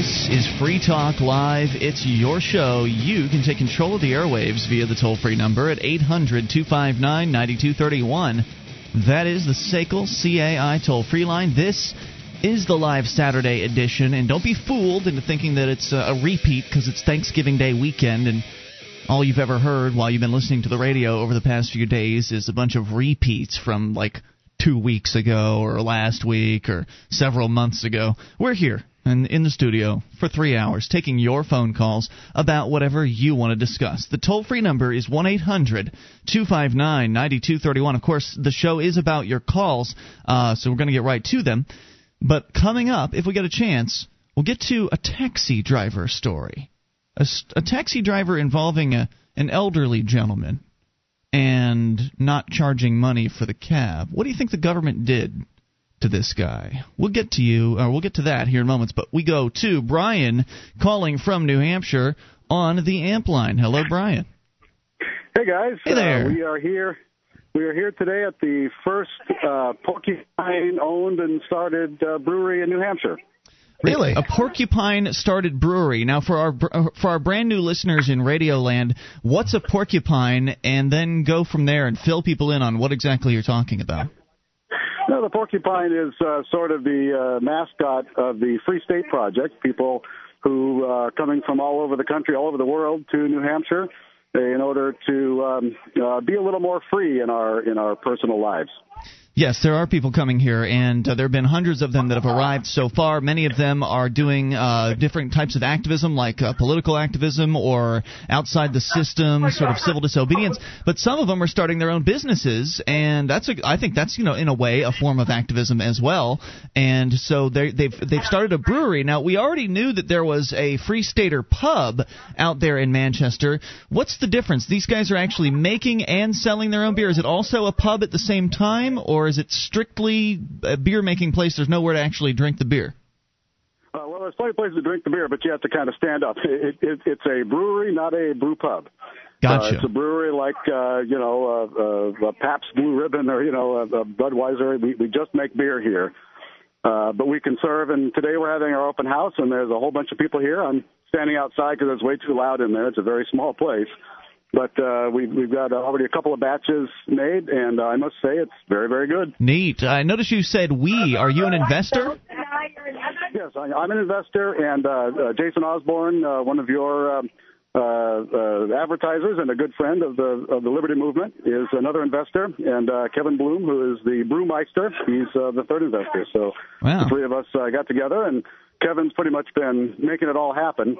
This is Free Talk Live. It's your show. You can take control of the airwaves via the toll free number at 800 259 9231. That is the SACL CAI toll free line. This is the live Saturday edition, and don't be fooled into thinking that it's a repeat because it's Thanksgiving Day weekend and all you've ever heard while you've been listening to the radio over the past few days is a bunch of repeats from like two weeks ago or last week or several months ago. We're here and in the studio for three hours taking your phone calls about whatever you want to discuss. The toll free number is 1 800 259 9231. Of course, the show is about your calls, uh, so we're going to get right to them. But coming up, if we get a chance, we'll get to a taxi driver story. A, a taxi driver involving a, an elderly gentleman and not charging money for the cab. What do you think the government did to this guy? We'll get to you, or we'll get to that here in moments, but we go to Brian calling from New Hampshire on the amp line. Hello, Brian. Hey guys. Hey there. Uh, we are here. We are here today at the first uh, porcupine-owned and started uh, brewery in New Hampshire. Really? A porcupine started brewery. Now, for our for our brand new listeners in Radioland, what's a porcupine? And then go from there and fill people in on what exactly you're talking about. No, the porcupine is uh, sort of the uh, mascot of the Free State Project. People who are uh, coming from all over the country, all over the world, to New Hampshire in order to um, uh, be a little more free in our in our personal lives. Yes, there are people coming here, and uh, there have been hundreds of them that have arrived so far. Many of them are doing uh, different types of activism, like uh, political activism or outside the system, sort of civil disobedience. But some of them are starting their own businesses, and that's a, I think that's you know in a way a form of activism as well. And so they, they've they've started a brewery. Now we already knew that there was a Free Stater pub out there in Manchester. What's the difference? These guys are actually making and selling their own beer. Is it also a pub at the same time, or or is it strictly a beer making place? There's nowhere to actually drink the beer. Uh, well, there's plenty of places to drink the beer, but you have to kind of stand up. It, it, it's a brewery, not a brew pub. Gotcha. Uh, it's a brewery like uh, you know uh, uh, Pabst Blue Ribbon or you know uh, Budweiser. We, we just make beer here, uh, but we can serve. And today we're having our open house, and there's a whole bunch of people here. I'm standing outside because it's way too loud in there. It's a very small place. But uh, we've we've got already a couple of batches made, and uh, I must say it's very very good. Neat. I noticed you said we. Are you an investor? Yes, I, I'm an investor, and uh, uh, Jason Osborne, uh, one of your um, uh, uh, advertisers and a good friend of the of the Liberty Movement, is another investor, and uh, Kevin Bloom, who is the brewmeister, he's uh, the third investor. So Wow. the three of us uh, got together, and Kevin's pretty much been making it all happen.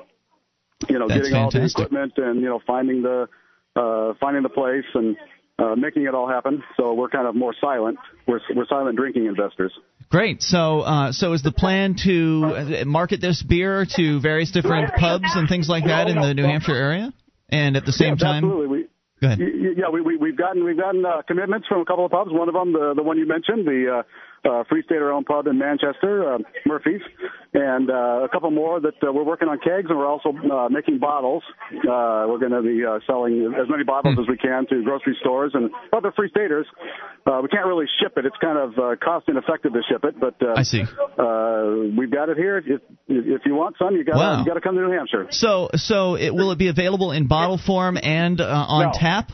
You know, That's getting all the equipment and you know finding the uh, finding the place and uh, making it all happen. So we're kind of more silent. We're we're silent drinking investors. Great. So, uh, so is the plan to market this beer to various different pubs and things like that in the New Hampshire area? And at the same time, absolutely. We, go ahead. Yeah, we, we, we've gotten we've gotten uh, commitments from a couple of pubs. One of them, the the one you mentioned, the uh, uh, Free Stater owned pub in Manchester, uh, Murphy's, and uh, a couple more that uh, we're working on kegs, and we're also uh, making bottles. Uh, we're going to be uh, selling as many bottles Hmm. as we can to grocery stores and other Free Staters. Uh, we can't really ship it; it's kind of uh, cost ineffective to ship it. But uh, I see. Uh, we've got it here. If if you want some, you got Wow. you got to come to New Hampshire. So, so it, will it be available in bottle form and uh, on No. tap?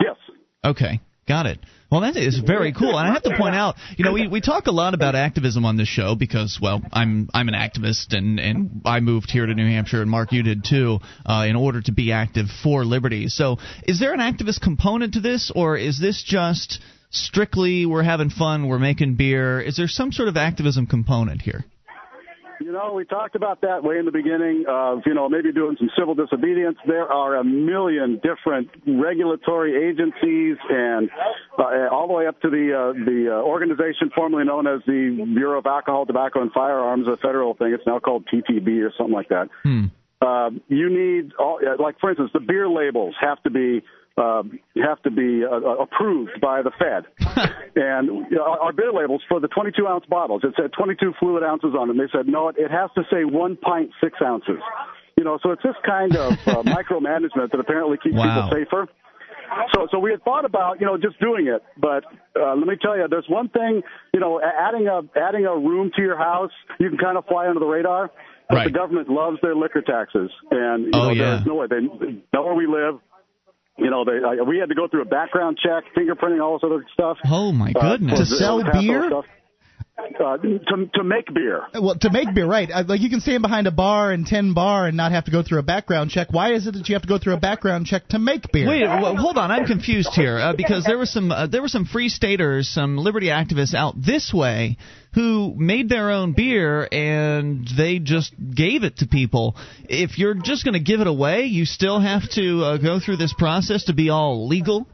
Yes. Okay, got it. Well, that is very cool, and I have to point out, you know, we, we talk a lot about activism on this show because, well, I'm I'm an activist, and and I moved here to New Hampshire, and Mark, you did too, uh, in order to be active for liberty. So, is there an activist component to this, or is this just strictly we're having fun, we're making beer? Is there some sort of activism component here? You know, we talked about that way in the beginning of, you know, maybe doing some civil disobedience. There are a million different regulatory agencies and uh, all the way up to the uh, the uh, organization formerly known as the Bureau of Alcohol, Tobacco, and Firearms, a federal thing. It's now called TTB or something like that. Hmm. Uh, you need, all, like for instance, the beer labels have to be uh, have to be uh, approved by the Fed. and you know, our beer labels for the 22 ounce bottles, it said 22 fluid ounces on them. They said no, it, it has to say one pint six ounces. You know, so it's this kind of uh, micromanagement that apparently keeps Wow. people safer. So, so we had thought about, you know, just doing it, but uh, let me tell you, there's one thing, you know, adding a adding a room to your house, you can kind of fly under the radar. But Right. the government loves their liquor taxes, and you Oh, know, yeah. there's no way they know where we live. You know, they I, we had to go through a background check, fingerprinting, all this other stuff. Oh my uh, goodness. for To the- sell beer? stuff. Uh, to to make beer. Well, to make beer, right? Uh, Like you can stand behind a bar and ten bar and not have to go through a background check. Why is it that you have to go through a background check to make beer? Wait, w- hold on. I'm confused here uh, because there were some uh, there were some free staters, some liberty activists out this way who made their own beer and they just gave it to people. If you're just going to give it away, you still have to uh, go through this process to be all legal.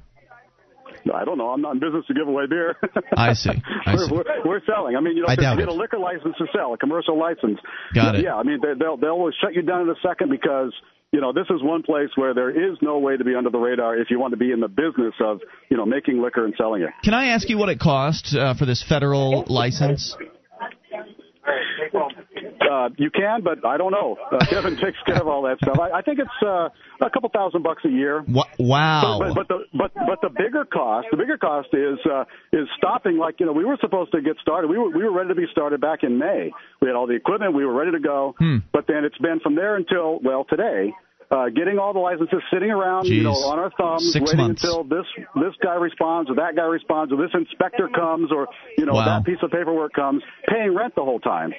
I don't know. I'm not in business to give away beer. I see. I we're, see. We're, we're selling. I mean, you know, I doubt get a liquor license to sell, a commercial license. Got it. Yeah, I mean, they, they'll they'll shut you down in a second because you know this is one place where there is no way to be under the radar if you want to be in the business of you know making liquor and selling it. Can I ask you what it cost uh, for this federal license? Uh, you can, but I don't know. Uh, Kevin takes care of all that stuff. I, I think it's uh, a couple thousand bucks a year. Wow. But, but the but but the bigger cost, the bigger cost is uh, is stopping. Like you know, we were supposed to get started. We were we were ready to be started back in May. We had all the equipment. We were ready to go. Hmm. But then it's been from there until well today. Uh, getting all the licenses sitting around, you know, on our thumbs, Six waiting months. until this this guy responds or that guy responds or this inspector comes or you know Wow. that piece of paperwork comes, paying rent the whole time.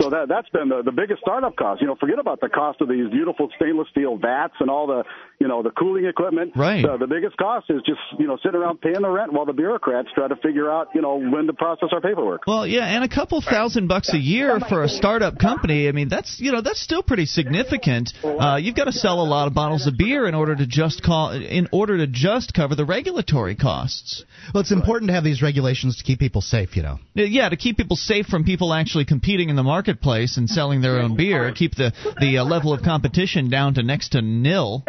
So that that's been the, the biggest startup cost. You know, forget about the cost of these beautiful stainless steel vats and all the you know the cooling equipment. Right. The, the biggest cost is just you know sitting around paying the rent while the bureaucrats try to figure out you know when to process our paperwork. Well, yeah, and a couple thousand bucks a year for a startup company. I mean, that's you know that's still pretty significant. Uh, you've got to sell a lot of bottles of beer in order to just call in order to just cover the regulatory costs. Well, it's important to have these regulations to keep people safe. You know. Yeah, to keep people safe from people actually competing in the marketplace and selling their own beer, keep the the uh, level of competition down to next to nil.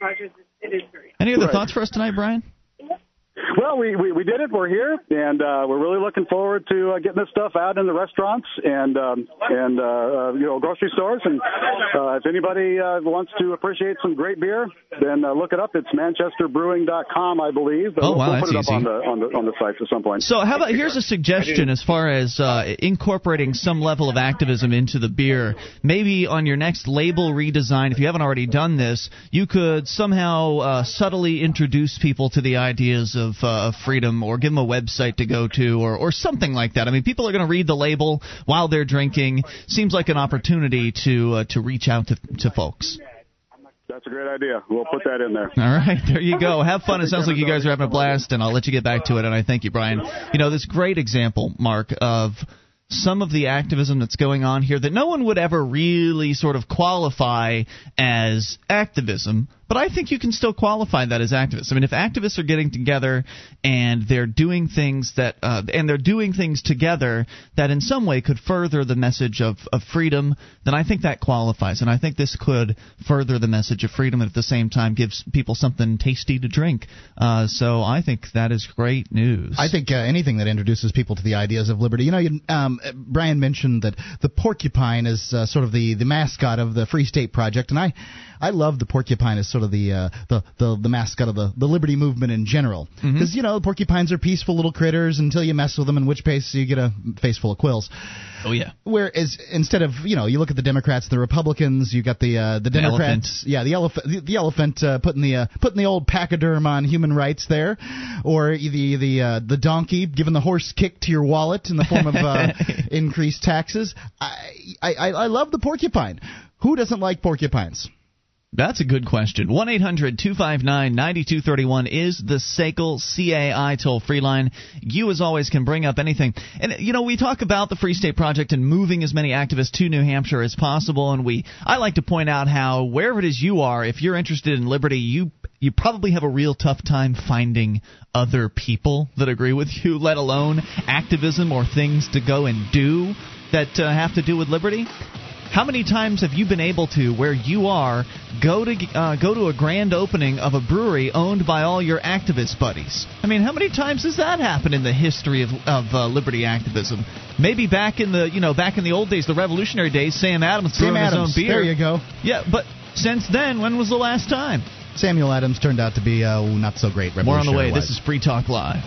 Downside with Rogers is it is very Any other Right. thoughts for us tonight, Brian? Well, we, we we did it. We're here, and uh, we're really looking forward to uh, getting this stuff out in the restaurants and um, and uh, uh, you know grocery stores. And uh, if anybody uh, wants to appreciate some great beer, then uh, look it up. It's ManchesterBrewing.com, I believe. But Oh, we'll, wow, we'll put that's it up easy. on the on the on the site at some point. So, how about here's a suggestion as far as uh, incorporating some level of activism into the beer. Maybe on your next label redesign, if you haven't already done this, you could somehow uh, subtly introduce people to the ideas of, uh, of freedom, or give them a website to go to, or or something like that. I mean, people are going to read the label while they're drinking. Seems like an opportunity to uh, to reach out to to folks. That's a great idea. We'll put that in there. All right, there you go. Have fun. It sounds like you guys are having a blast, and I'll let you get back to it. And I thank you, Brian. You know, this great example, Mark, of some of the activism that's going on here that no one would ever really sort of qualify as activism, but I think you can still qualify that as activists. I mean, if activists are getting together and they're doing things that, uh, and they're doing things together that in some way could further the message of, of freedom, then I think that qualifies. And I think this could further the message of freedom and at the same time gives people something tasty to drink. Uh, so I think that is great news. I think uh, anything that introduces people to the ideas of liberty. You know, you, um, Brian mentioned that the porcupine is uh, sort of the, the mascot of the Free State Project, and I I love the porcupine as sort of the uh, the, the the mascot of the, the liberty movement in general. Because you know, porcupines are peaceful little critters until you mess with them, in which case you get a face full of quills. oh, yeah. Whereas instead of you know you look at the Democrats, the Republicans, you got the uh, the Democrats, yeah, the elephant, the, the elephant uh, putting the uh, putting the old pachyderm on human rights there, or the the uh, the donkey giving the horse kick to your wallet in the form of uh, increased taxes. I I I love the porcupine. Who doesn't like porcupines? That's a good question. 1 800 259 9231 is the SACL CAI toll free line. You, as always, can bring up anything. And, you know, we talk about the Free State Project and moving as many activists to New Hampshire as possible. And we, I like to point out how, wherever it is you are, if you're interested in liberty, you you probably have a real tough time finding other people that agree with you, let alone activism or things to go and do that uh, have to do with liberty. How many times have you been able to, where you are, go to uh, go to a grand opening of a brewery owned by all your activist buddies? I mean, how many times has that happened in the history of, of uh, liberty activism? Maybe back in the you know back in the old days, the revolutionary days, Sam Adams Sam brewing Adams. his own beer. There you go. Yeah, but since then, when was the last time? Samuel Adams turned out to be uh, not so great. More on the way. This is Free Talk Live.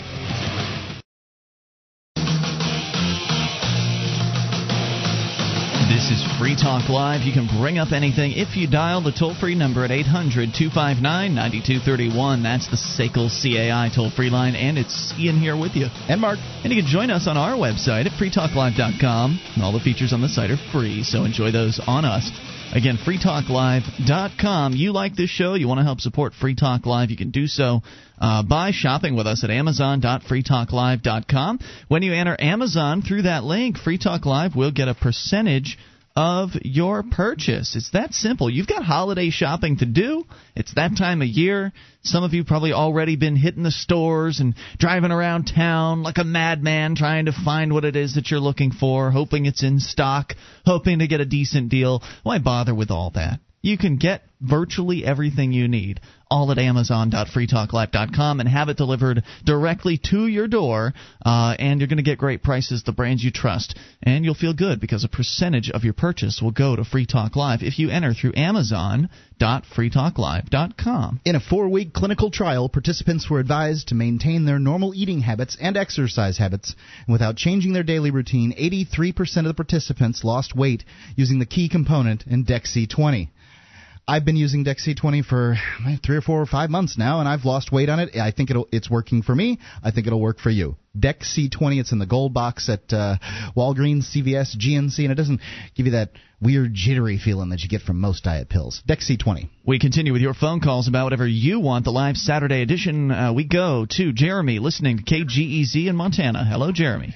This is Free Talk Live. You can bring up anything if you dial the toll free number at 800 259 9231. That's the SACL CAI toll free line. And it's Ian here with you. And Mark. And you can join us on our website at freetalklive.com. All the features on the site are free, so enjoy those on us. Again, freetalklive.com. You like this show, you want to help support Free Talk Live, you can do so uh, by shopping with us at amazon.freetalklive.com. When you enter Amazon through that link, Free Talk Live will get a percentage of your purchase. It's that simple. You've got holiday shopping to do. It's that time of year. Some of you probably already been hitting the stores and driving around town like a madman trying to find what it is that you're looking for, hoping it's in stock, hoping to get a decent deal. Why bother with all that? You can get virtually everything you need all at amazon.freetalklive.com and have it delivered directly to your door. Uh, and you're going to get great prices, the brands you trust. And you'll feel good because a percentage of your purchase will go to Free Talk Live if you enter through amazon.freetalklive.com. In a four week clinical trial, participants were advised to maintain their normal eating habits and exercise habits. And without changing their daily routine, 83% of the participants lost weight using the key component in DEXY 20. I've been using DEXY20 for three or four or five months now, and I've lost weight on it. I think it'll, it's working for me. I think it'll work for you. DEXY20, it's in the gold box at uh, Walgreens, CVS, GNC, and it doesn't give you that weird jittery feeling that you get from most diet pills. DEXY20. We continue with your phone calls about whatever you want. The live Saturday edition, uh, we go to Jeremy listening to KGEZ in Montana. Hello, Jeremy.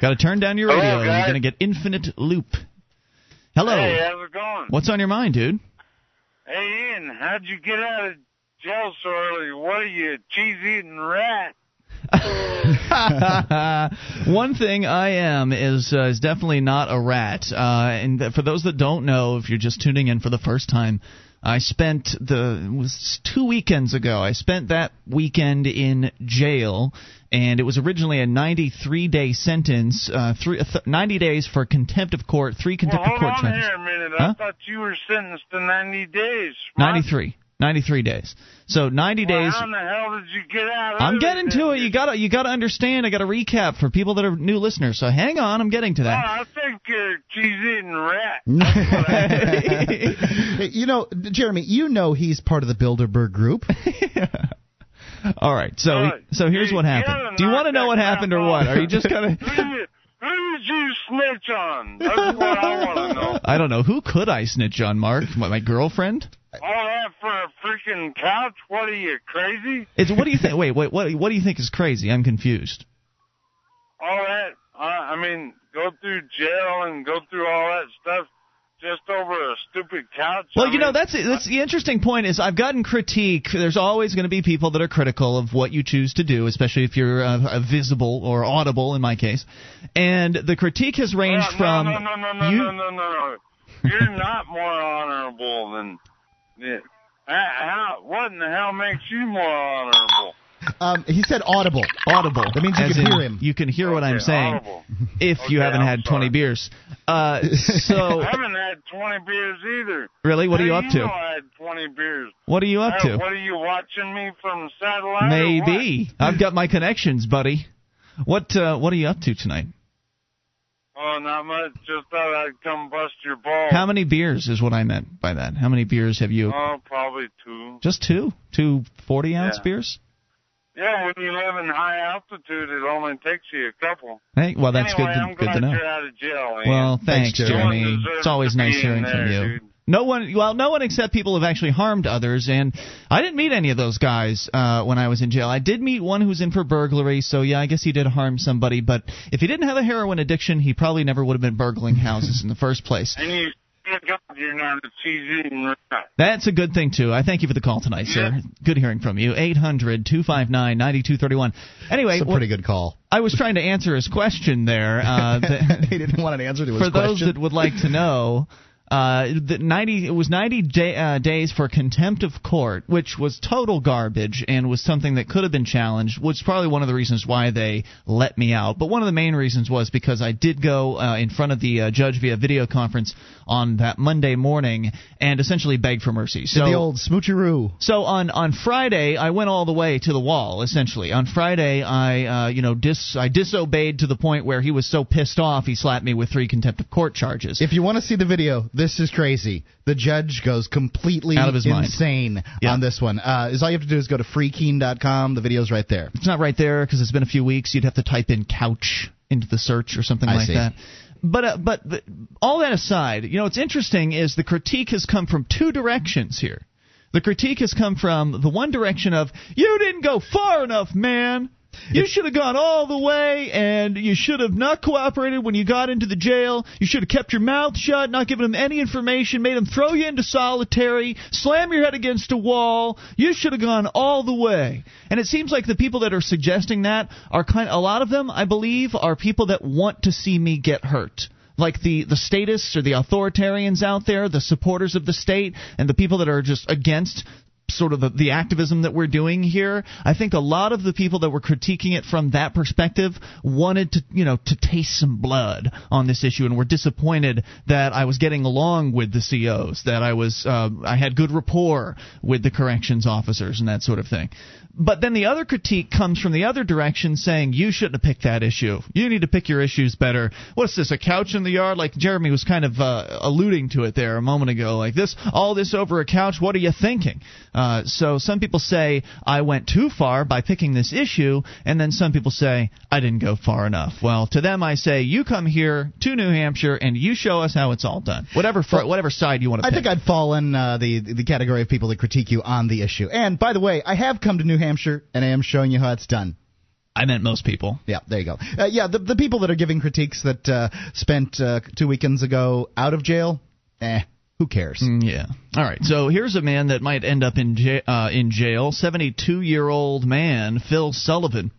Got to turn down your radio. Hello, You're going to get infinite loop. Hello. Hey, how's it going? What's on your mind, dude? Hey, Ian, how'd you get out of jail so early? What are you, a cheese-eating rat? One thing I am is uh, is definitely not a rat. Uh, and for those that don't know, if you're just tuning in for the first time, I spent the was two weekends ago. I spent that weekend in jail, and it was originally a 93 day sentence, uh, three, th- 90 days for contempt of court, three contempt well, of court hold on here a minute. Huh? I thought you were sentenced to 90 days. Mark. 93. 93 days. So 90 Well, days. How in the hell did you get out? I'm getting to it. You gotta you gotta understand. I gotta recap for people that are new listeners. So hang on, I'm getting to Oh, that. I think you're cheese-eating rat. you know, Jeremy, you know he's part of the Bilderberg group. All right. So so here's what happened. Do you want to know what happened or what? Are you just kind of Who did- who did you snitch on? That's what I want to know. I don't know. Who could I snitch on, Mark? My, my girlfriend? All that for a freaking couch? What are you, crazy? It's what do you think? Wait, wait. What what do you think is crazy? I'm confused. all that. Uh, I mean, go through jail and go through all that stuff just over a stupid couch. Well, I you know that's that's the interesting point is I've gotten critique. There's always going to be people that are critical of what you choose to do, especially if you're uh, visible or audible in my case. And the critique has ranged no, from no, no, no, no, you. no, no, no, no. You're not more honorable than. Yeah. How, what in the hell makes you more honorable? Um, he said audible. Audible. That means you as can in hear him. You can hear what I'm saying audible. if you haven't I'm had 20 beers. Uh, so I haven't had 20 beers either. really, what are you up do to? know I had 20 beers. What are you up Hey, to? What are you watching me from satellite? Maybe I've got my connections, buddy. What uh, what are you up to tonight? Oh, not much. Just thought I'd come bust your balls. How many beers is what I meant by that? How many beers have you? Oh, probably two. Just two, two 40 ounce Yeah. beers. Yeah, when you live in high altitude, it only takes you a couple. Hey, well that's anyway, good. I'm To, good glad to know. you're out of jail. Ian. Well, thanks, Thanks, Jeremy. Jeremy. No one deserves It's always nice hearing in from you. dude. No one, well, no one except people who've actually harmed others, and I didn't meet any of those guys uh, when I was in jail. I did meet one who was in for burglary, so yeah, I guess he did harm somebody. But if he didn't have a heroin addiction, he probably never would have been burgling houses in the first place. And you, thank God you're not a cheese. That's a good thing too. I thank you for the call tonight, sir. Yeah. Good hearing from you. Eight hundred two five nine ninety two thirty one. Anyway, It's a pretty good call. I was trying to answer his question there. Uh, that- he didn't want an answer to his for those question. that would like to know, Uh, the 90 it was 90 day, uh, days for contempt of court, which was total garbage and was something that could have been challenged. Which was probably one of the reasons why they let me out. But one of the main reasons was because I did go uh, in front of the uh, judge via video conference on that Monday morning and essentially beg for mercy. So the old smoocheroo. So on on Friday I went all the way to the wall. Essentially on Friday I uh, you know dis I disobeyed to the point where he was so pissed off he slapped me with three contempt of court charges. If you want to see the video this is crazy. The judge goes completely Out of his mind. insane Yeah. on this one. Uh, is all you have to do is go to freekeene.com. The video's right there. It's not right there because it's been a few weeks. You'd have to type in couch into the search or something I like see. that. But, uh, but but all that aside, you know what's interesting is the critique has come from two directions here. The critique has come from the one direction of you didn't go far enough, man. You should have gone all the way, and you should have not cooperated when you got into the jail. You should have kept your mouth shut, not given them any information, made them throw you into solitary, slam your head against a wall. You should have gone all the way. And it seems like the people that are suggesting that are kind. A lot of them, I believe, are people that want to see me get hurt like the the statists or the authoritarians out there, the supporters of the state, and the people that are just against sort of the, the activism that we're doing here. I think a lot of the people that were critiquing it from that perspective wanted to, you know, to taste some blood on this issue and were disappointed that I was getting along with the COs, that I was uh, I had good rapport with the corrections officers and that sort of thing. But then the other critique comes from the other direction saying you shouldn't have picked that issue. You need to pick your issues better. What's this, a couch in the yard? Like Jeremy was kind of uh, alluding to it there a moment ago. Like this, all this over a couch, what are you thinking? Uh, so some people say I went too far by picking this issue, and then some people say I didn't go far enough. Well, to them I say you come here to New Hampshire and you show us how it's all done. Whatever, fr- whatever side you want to I pick. think I'd fall in uh, the the category of people that critique you on the issue. And by the way, I have come to New Hampshire and I am showing you how it's done. I meant most people. Yeah, there you go. Uh, yeah, the the people that are giving critiques that uh, spent uh, two weekends ago out of jail, eh, who cares? Mm, Yeah. All right. So here's a man that might end up in ja- uh, in jail. 72 year old man Phil Sullivan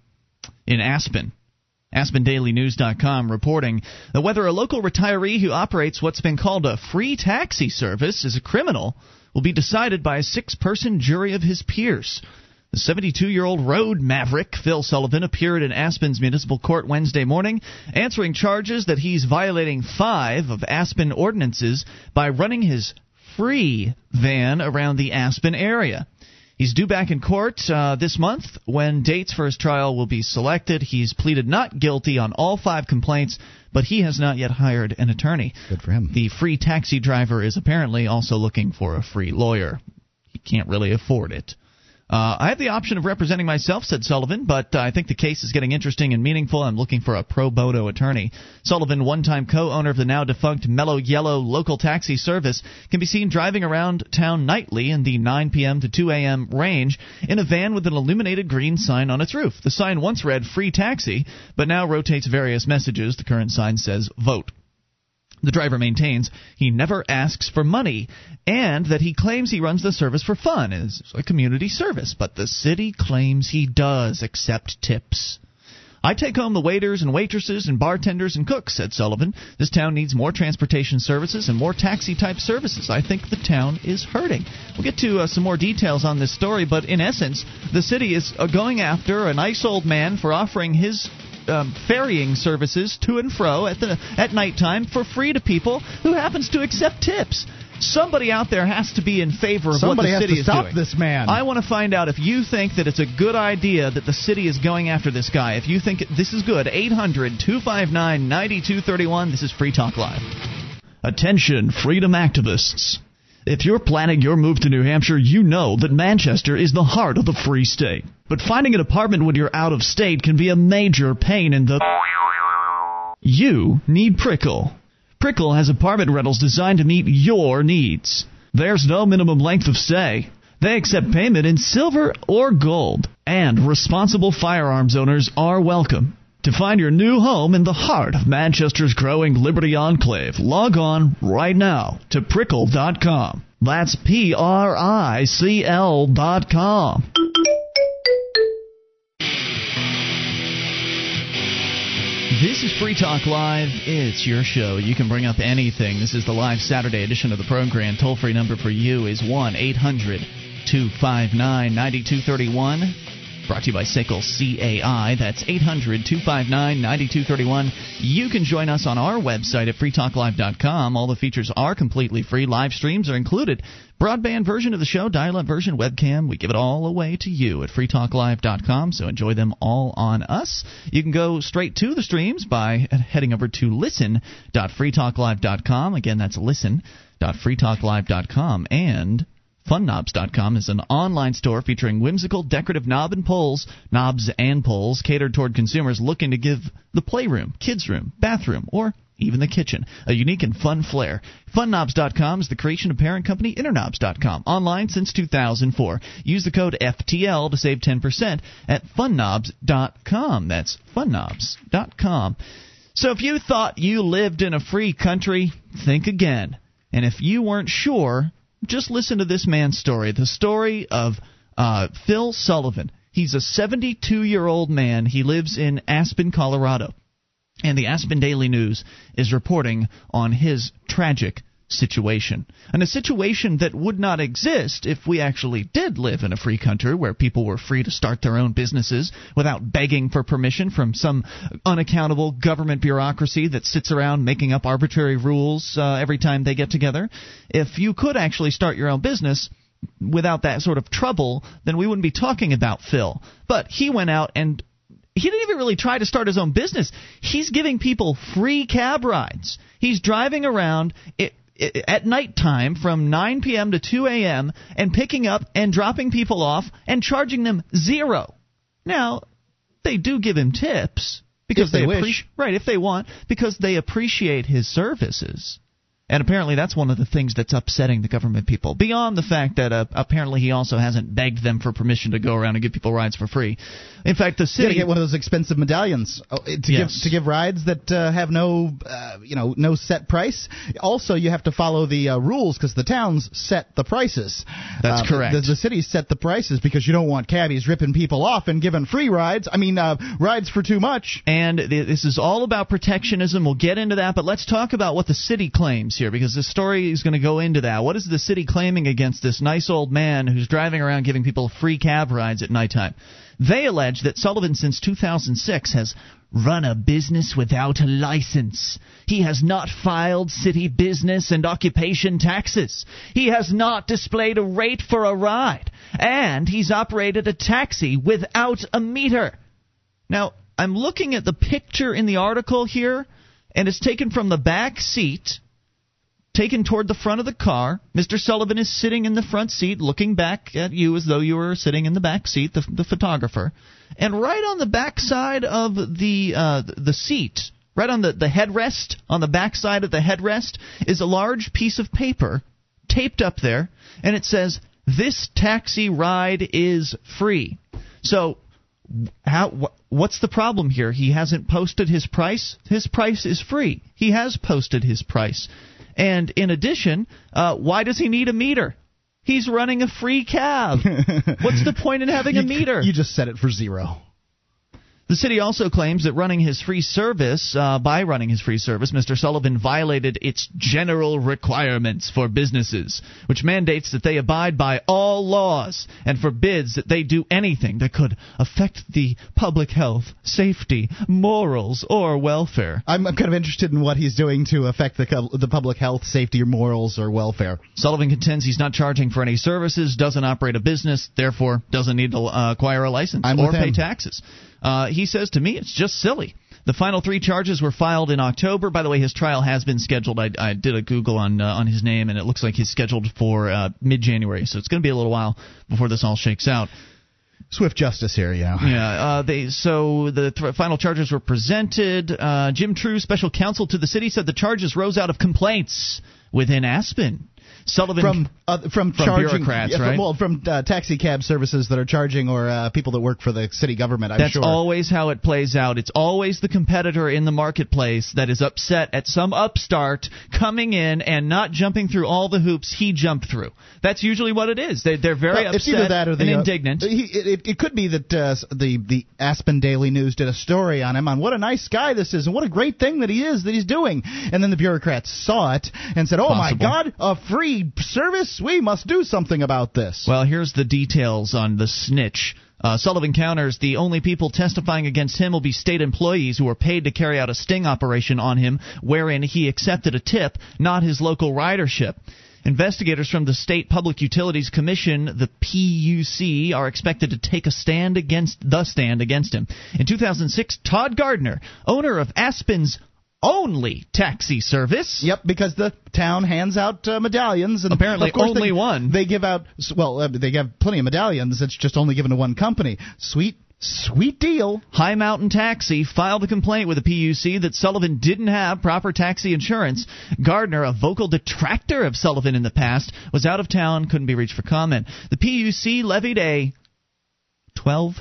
in Aspen. AspenDailyNews.com reporting that whether a local retiree who operates what's been called a free taxi service is a criminal will be decided by a six person jury of his peers. The 72 year old road maverick, Phil Sullivan, appeared in Aspen's municipal court Wednesday morning, answering charges that he's violating five of Aspen ordinances by running his free van around the Aspen area. He's due back in court uh, this month when dates for his trial will be selected. He's pleaded not guilty on all five complaints, but he has not yet hired an attorney. Good for him. The free taxi driver is apparently also looking for a free lawyer. He can't really afford it. Uh, I have the option of representing myself, said Sullivan, but uh, I think the case is getting interesting and meaningful. I'm looking for a pro bono attorney. Sullivan, one time co owner of the now defunct Mellow Yellow local taxi service, can be seen driving around town nightly in the 9 p.m. to 2 a.m. range in a van with an illuminated green sign on its roof. The sign once read free taxi, but now rotates various messages. The current sign says vote. The driver maintains he never asks for money and that he claims he runs the service for fun as a community service, but the city claims he does accept tips. I take home the waiters and waitresses and bartenders and cooks, said Sullivan. This town needs more transportation services and more taxi type services. I think the town is hurting. We'll get to uh, some more details on this story, but in essence, the city is uh, going after a nice old man for offering his um, ferrying services to and fro at the at nighttime for free to people who happens to accept tips. Somebody out there has to be in favor of Somebody what the has city to is stop doing. this man. I want to find out if you think that it's a good idea that the city is going after this guy. If you think this is good, 800 259 9231. This is Free Talk Live. Attention, freedom activists. If you're planning your move to New Hampshire, you know that Manchester is the heart of the free state. But finding an apartment when you're out of state can be a major pain in the. You need Prickle. Prickle has apartment rentals designed to meet your needs. There's no minimum length of stay. They accept payment in silver or gold. And responsible firearms owners are welcome. To find your new home in the heart of Manchester's growing Liberty Enclave, log on right now to prickle.com. That's P R I C L dot com. This is Free Talk Live. It's your show. You can bring up anything. This is the live Saturday edition of the program. Toll free number for you is 1 800 259 9231. Brought to you by SACL CAI. That's 800 259 9231. You can join us on our website at freetalklive.com. All the features are completely free. Live streams are included. Broadband version of the show, dial up version, webcam. We give it all away to you at freetalklive.com, so enjoy them all on us. You can go straight to the streams by heading over to listen.freetalklive.com. Again, that's listen.freetalklive.com. And FunKnobs.com is an online store featuring whimsical decorative knob and poles, knobs and poles catered toward consumers looking to give the playroom, kids' room, bathroom, or even the kitchen a unique and fun flair. FunKnobs.com is the creation of parent company InterKnobs.com, online since 2004. Use the code FTL to save 10% at FunKnobs.com. That's FunKnobs.com. So if you thought you lived in a free country, think again. And if you weren't sure, just listen to this man's story the story of uh, Phil Sullivan. He's a 72 year old man. He lives in Aspen, Colorado. And the Aspen Daily News is reporting on his tragic situation. And a situation that would not exist if we actually did live in a free country where people were free to start their own businesses without begging for permission from some unaccountable government bureaucracy that sits around making up arbitrary rules uh, every time they get together. If you could actually start your own business, without that sort of trouble, then we wouldn't be talking about Phil. But he went out and he didn't even really try to start his own business. He's giving people free cab rides. He's driving around. It, at nighttime from 9 p.m. to 2 a.m. and picking up and dropping people off and charging them zero. Now, they do give him tips because they, they wish. right if they want because they appreciate his services. And apparently, that's one of the things that's upsetting the government people. Beyond the fact that uh, apparently he also hasn't begged them for permission to go around and give people rides for free. In fact, the city gotta get one of those expensive medallions oh, to Yes. give to give rides that uh, have no, uh, you know, no set price. Also, you have to follow the uh, rules because the towns set the prices. That's Uh, correct. The, the cities set the prices because you don't want cabbies ripping people off and giving free rides. I mean, uh, rides for too much. And th- this is all about protectionism. We'll get into that, but let's talk about what the city claims here because the story is going to go into that. What is the city claiming against this nice old man who's driving around giving people free cab rides at nighttime? They allege that Sullivan, since 2006, has run a business without a license. He has not filed city business and occupation taxes. He has not displayed a rate for a ride. And he's operated a taxi without a meter. Now, I'm looking at the picture in the article here, and it's taken from the back seat, taken toward the front of the car. Mr. Sullivan is sitting in the front seat, looking back at you as though you were sitting in the back seat, the, the photographer. And right on the back side of the uh, the seat, right on the, the headrest, on the back side of the headrest, is a large piece of paper taped up there, and it says, This taxi ride is free. So how wh- what's the problem here? He hasn't posted his price. His price is free. He has posted his price. And in addition, uh, why does he need a meter? He's running a free cab. What's the point in having a meter? You just set it for zero. The city also claims that running his free service, uh, by running his free service, Mr. Sullivan violated its general requirements for businesses, which mandates that they abide by all laws and forbids that they do anything that could affect the public health, safety, morals, or welfare. I'm, I'm kind of interested in what he's doing to affect the the public health, safety, or morals, or welfare. Sullivan contends he's not charging for any services, doesn't operate a business, therefore doesn't need to uh, acquire a license I'm or pay taxes. Uh, he says to me, it's just silly. The final three charges were filed in October. By the way, his trial has been scheduled. I, I did a Google on uh, on his name, and it looks like he's scheduled for uh, mid January. So it's going to be a little while before this all shakes out. Swift justice here, yeah. Yeah. Uh, they so the th- final charges were presented. Uh, Jim True, special counsel to the city, said the charges rose out of complaints within Aspen. Sullivan from uh, from, From charging bureaucrats, yeah, from- right? well, from uh, taxi cab services that are charging, or uh, people that work for the city government. I'm That's sure. always how it plays out. It's always the competitor in the marketplace that is upset at some upstart coming in and not jumping through all the hoops he jumped through. That's usually what it is. They, they're very Well, upset that or the, and uh, indignant. he, it, it- it could be that uh, the the Aspen Daily News did a story on him on what a nice guy this is and what a great thing that he is that he's doing, and then the bureaucrats saw it and said, "Oh Possible. my God, a free service! We must do something about this." Well, here's the details on the snitch. Uh, Sullivan counters the only people testifying against him will be state employees who were paid to carry out a sting operation on him, wherein he accepted a tip, not his local ridership. Investigators from the State Public Utilities Commission, the PUC, are expected to take a stand against the stand against him. In 2006, Todd Gardner, owner of Aspen's only taxi service, Yep, because the town hands out uh, medallions, and Apparently of course only they, one. They give out well, uh, they have plenty of medallions. It's just only given to one company. Sweet, sweet deal. High Mountain Taxi filed a complaint with the PUC that Sullivan didn't have proper taxi insurance. Gardner, a vocal detractor of Sullivan in the past, was out of town, couldn't be reached for comment. The PUC levied a twelve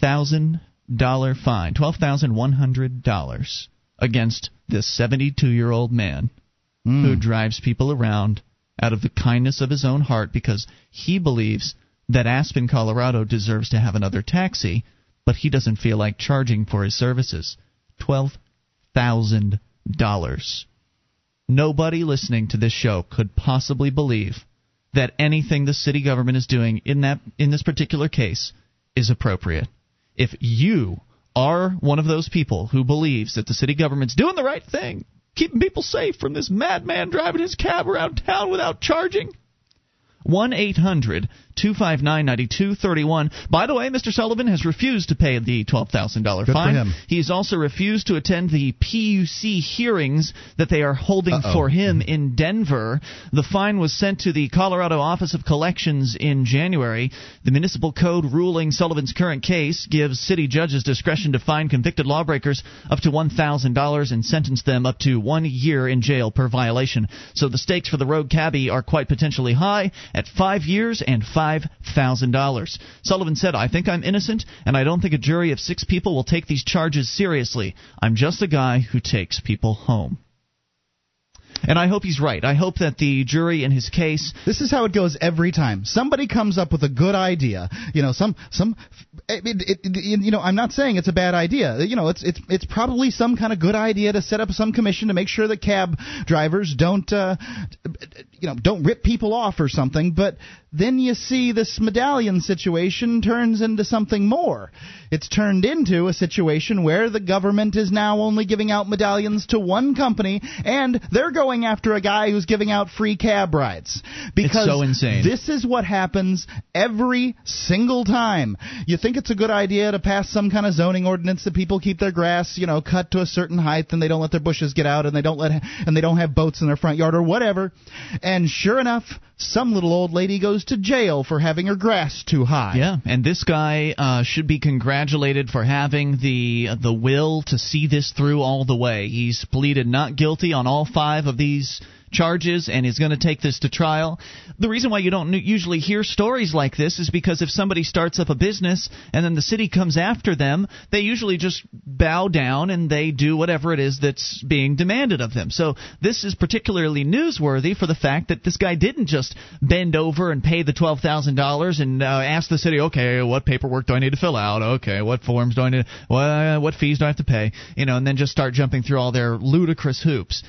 thousand dollar fine, twelve thousand one hundred dollars, against this seventy-two-year-old man who hmm. drives people around out of the kindness of his own heart because he believes that Aspen, Colorado deserves to have another taxi, but he doesn't feel like charging for his services. $12,000. Nobody listening to this show could possibly believe that anything the city government is doing in that in this particular case is appropriate. If you are one of those people who believes that the city government's doing the right thing, keeping people safe from this madman driving his cab around town without charging, 1 800 259 9231. By the way, Mr. Sullivan has refused to pay the $12,000 Good for fine. He's also refused to attend the PUC hearings that they are holding Uh-oh. for him in Denver. The fine was sent to the Colorado Office of Collections in January. The municipal code ruling Sullivan's current case gives city judges discretion to fine convicted lawbreakers up to $1,000 and sentence them up to one year in jail per violation. So the stakes for the rogue cabbie are quite potentially high at five years and $5,000. Sullivan said, I think I'm innocent, and I don't think a jury of six people will take these charges seriously. I'm just a guy who takes people home. And I hope he's right. I hope that the jury in his case This is how it goes every time. Somebody comes up with a good idea. You know, some some. It, it, it, you know, I'm not saying it's a bad idea. You know, it's it's it's probably some kind of good idea to set up some commission to make sure that cab drivers don't, uh, you know, don't rip people off or something. But then you see this medallion situation turns into something more. It's turned into a situation where the government is now only giving out medallions to one company, and they're going after a guy who's giving out free cab rides. Because so insane. This is what happens every single time. You think it's a good idea to pass some kind of zoning ordinance that people keep their grass, you know, cut to a certain height, and they don't let their bushes get out, and they don't let and they don't have boats in their front yard or whatever. And sure enough, some little old lady goes to jail for having her grass too high. Yeah, and this guy uh, should be congratulated for having the the will to see this through all the way. He's pleaded not guilty on all five of these charges and is going to take this to trial. The reason why you don't usually hear stories like this is because if somebody starts up a business and then the city comes after them, they usually just bow down and they do whatever it is that's being demanded of them. So this is particularly newsworthy for the fact that this guy didn't just bend over and pay the twelve thousand dollars and uh, ask the city, okay, what paperwork do I need to fill out? Okay, what forms do I need? What what fees do I have to pay? You know, and then just start jumping through all their ludicrous hoops.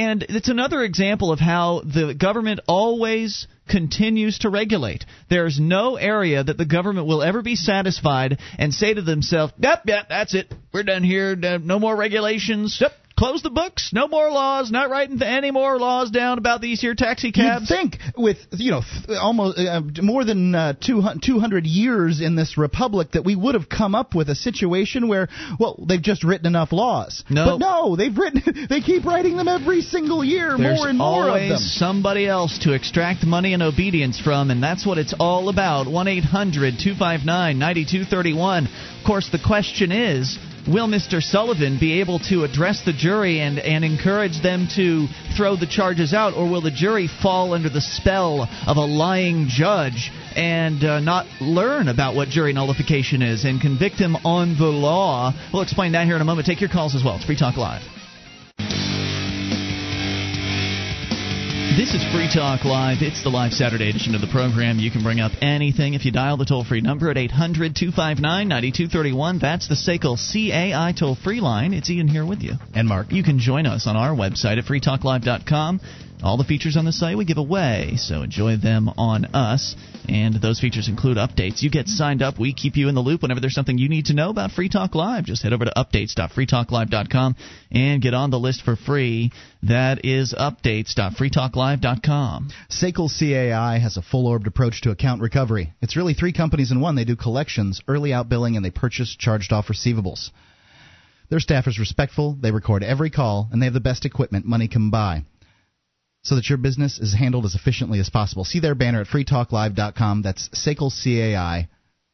And it's another example of how the government always continues to regulate. There's no area that the government will ever be satisfied and say to themselves, yep, yep, that's it. We're done here. No more regulations. Yep, close the books. No more laws. Not writing any more laws down about these here taxi cabs. You'd think with you know th- almost uh, more than uh, 200, 200 years in this republic that we would have come up with a situation where well they've just written enough laws. No. but no, they've written they keep writing them every single year, There's more and more always of them. somebody else to extract money and obedience from, and that's what it's all about. 1 800 259 9231. Of course, the question is will Mr. Sullivan be able to address the jury and, and encourage them to throw the charges out, or will the jury fall under the spell of a lying judge and uh, not learn about what jury nullification is and convict him on the law? We'll explain that here in a moment. Take your calls as well. It's Free Talk Live. This is Free Talk Live. It's the live Saturday edition of the program. You can bring up anything if you dial the toll free number at 800 259 9231. That's the SACL CAI toll free line. It's Ian here with you. And Mark. You can join us on our website at freetalklive.com. All the features on the site we give away, so enjoy them on us. And those features include updates. You get signed up, we keep you in the loop whenever there's something you need to know about Free Talk Live. Just head over to updates.freetalklive.com and get on the list for free. That is updates.freetalklive.com. SACL CAI has a full orbed approach to account recovery. It's really three companies in one. They do collections, early outbilling, and they purchase charged off receivables. Their staff is respectful, they record every call, and they have the best equipment money can buy so that your business is handled as efficiently as possible. See their banner at freetalklive.com. That's SACL CAI.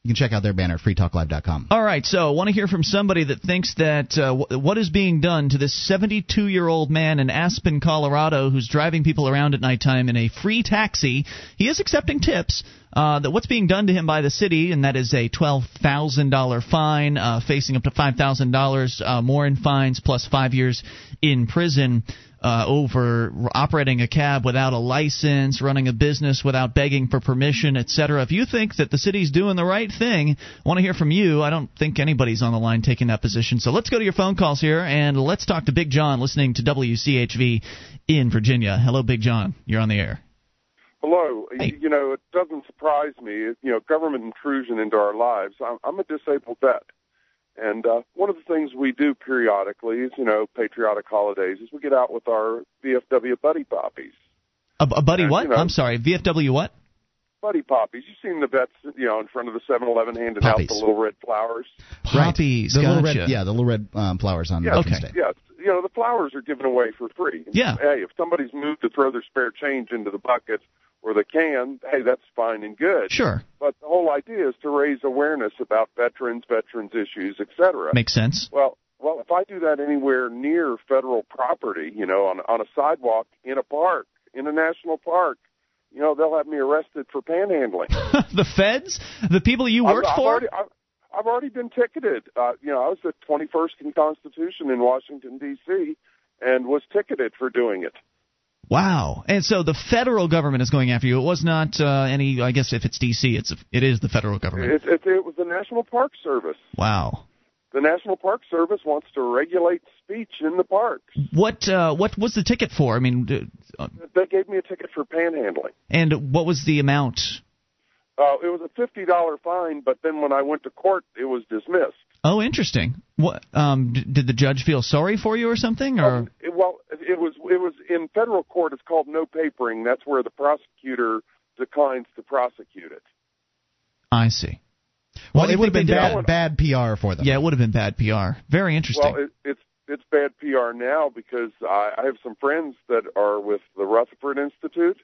You can check out their banner at freetalklive.com. All right, so I want to hear from somebody that thinks that uh, what is being done to this 72 year old man in Aspen, Colorado, who's driving people around at nighttime in a free taxi. He is accepting tips. Uh, that what's being done to him by the city, and that is a twelve thousand dollar fine, uh, facing up to five thousand uh, dollars more in fines, plus five years in prison uh, over operating a cab without a license, running a business without begging for permission, etc. If you think that the city's doing the right thing, I want to hear from you. I don't think anybody's on the line taking that position. So let's go to your phone calls here and let's talk to Big John listening to WCHV in Virginia. Hello, Big John. You're on the air. Hello. Hey. You know, it doesn't surprise me. You know, government intrusion into our lives. I'm, I'm a disabled vet. And uh, one of the things we do periodically is, you know, patriotic holidays, is we get out with our VFW buddy poppies. A, a buddy And, what? you know- I'm sorry. VFW what? Buddy poppies. You've seen the vets, you know, in front of the 7-Eleven handing Poppies. out the little red flowers. Poppies. The little gotcha. red, yeah, the little red um, flowers on Yeah, Veterans Okay. Day. Yes. You know, the flowers are given away for free. Yeah. Hey, if somebody's moved to throw their spare change into the bucket or the can, hey, that's fine and good. Sure. But the whole idea is to raise awareness about veterans, veterans issues, et cetera. Makes sense. Well, well, if I do that anywhere near federal property, you know, on on a sidewalk, in a park, in a national park, you know, they'll have me arrested for panhandling. the feds? The people you worked I've for? Already, I've, I've already been ticketed. Uh, you know, I was at 21st and Constitution in Washington D.C. and was ticketed for doing it. Wow. And so the federal government is going after you. It was not uh, any. I guess if it's D.C., it's it is the federal government. It, it, it was the National Park Service. Wow. The National Park Service wants to regulate speech in the parks. What uh, what was the ticket for? I mean, uh, They gave me a ticket for panhandling. and what was the amount? Uh, it was a fifty dollar fine, but then when I went to court, it was dismissed. Oh, interesting. What um, d- did the judge feel sorry for you or something? Or Um, it, well, it was it was in federal court. It's called no papering. That's where the prosecutor declines to prosecute it. I see. Well, Why it would have been bad, bad PR for them. Yeah, it would have been bad PR. Very interesting. Well, it, it's it's bad PR now because I, I have some friends that are with the Rutherford Institute,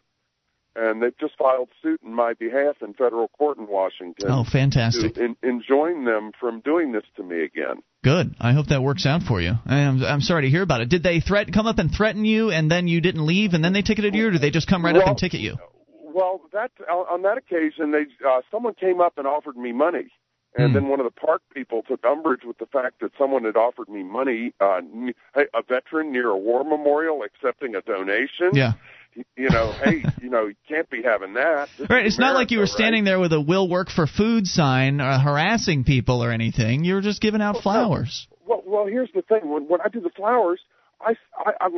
and they've just filed suit in my behalf in federal court in Washington. oh, fantastic. To en- enjoin them from doing this to me again. Good. I hope that works out for you. I'm, I'm sorry to hear about it. Did they threat come up and threaten you, and then you didn't leave, and then they ticketed you, or did they just come right up and ticket you? Well, that on that occasion, they uh, someone came up and offered me money, and Hmm. then one of the park people took umbrage with the fact that someone had offered me money. Uh, a veteran near a war memorial accepting a donation. Yeah. You know, hey, you know, you can't be having that. This Right. It's not like you were standing right? there with a "Will work for food" sign or harassing people or anything. You were just giving out flowers. Well, well, here's the thing. When when I do the flowers, I, I, I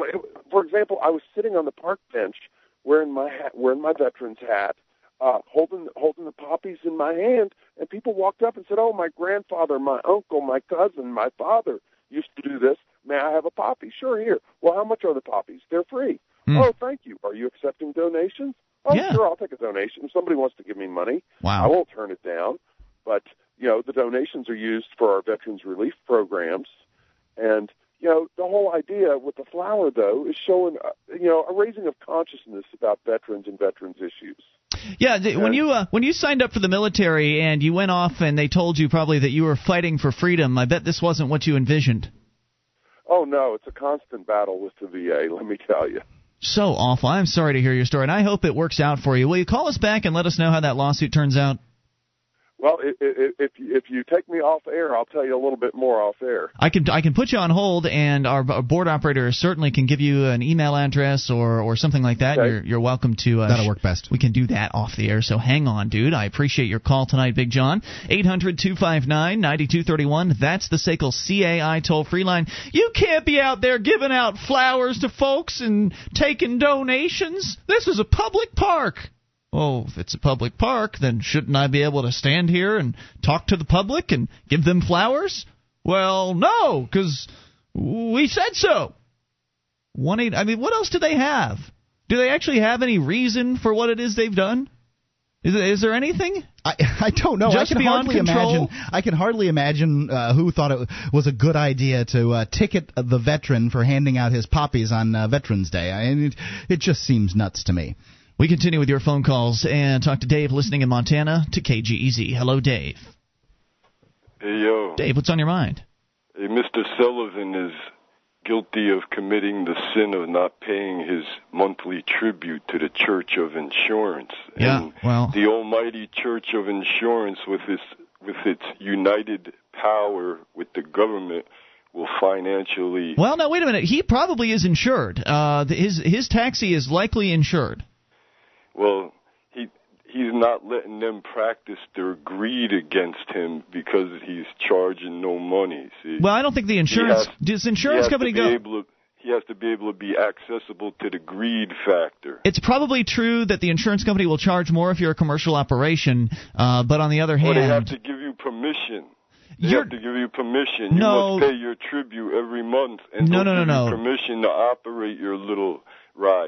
for example, I was sitting on the park bench wearing my hat, wearing my veteran's hat, uh, holding holding the poppies in my hand, and people walked up and said, "Oh, my grandfather, my uncle, my cousin, my father used to do this. May I have a poppy?" Sure, here. Well, how much are the poppies? They're free. Hmm. Oh, thank you. Are you accepting donations? Oh, Yeah. sure. I'll take a donation. If somebody wants to give me money, I won't turn it down. But you know, the donations are used for our veterans relief programs, and you know, the whole idea with the flower though is showing uh, you know a raising of consciousness about veterans and veterans issues. Yeah, when you uh, when you signed up for the military and you went off and they told you probably that you were fighting for freedom, I bet this wasn't what you envisioned. Oh no, it's a constant battle with the VA. Let me tell you. So awful. I'm sorry to hear your story, and I hope it works out for you. Will you call us back and let us know how that lawsuit turns out? Well, if if if you take me off air, I'll tell you a little bit more off air. I can I can put you on hold, and our, our board operator certainly can give you an email address or or something like that. Okay. You're you're welcome to. Uh, That'll work best. We can do that off the air. So hang on, dude. I appreciate your call tonight, Big John. 800-259-9231. That's the SACL CAI toll free line. You can't be out there giving out flowers to folks and taking donations. This is a public park. Oh, if it's a public park, then shouldn't I be able to stand here and talk to the public and give them flowers? Well, no, because we said so. One eight. I mean, what else do they have? Do they actually have any reason for what it is they've done? Is, is there anything? I, I don't know. Just I can hardly control? imagine. I can hardly imagine uh, who thought it was a good idea to uh, ticket the veteran for handing out his poppies on uh, Veterans Day. I mean, it, it just seems nuts to me. We continue with your phone calls and talk to Dave listening in Montana to KGEZ. Hello, Dave. Hey, yo. Dave, what's on your mind? Hey, Mr. Sullivan is guilty of committing the sin of not paying his monthly tribute to the Church of Insurance. Yeah, and well- the almighty Church of Insurance with its with its united power with the government will financially Well, no, wait a minute. He probably is insured. Uh, his his taxi is likely insured. Well he he's not letting them practice their greed against him because he's charging no money. See? Well, I don't think the insurance has- does insurance company go. able to, he has to be able to be accessible to the greed factor. It's probably true that the insurance company will charge more if you're a commercial operation, uh, but on the other hand, they have to give you permission. They You're- have to give you permission. You No. must pay your tribute every month, and No, no, no, give no. you permission to operate your little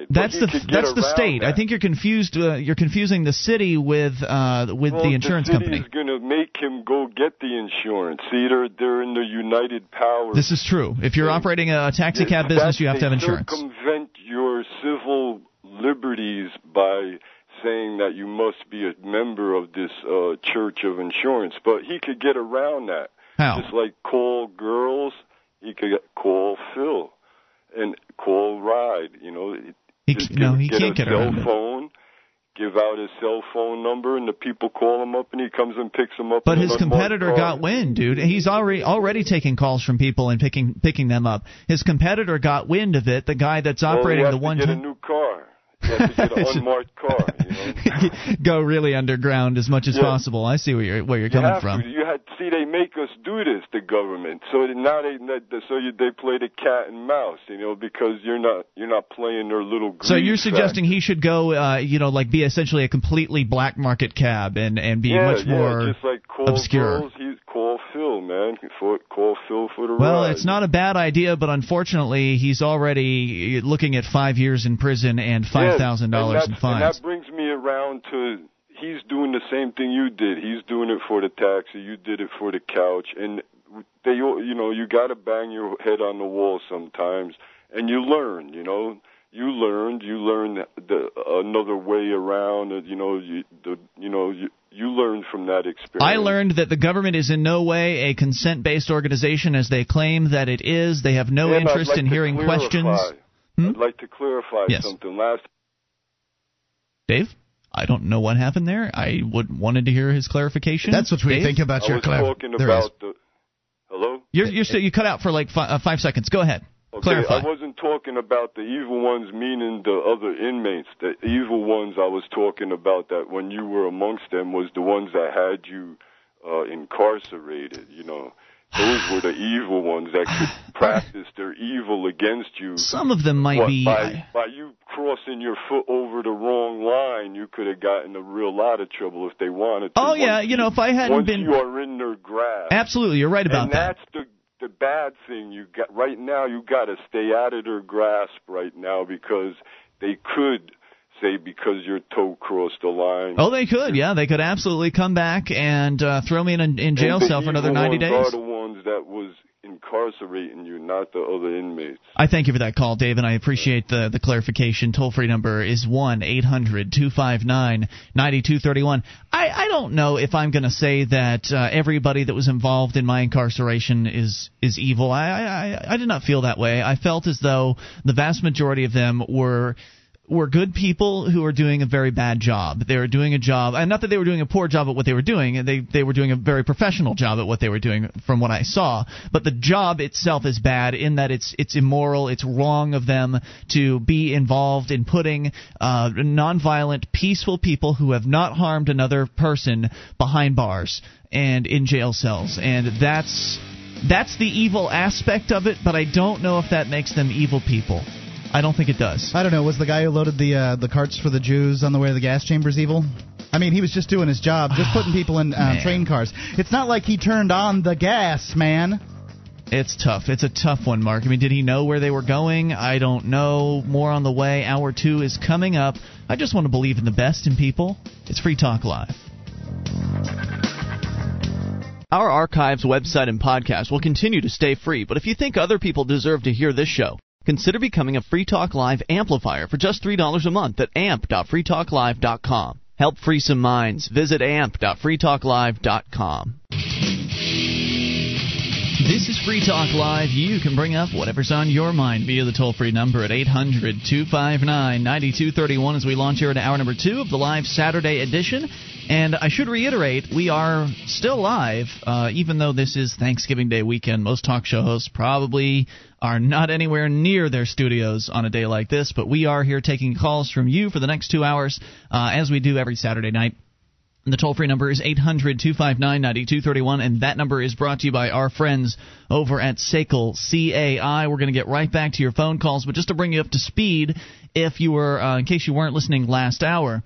But that's the that's the state. I think you're confused. Uh, you're confusing the city with uh, with well, the insurance the city company. is going to make him go get the insurance. See, they're they're in the united power. This is true. If you're operating a taxi cab business, you have to have insurance. Circumvent your civil liberties by saying that you must be a member of this uh, church of insurance, but he could get around that. How? Just like call girls, he could call Phil and call Ride. You know, He just no, he get can't a get cell it. phone. Give out his cell phone number, and the people call him up, and he comes and picks them up. But his competitor got wind, dude. He's already already taking calls from people and picking picking them up. His competitor got wind of it. The guy that's Well, operating has the to one get a time new car. Get an unmarked car. You know? go really underground as much as Yeah. possible. I see where you're where you're You coming from. To. You had see they make us do this, the government. So now they so you, they play the cat and mouse, you know, because you're not you're not playing their little. So you're factor. suggesting he should go, uh, you know, like be essentially a completely black market cab and and be yeah, much more just like call obscure. girls, he's call Phil, man. For, call Phil for the Well, ride. it's not a bad idea, but unfortunately, he's already looking at five years in prison and five thousand dollars in that- And that brings me around to he's doing the same thing you did. He's doing it for the taxi. You did it for the couch, and they, you know, you got to bang your head on the wall sometimes, and you learn. You know, you learned. You learned the another way around. You know, you the you know you you learned from that experience. I learned that the government is in no way a consent-based organization, as they claim that it is. They have no And interest like in hearing clarify- questions. Hmm? I'd like to clarify Yes. something. Last Dave, I don't know what happened there. I would wanted to hear his clarification. That's what we Dave? think about I your was clar- talking there is. about the. Hello. You're, you're still, you cut out for like fi- uh, five seconds. Go ahead. Okay, Clarify. I wasn't talking about the evil ones, meaning the other inmates. The evil ones I was talking about that when you were amongst them was the ones that had you uh, incarcerated. You know, those were the evil ones that could practice their evil against you. Some of them might be. by by you crossing your foot over the wrong line, you could have gotten a real lot of trouble if they wanted to. Oh, yeah, you know, if I hadn't once been- you are in their grasp. Absolutely, you're right about that. and that. that's the the bad thing. You got right now. You got to stay out of their grasp right now because they could say because your toe crossed the line. Oh, they could. Yeah, they could absolutely come back and uh, throw me in a in jail cell for another 90 ones days. Are the ones that was incarcerating you, not the other inmates. I thank you for that call, Dave, and I appreciate the, the clarification. Toll free number is 1 800 259 9231. I don't know if I'm going to say that uh, everybody that was involved in my incarceration is, is evil. I, I, I did not feel that way. I felt as though the vast majority of them were were good people who were doing a very bad job. They were doing a job, and not that they were doing a poor job at what they were doing. They they were doing a very professional job at what they were doing, from what I saw. But the job itself is bad in that it's it's immoral. It's wrong of them to be involved in putting uh, nonviolent, peaceful people who have not harmed another person behind bars and in jail cells, and that's that's the evil aspect of it. But I don't know if that makes them evil people. I don't think it does. I don't know. Was the guy who loaded the uh, the carts for the Jews on the way to the gas chambers evil? I mean, he was just doing his job, just putting people in uh, train cars. It's not like he turned on the gas, man. It's tough. It's a tough one, Mark. I mean, did he know where they were going? I don't know. More on the way. Hour two is coming up. I just want to believe in the best in people. It's Free Talk Live. Our archives, website, and podcast will continue to stay free, but if you think other people deserve to hear this show, consider becoming a Free Talk Live amplifier for just $3 a month at amp.freetalklive.com. Help free some minds. Visit amp.freetalklive.com. This is Free Talk Live. You can bring up whatever's on your mind via the toll free number at 800 259 9231 as we launch here at hour number two of the live Saturday edition. And I should reiterate, we are still live, uh, even though this is Thanksgiving Day weekend. Most talk show hosts probably are not anywhere near their studios on a day like this, but we are here taking calls from you for the next two hours, uh, as we do every Saturday night. The toll free number is 800 259 9231, and that number is brought to you by our friends over at SACL CAI. We're going to get right back to your phone calls, but just to bring you up to speed, if you were, uh, in case you weren't listening last hour,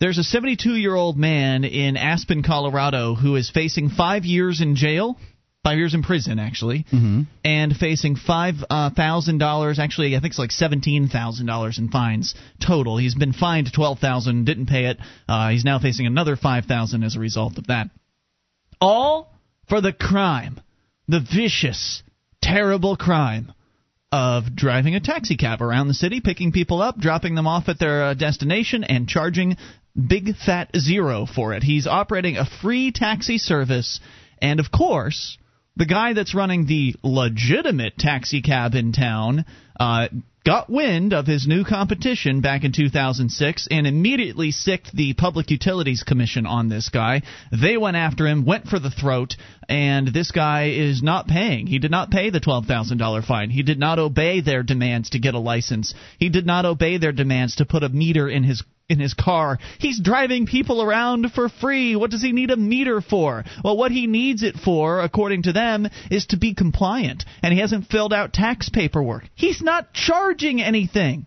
there's a 72 year old man in Aspen, Colorado, who is facing five years in jail five years in prison actually, mm-hmm. and facing five uh, thousand dollars. Actually, I think it's like seventeen thousand dollars in fines total. He's been fined twelve thousand, didn't pay it. Uh, he's now facing another five thousand as a result of that. All for the crime, the vicious, terrible crime of driving a taxi cab around the city, picking people up, dropping them off at their uh, destination, and charging big fat zero for it. He's operating a free taxi service, and of course the guy that's running the legitimate taxi cab in town uh, got wind of his new competition back in 2006 and immediately sicked the Public Utilities Commission on this guy. They went after him, went for the throat, and this guy is not paying. He did not pay the $12,000 fine. He did not obey their demands to get a license. He did not obey their demands to put a meter in his in his car. He's driving people around for free. What does he need a meter for? Well, what he needs it for, according to them, is to be compliant. And he hasn't filled out tax paperwork. He's not charging anything.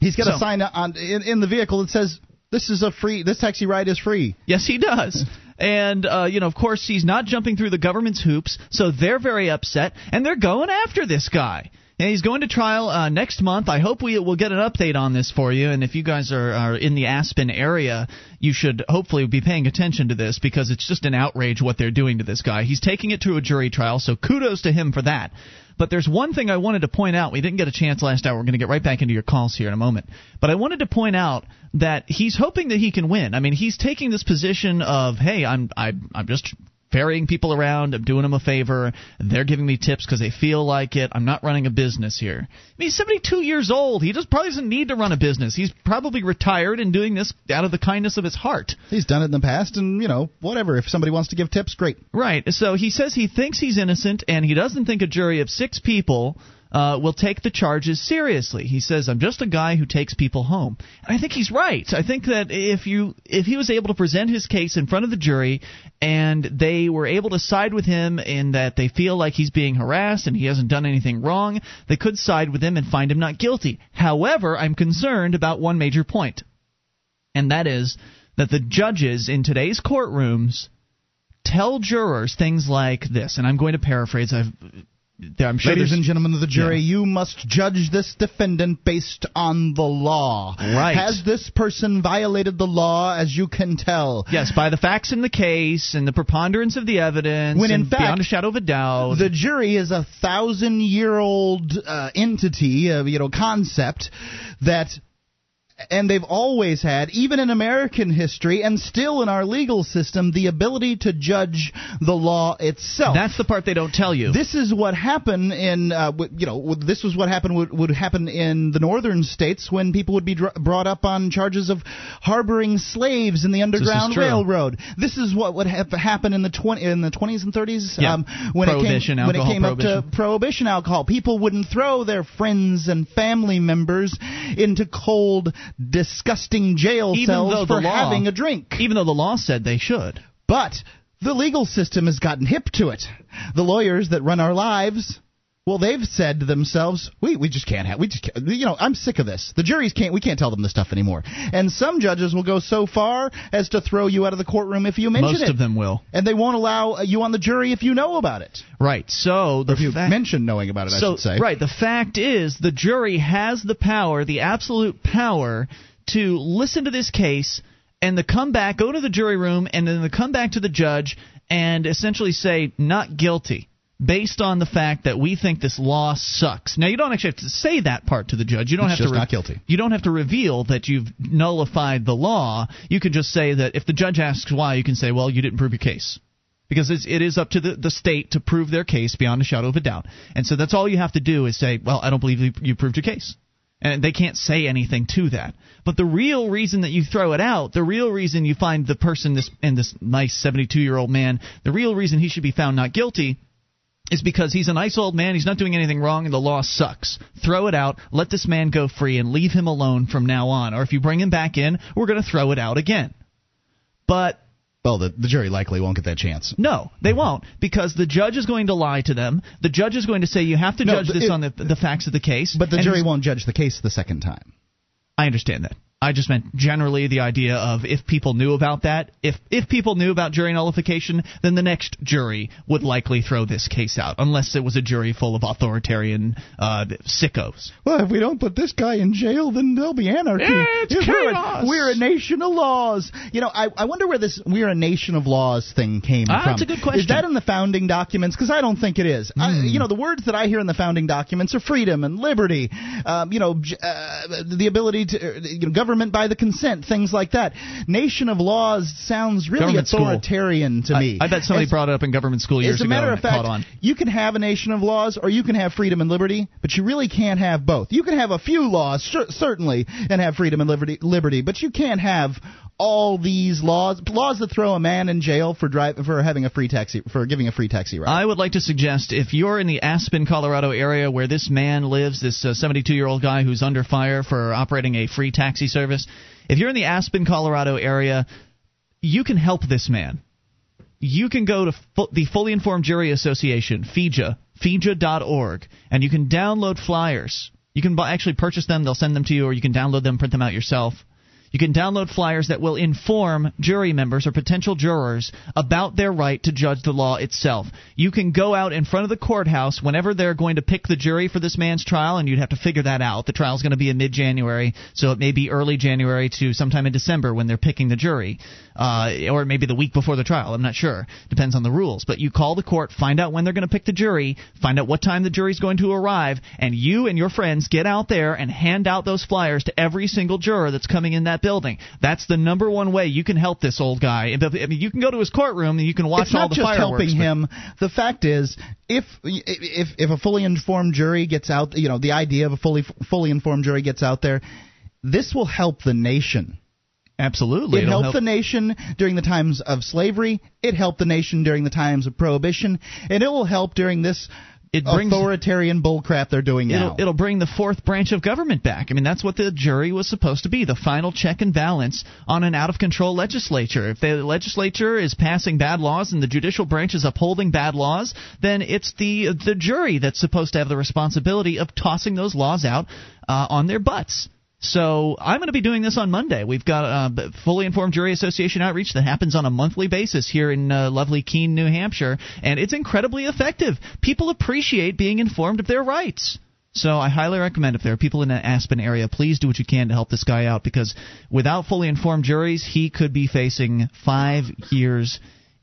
He's got so, a sign on in, in the vehicle that says this is a free this taxi ride is free. Yes, he does. And, uh, you know, of course, he's not jumping through the government's hoops, so they're very upset, and they're going after this guy. And he's going to trial uh, next month. I hope we will get an update on this for you. And if you guys are, are in the Aspen area, you should hopefully be paying attention to this because it's just an outrage what they're doing to this guy. He's taking it to a jury trial, so kudos to him for that. But there's one thing I wanted to point out. We didn't get a chance last hour. We're going to get right back into your calls here in a moment. But I wanted to point out that he's hoping that he can win. I mean, he's taking this position of, hey, I'm I, I'm just ferrying people around. I'm doing them a favor. They're giving me tips because they feel like it. I'm not running a business here. I mean, he's 72 years old. He just probably doesn't need to run a business. He's probably retired and doing this out of the kindness of his heart. He's done it in the past, and you know, whatever. If somebody wants to give tips, great. Right. So he says he thinks he's innocent, and he doesn't think a jury of six people uh, will take the charges seriously. He says, "I'm just a guy who takes people home." And I think he's right. I think that if you if he was able to present his case in front of the jury and they were able to side with him in that they feel like he's being harassed and he hasn't done anything wrong, they could side with him and find him not guilty. However, I'm concerned about one major point, and that is that the judges in today's courtrooms tell jurors things like this, and I'm going to paraphrase. I've I'm sure Ladies and gentlemen of the jury, Yeah. you must judge this defendant based on the law. Right. Has this person violated the law as you can tell? Yes, by the facts in the case and the preponderance of the evidence, When in fact, beyond a shadow of a doubt, The jury is a thousand year old uh, entity, uh, you know, concept that. And they've always had, even in American history and still in our legal system, the ability to judge the law itself. that's the part they don't tell you. This is what happened in, uh, you know, this was what happened would, would happen in the northern states when people would be dr- brought up on charges of harboring slaves in the Underground true. Railroad. This is what would have happened in the twenty in the twenties and thirties Yeah. um, when it came when it came up to prohibition alcohol. People wouldn't throw their friends and family members into cold, disgusting jail Even cells for law- having a drink. even though the law said they should. But the legal system has gotten hip to it. The lawyers that run our lives, well, they've said to themselves, "We we just can't have. We just can't, you know, I'm sick of this. The juries can't. We can't tell them this stuff anymore." And some judges will go so far as to throw you out of the courtroom if you mention Most it. Most of them will. and they won't allow uh, you on the jury if you know about it. Right. So the Or if you fact- mention knowing about it, I should say. right, the fact is the jury has the power, the absolute power to listen to this case and the come back, go to the jury room, and then to come back to the judge and essentially say not guilty. Based on the fact that we think this law sucks. Now you don't actually have to say that part to the judge. You don't It's have just to not guilty. You don't have to reveal that you've nullified the law. You can just say that if the judge asks why, you can say, "Well, you didn't prove your case." because it's, it is up to the, the state to prove their case beyond a shadow of a doubt. And so that's all you have to do is say, well, I don't believe you, you proved your case. And they can't say anything to that. But the real reason that you throw it out, the real reason you find the person this and this nice 72 year old man, the real reason he should be found not guilty is because he's a nice old man, he's not doing anything wrong, and the law sucks. Throw it out, let this man go free, and leave him alone from now on. Or if you bring him back in, we're going to throw it out again. But Well, the, the jury likely won't get that chance. no, they won't, because the judge is going to lie to them. The judge is going to say you have to No, judge this it- on the, the facts of the case. But the jury won't judge the case the second time. I understand that. I just meant generally the idea of if people knew about that, if if people knew about jury nullification, then the next jury would likely throw this case out, unless it was a jury full of authoritarian uh, sickos. Well, if we don't put this guy in jail, then there'll be anarchy. It's we're, chaos. a, we're a nation of laws. You know, I, I wonder where this "we're a nation of laws" thing came Ah, from. that's a good question. Is that in the founding documents? Because I don't think it is. I, Hmm. you know, the words that I hear in the founding documents are freedom and liberty. Um, you know, uh, the ability to uh, you know, government by the consent, things like that. Nation of laws sounds really Government school. authoritarian to me. I, bet somebody As- brought it up in government school years as a ago matter of fact, you can have a nation of laws or you can have freedom and liberty, but you really can't have both. You can have a few laws, cer- certainly, and have freedom and liberty, liberty, but you can't have all these laws, laws that throw a man in jail for drive for having a free taxi for giving a free taxi ride. I would like to suggest if you're in the Aspen, Colorado area where this man lives, this uh, 72 year old guy who's under fire for operating a free taxi service, if you're in the Aspen, Colorado area, you can help this man. You can go to fu- the Fully Informed Jury Association, FIJA, FIJA.org, and you can download flyers. You can actually purchase them, they'll send them to you, or you can download them, print them out yourself. You can download flyers that will inform jury members or potential jurors about their right to judge the law itself. You can go out in front of the courthouse whenever they're going to pick the jury for this man's trial, and you'd have to figure that out. The trial's going to be in mid January, so it may be early January to sometime in December when they're picking the jury, uh, or maybe the week before the trial. I'm not sure. Depends on the rules. But you call the court, find out when they're going to pick the jury, find out what time the jury's going to arrive, and you and your friends get out there and hand out those flyers to every single juror that's coming in that building. That's the number one way you can help this old guy. I mean, you can go to his courtroom and you can watch it's not all the just helping him. The fact is, if if if a fully informed jury gets out, you know, the idea of a fully fully informed jury gets out there, this will help the nation. Absolutely, It It'll helped help- the nation during the times of slavery. It helped the nation during the times of prohibition, and it will help during this It brings- authoritarian bullcrap they're doing now. It'll, it'll bring the fourth branch of government back. I mean, that's what the jury was supposed to be the final check and balance on an out of control legislature. If the legislature is passing bad laws and the judicial branch is upholding bad laws, then it's the, the jury that's supposed to have the responsibility of tossing those laws out uh, on their butts. So I'm going to be doing this on Monday. We've got a fully informed jury association outreach that happens on a monthly basis here in uh, lovely Keene, New Hampshire, and it's incredibly effective. People appreciate being informed of their rights. So I highly recommend if there are people in the Aspen area, please do what you can to help this guy out because without fully informed juries, he could be facing five years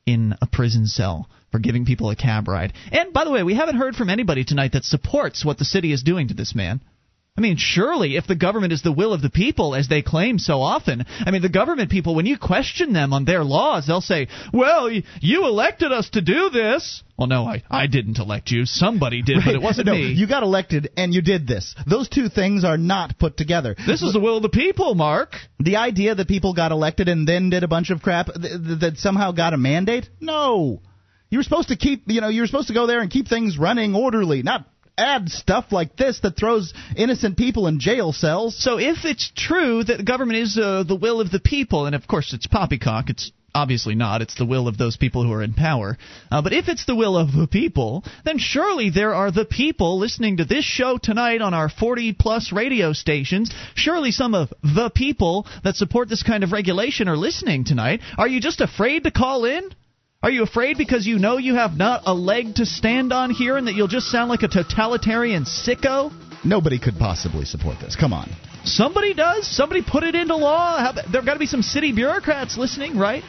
in a prison cell for giving people a cab ride. And by the way, we haven't heard from anybody tonight that supports what the city is doing to this man. I mean, surely if the government is the will of the people, as they claim so often, I mean, the government people, when you question them on their laws, they'll say, well, you elected us to do this. Well, no, I, I didn't elect you. Somebody did, right. but it wasn't no, me. You got elected and you did this. Those two things are not put together. This is the will of the people, Mark. The idea that people got elected and then did a bunch of crap th- that somehow got a mandate? No. You were supposed to keep, you know, you were supposed to go there and keep things running orderly, not add stuff like this that throws innocent people in jail cells. So if it's true that the government is uh, the will of the people, and of course it's poppycock, it's obviously not. It's the will of those people who are in power. Uh, but if it's the will of the people, then surely there are the people listening to this show tonight on our 40 plus radio stations. Surely some of the people that support this kind of regulation are listening tonight. Are you just afraid to call in? Are you afraid because you know you have not a leg to stand on here and that you'll just sound like a totalitarian sicko? Nobody could possibly support this. Come on. Somebody does. Somebody put it into law. There have got to be some city bureaucrats listening, right?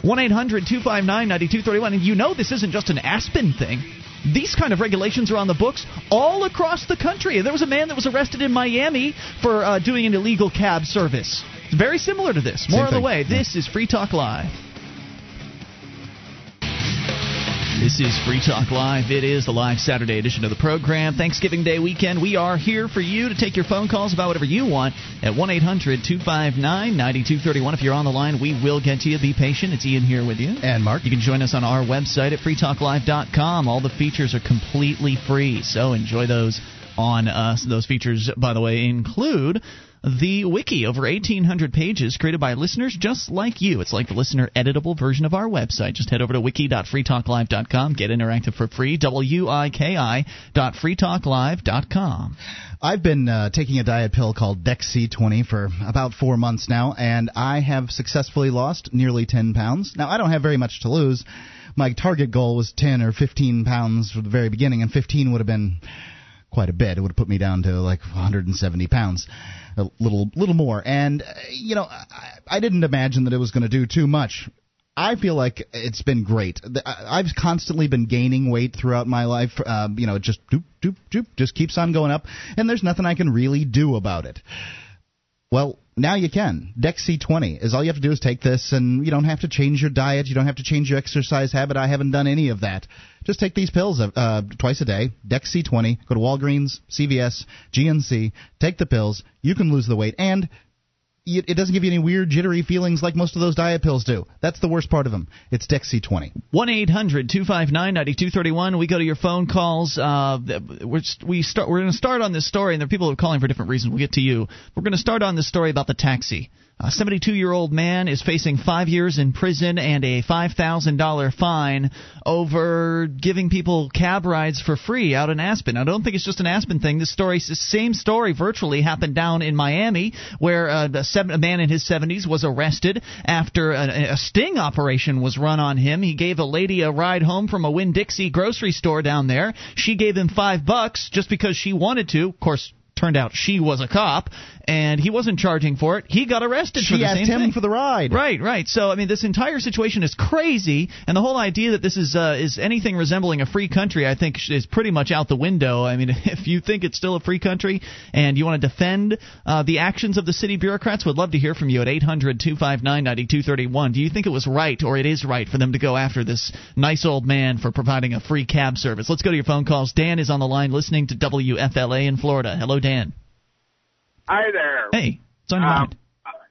1 800 259 9231. And you know this isn't just an Aspen thing. These kind of regulations are on the books all across the country. There was a man that was arrested in Miami for uh, doing an illegal cab service. It's very similar to this. More on the way. This is Free Talk Live. This is Free Talk Live. It is the live Saturday edition of the program. Thanksgiving Day weekend. We are here for you to take your phone calls about whatever you want at 1 800 259 9231. If you're on the line, we will get to you. Be patient. It's Ian here with you. And Mark. You can join us on our website at freetalklive.com. All the features are completely free, so enjoy those on us. Those features, by the way, include the wiki, over 1,800 pages created by listeners just like you. It's like the listener editable version of our website. Just head over to wiki.freetalklive.com, get interactive for free, W-I-K-I dot freetalklive.com. I've been uh, taking a diet pill called Dexy20 for about four months now, and I have successfully lost nearly 10 pounds. Now, I don't have very much to lose. My target goal was 10 or 15 pounds from the very beginning, and 15 would have been quite a bit. It would have put me down to like 170 pounds, a little little more. And uh, you know, I, I didn't imagine that it was going to do too much. I feel like it's been great. I've constantly been gaining weight throughout my life. Um, you know, it just doop doop doop just keeps on going up, and there's nothing I can really do about it. Well, now you can. Dexy20 is all you have to do is take this, and you don't have to change your diet. You don't have to change your exercise habit. I haven't done any of that. Just take these pills uh, twice a day. Dexy20. Go to Walgreens, CVS, GNC. Take the pills. You can lose the weight, and it doesn't give you any weird jittery feelings like most of those diet pills do. That's the worst part of them. It's Dexy 20. 1 800 259 9231. We go to your phone calls. Uh, we're, we start, we're going to start on this story, and there are people who are calling for different reasons. We'll get to you. We're going to start on this story about the taxi. A 72 year old man is facing five years in prison and a $5,000 fine over giving people cab rides for free out in Aspen. I don't think it's just an Aspen thing. This story, same story virtually happened down in Miami, where uh, a man in his 70s was arrested after a, a sting operation was run on him. He gave a lady a ride home from a Winn Dixie grocery store down there. She gave him five bucks just because she wanted to. Of course, turned out she was a cop and he wasn't charging for it. He got arrested she for the same thing. She asked him for the ride. Right, right. So I mean, this entire situation is crazy, and the whole idea that this is uh, is anything resembling a free country, I think, is pretty much out the window. I mean, if you think it's still a free country and you want to defend uh, the actions of the city bureaucrats, would love to hear from you at 800-259-9231. Do you think it was right or it is right for them to go after this nice old man for providing a free cab service? Let's go to your phone calls. Dan is on the line listening to WFLA in Florida. Hello, Dan. Hi there. Hey, it's on your Um, mind.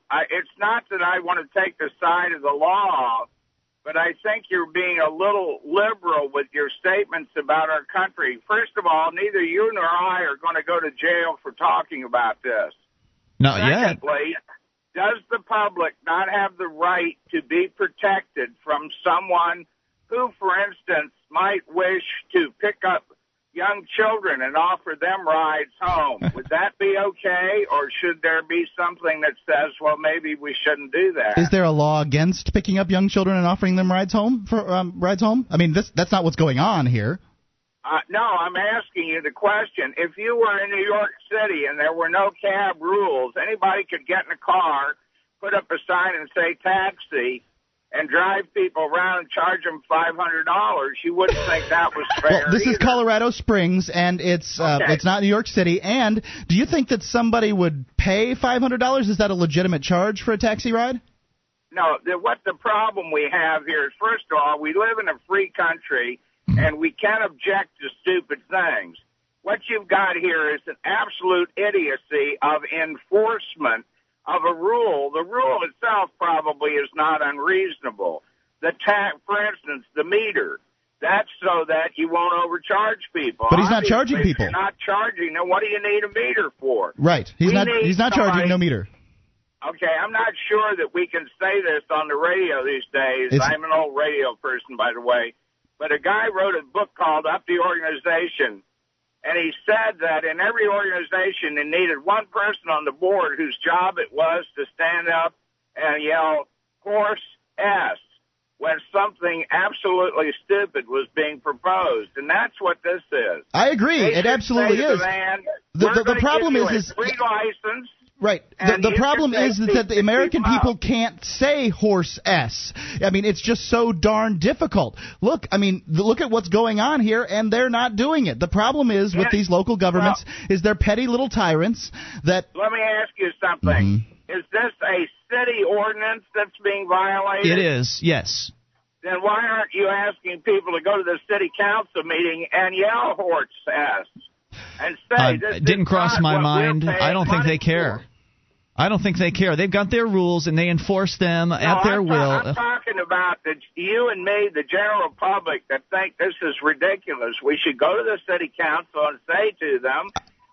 I, it's not that I want to take the side of the law, but I think you're being a little liberal with your statements about our country. First of all, neither you nor I are going to go to jail for talking about this. Not yet. Secondly, does the public not have the right to be protected from someone who, for instance, might wish to pick up young children and offer them rides home. Would that be okay, or should there be something that says, well, maybe we shouldn't do that? Is there a law against picking up young children and offering them rides home for um, rides home? I mean, this that's not what's going on here. Uh, no, I'm asking you the question. If you were in New York City and there were no cab rules, anybody could get in a car, put up a sign and say taxi, and drive people around and charge them five hundred dollars, you wouldn't think that was fair. well, this either. is Colorado Springs, and it's uh, it's not New York City. And do you think that somebody would pay five hundred dollars? Is that a legitimate charge for a taxi ride? No, the, what the problem we have here is, first of all, we live in a free country, and we can't object to stupid things. What you've got here is an absolute idiocy of enforcement of a rule. The rule oh. itself probably is not unreasonable. The ta- for instance, the meter. That's so that you won't overcharge people. But he's not Obviously, charging if people. You're not charging. Then what do you need a meter for? Right. He's We not. He's not charging no meter. Okay, I'm not sure that we can say this on the radio these days. It's- I'm an old radio person, by the way. But a guy wrote a book called Up the Organization, and he said that in every organization they needed one person on the board whose job it was to stand up and yell horse S when something absolutely stupid was being proposed. And that's what this is. I agree. They It absolutely is. the man, The- the- the problem is- is- free license Right. The, And the problem is that the American people can't say horse s. I mean, it's just so darn difficult. Look, I mean, look at what's going on here, and they're not doing it. The problem is with Yeah. these local governments is they're petty little tyrants that. Let me ask you something. Mm-hmm. Is this a city ordinance that's being violated? It is, yes. Then why aren't you asking people to go to the city council meeting and yell horse ass and say Uh, this didn't cross my mind. I don't think they care. for? I don't think they care. They've got their rules and they enforce them No, at their I'm, ta- will. I'm talking about the, you and me, the general public, that think this is ridiculous. We should go to the city council and say to them,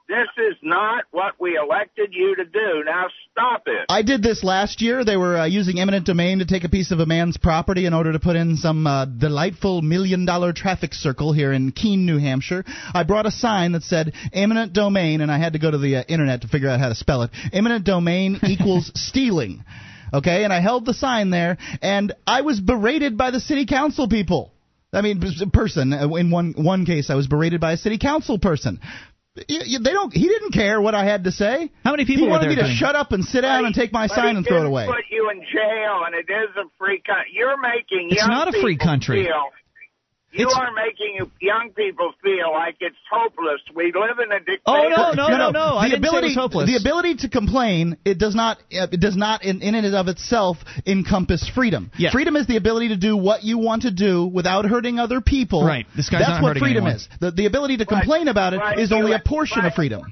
"This is not what we elected you to do. Now stop it." I did this last year. They were uh, using eminent domain to take a piece of a man's property in order to put in some uh, delightful million dollar traffic circle here in Keene, New Hampshire. I brought a sign that said eminent domain, and I had to go to the uh, internet to figure out how to spell it. Eminent domain equals stealing. Okay, and I held the sign there, and I was berated by the city council people. I mean, person. uh, In one one case, I was berated by a city council person. Y- y- They don't. He didn't care what I had to say. How many people He were wanted there me to shut up and sit down and take my sign and throw it didn't away. Put you in jail, and it is a free country. You're making It's young not a free country. Feel, you It's- are making young people feel like it's hopeless. We live in a dictatorship. Oh, no, no, no, no. I The didn't say it ability, was hopeless. the ability to complain, it does not, uh, it does not, in, in and of itself, encompass freedom. Yeah. Freedom is the ability to do what you want to do without hurting other people. Right. This guy's That's not what hurting freedom anyone. is. The, the ability to But- complain about it but is only a portion but- of freedom.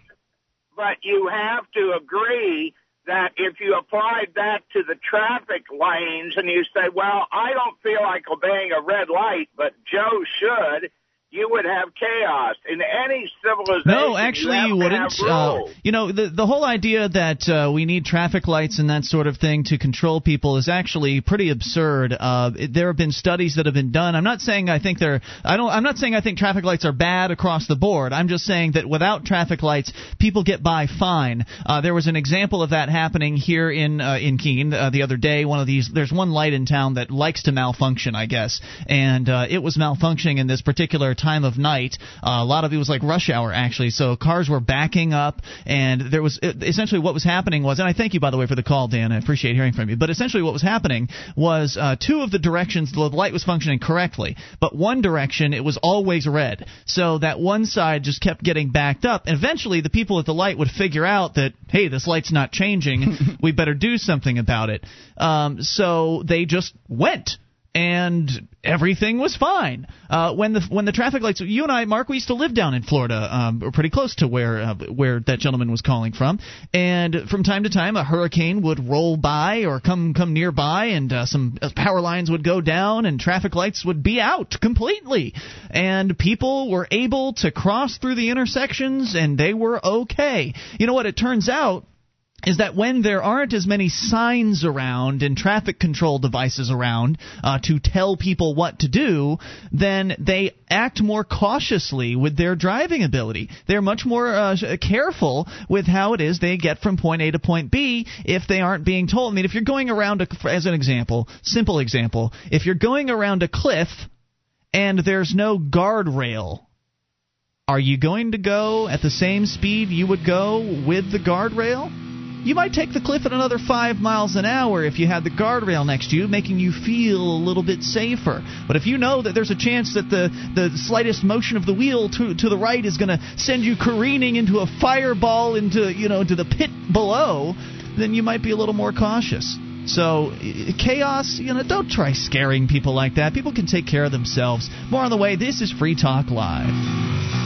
But you have to agree that if you applied that to the traffic lanes and you say, well, I don't feel like obeying a red light, but Joe should, you would have chaos. In any civilization, No, actually, you, you wouldn't. Uh, you know, the the whole idea that uh, we need traffic lights and that sort of thing to control people is actually pretty absurd. Uh, it- there have been studies that have been done. I'm not saying I think they're. I don't. I'm not saying I think traffic lights are bad across the board. I'm just saying that without traffic lights, people get by fine. Uh, there was an example of that happening here in uh, in Keene uh, the other day. One of these. There's one light in town that likes to malfunction, I guess, and uh, it was malfunctioning in this particular time of night. Uh, a lot of it was like rush hour actually, so cars were backing up, and there was essentially what was happening was, and I thank you by the way for the call, Dan. I appreciate hearing from you. But essentially what was happening was uh, two of the directions the light was functioning correctly, but one direction it was always red, so that one side just kept getting backed up, and eventually the people at the light would figure out that hey, this light's not changing, we better do something about it. Um, so they just went and everything was fine. Uh, when the when the traffic lights, you and I, Mark, we used to live down in Florida, um, pretty close to where uh, where that gentleman was calling from, and from time to time a hurricane would roll by or come come nearby, and uh, some uh, power lines would go down, and traffic lights would be out completely, and people were able to cross through the intersections, and they were okay. You know what? It turns out is that when there aren't as many signs around and traffic control devices around uh, to tell people what to do, then they act more cautiously with their driving ability. They're much more uh, careful with how it is they get from point A to point B if they aren't being told. I mean, if you're going around, a, as an example, simple example, if you're going around a cliff and there's no guardrail are you going to go at the same speed you would go with the guardrail? You might take the cliff at another five miles an hour if you had the guardrail next to you, making you feel a little bit safer. But if you know that there's a chance that the, the slightest motion of the wheel to, to the right is going to send you careening into a fireball into you know into the pit below, then you might be a little more cautious. So chaos, you know, don't try scaring people like that. People can take care of themselves. More on the way. This is Free Talk Live.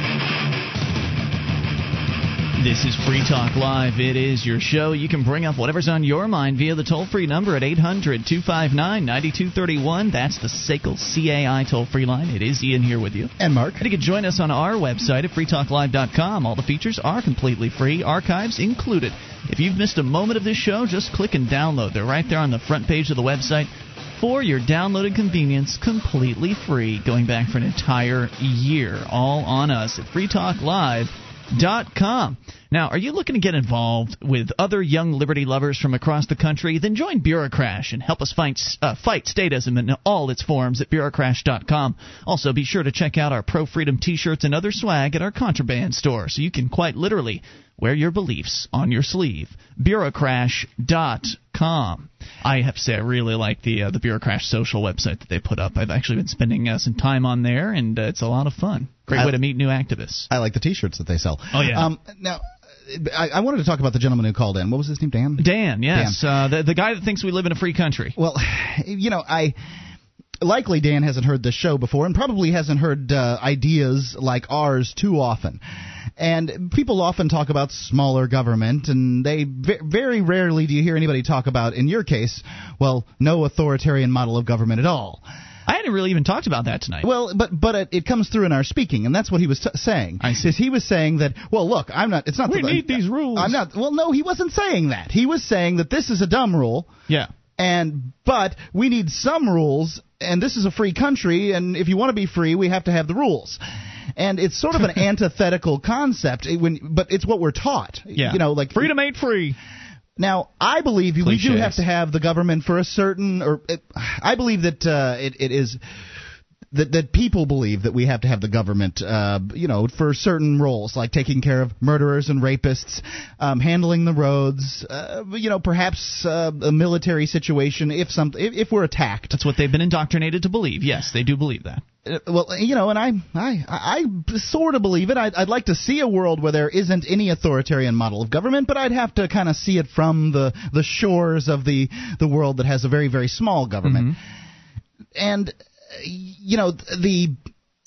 This is Free Talk Live. It is your show. You can bring up whatever's on your mind via the toll free number at 800 259 9231. That's the SACL CAI toll free line. It is Ian here with you. And Mark. And you can join us on our website at freetalklive.com. All the features are completely free, archives included. If you've missed a moment of this show, just click and download. They're right there on the front page of the website for your downloaded convenience, completely free, going back for an entire year. All on us at Free Talk Live com. Now, are you looking to get involved with other young liberty lovers from across the country? Then join Bureaucrash and help us fight, uh, fight statism in all its forms at Bureaucrash.com. Also, be sure to check out our pro freedom t shirts and other swag at our contraband store so you can quite literally wear your beliefs on your sleeve. Bureaucrash.com. I have to say, I really like the uh, the Bureaucrash social website that they put up. I've actually been spending uh, some time on there, and uh, it's a lot of fun. Great I, way to meet new activists. I like the T-shirts that they sell. Oh yeah. Um, now. I, I, wanted to talk about the gentleman who called in. What was his name? Dan. Dan. Yes. Dan. Uh, the the guy that thinks we live in a free country. Well, you know, I likely Dan hasn't heard this show before and probably hasn't heard uh, ideas like ours too often. And people often talk about smaller government, and they very rarely do you hear anybody talk about, in your case, well, no authoritarian model of government at all. I hadn't really even talked about that tonight. Well, but but it, it comes through in our speaking, and that's what he was t- saying. I see. He was saying that. Well, look, I'm not. It's not. We need these rules. I'm not. Well, no, he wasn't saying that. He was saying that this is a dumb rule. Yeah. And but we need some rules, and this is a free country, and if you want to be free, we have to have the rules and it's sort of an antithetical concept eh, when but it's what we're taught eh, yeah. you know like freedom ain't free now, I believe Cliches. we do have to have the government for a certain, or it, I believe that uh, it, it is that that people believe that we have to have the government, uh, you know, for certain roles like taking care of murderers and rapists, um, handling the roads, uh, you know, perhaps uh, a military situation if some if, if we're attacked. That's what they've been indoctrinated to believe. Yes, they do believe that. Uh, well, you know, and I, I, I sort of believe it. I'd, I'd like to see a world where there isn't any authoritarian model of government, but I'd have to kind of see it from the the shores of the the world that has a very very small government. Mm-hmm. And you know the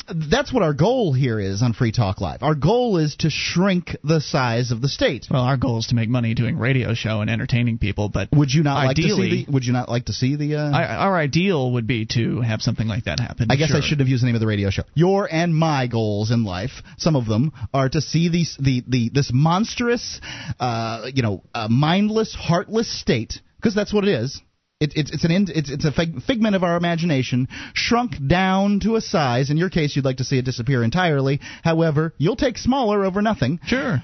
that's what our goal here is on Free Talk Live. Our goal is to shrink the size of the state. Well, our goal is to make money doing radio show and entertaining people. But would you not ideally, like to see the? Would you not like to see the? Uh, our ideal would be to have something like that happen. I guess sure. I should have used the name of the radio show. Your and my goals in life, some of them are to see these the the this monstrous, uh, you know, uh, mindless, heartless state because that's what it is it, it's it's an it's it's a figment of our imagination, shrunk down to a size. In your case, you'd like to see it disappear entirely. However, you'll take smaller over nothing. Sure.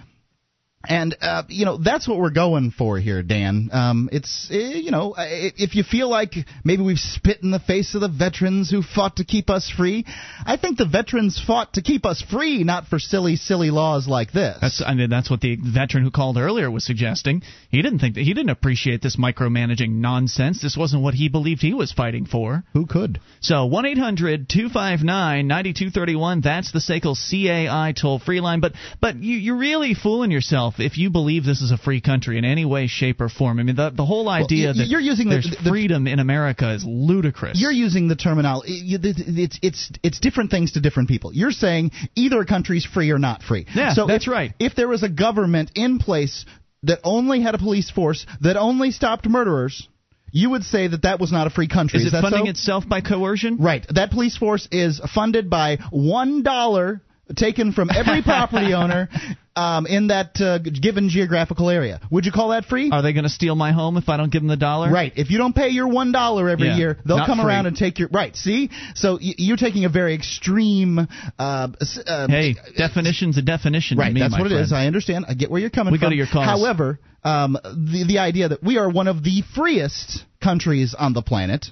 And uh, you know that's what we're going for here, Dan. Um, it's uh, you know if you feel like maybe we've spit in the face of the veterans who fought to keep us free, I think the veterans fought to keep us free, not for silly, silly laws like this. That's I mean that's what the veteran who called earlier was suggesting. He didn't think that he didn't appreciate this micromanaging nonsense. This wasn't what he believed he was fighting for. Who could? So one eight hundred two five nine ninety two thirty one. That's the SACL CAI toll free line. But but you you're really fooling yourself yourself if you believe this is a free country in any way, shape, or form. I mean, the, the whole idea well, that you're using there's the, the, freedom in America is ludicrous. You're using the terminology. It's it's it's different things to different people. You're saying either a country's free or not free. Yeah, so that's if, right. If there was a government in place that only had a police force that only stopped murderers, you would say that that was not a free country. Is, Is it funding so? itself by coercion? Right. That police force is funded by one dollar taken from every property owner um, in that uh, given geographical area. Would you call that free? Are they going to steal my home if I don't give them the dollar? Right. If you don't pay your one dollar every Yeah. year, they'll Not come free. around and take your right. See, so y- you're taking a very extreme. Uh, uh, Hey, definition's a definition. to Right, me, that's what it is. I understand. I get where you're coming We from. go to your calls. However, um, the the idea that we are one of the freest countries on the planet,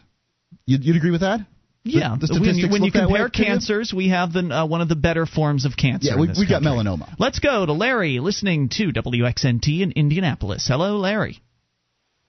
you'd, you'd agree with that? Yeah, the, the when you, when you look that way compare you? cancers, we have the, uh, one of the better forms of cancer. Yeah, in we, this we got melanoma. Let's go to Larry, listening to WXNT in Indianapolis. Hello, Larry.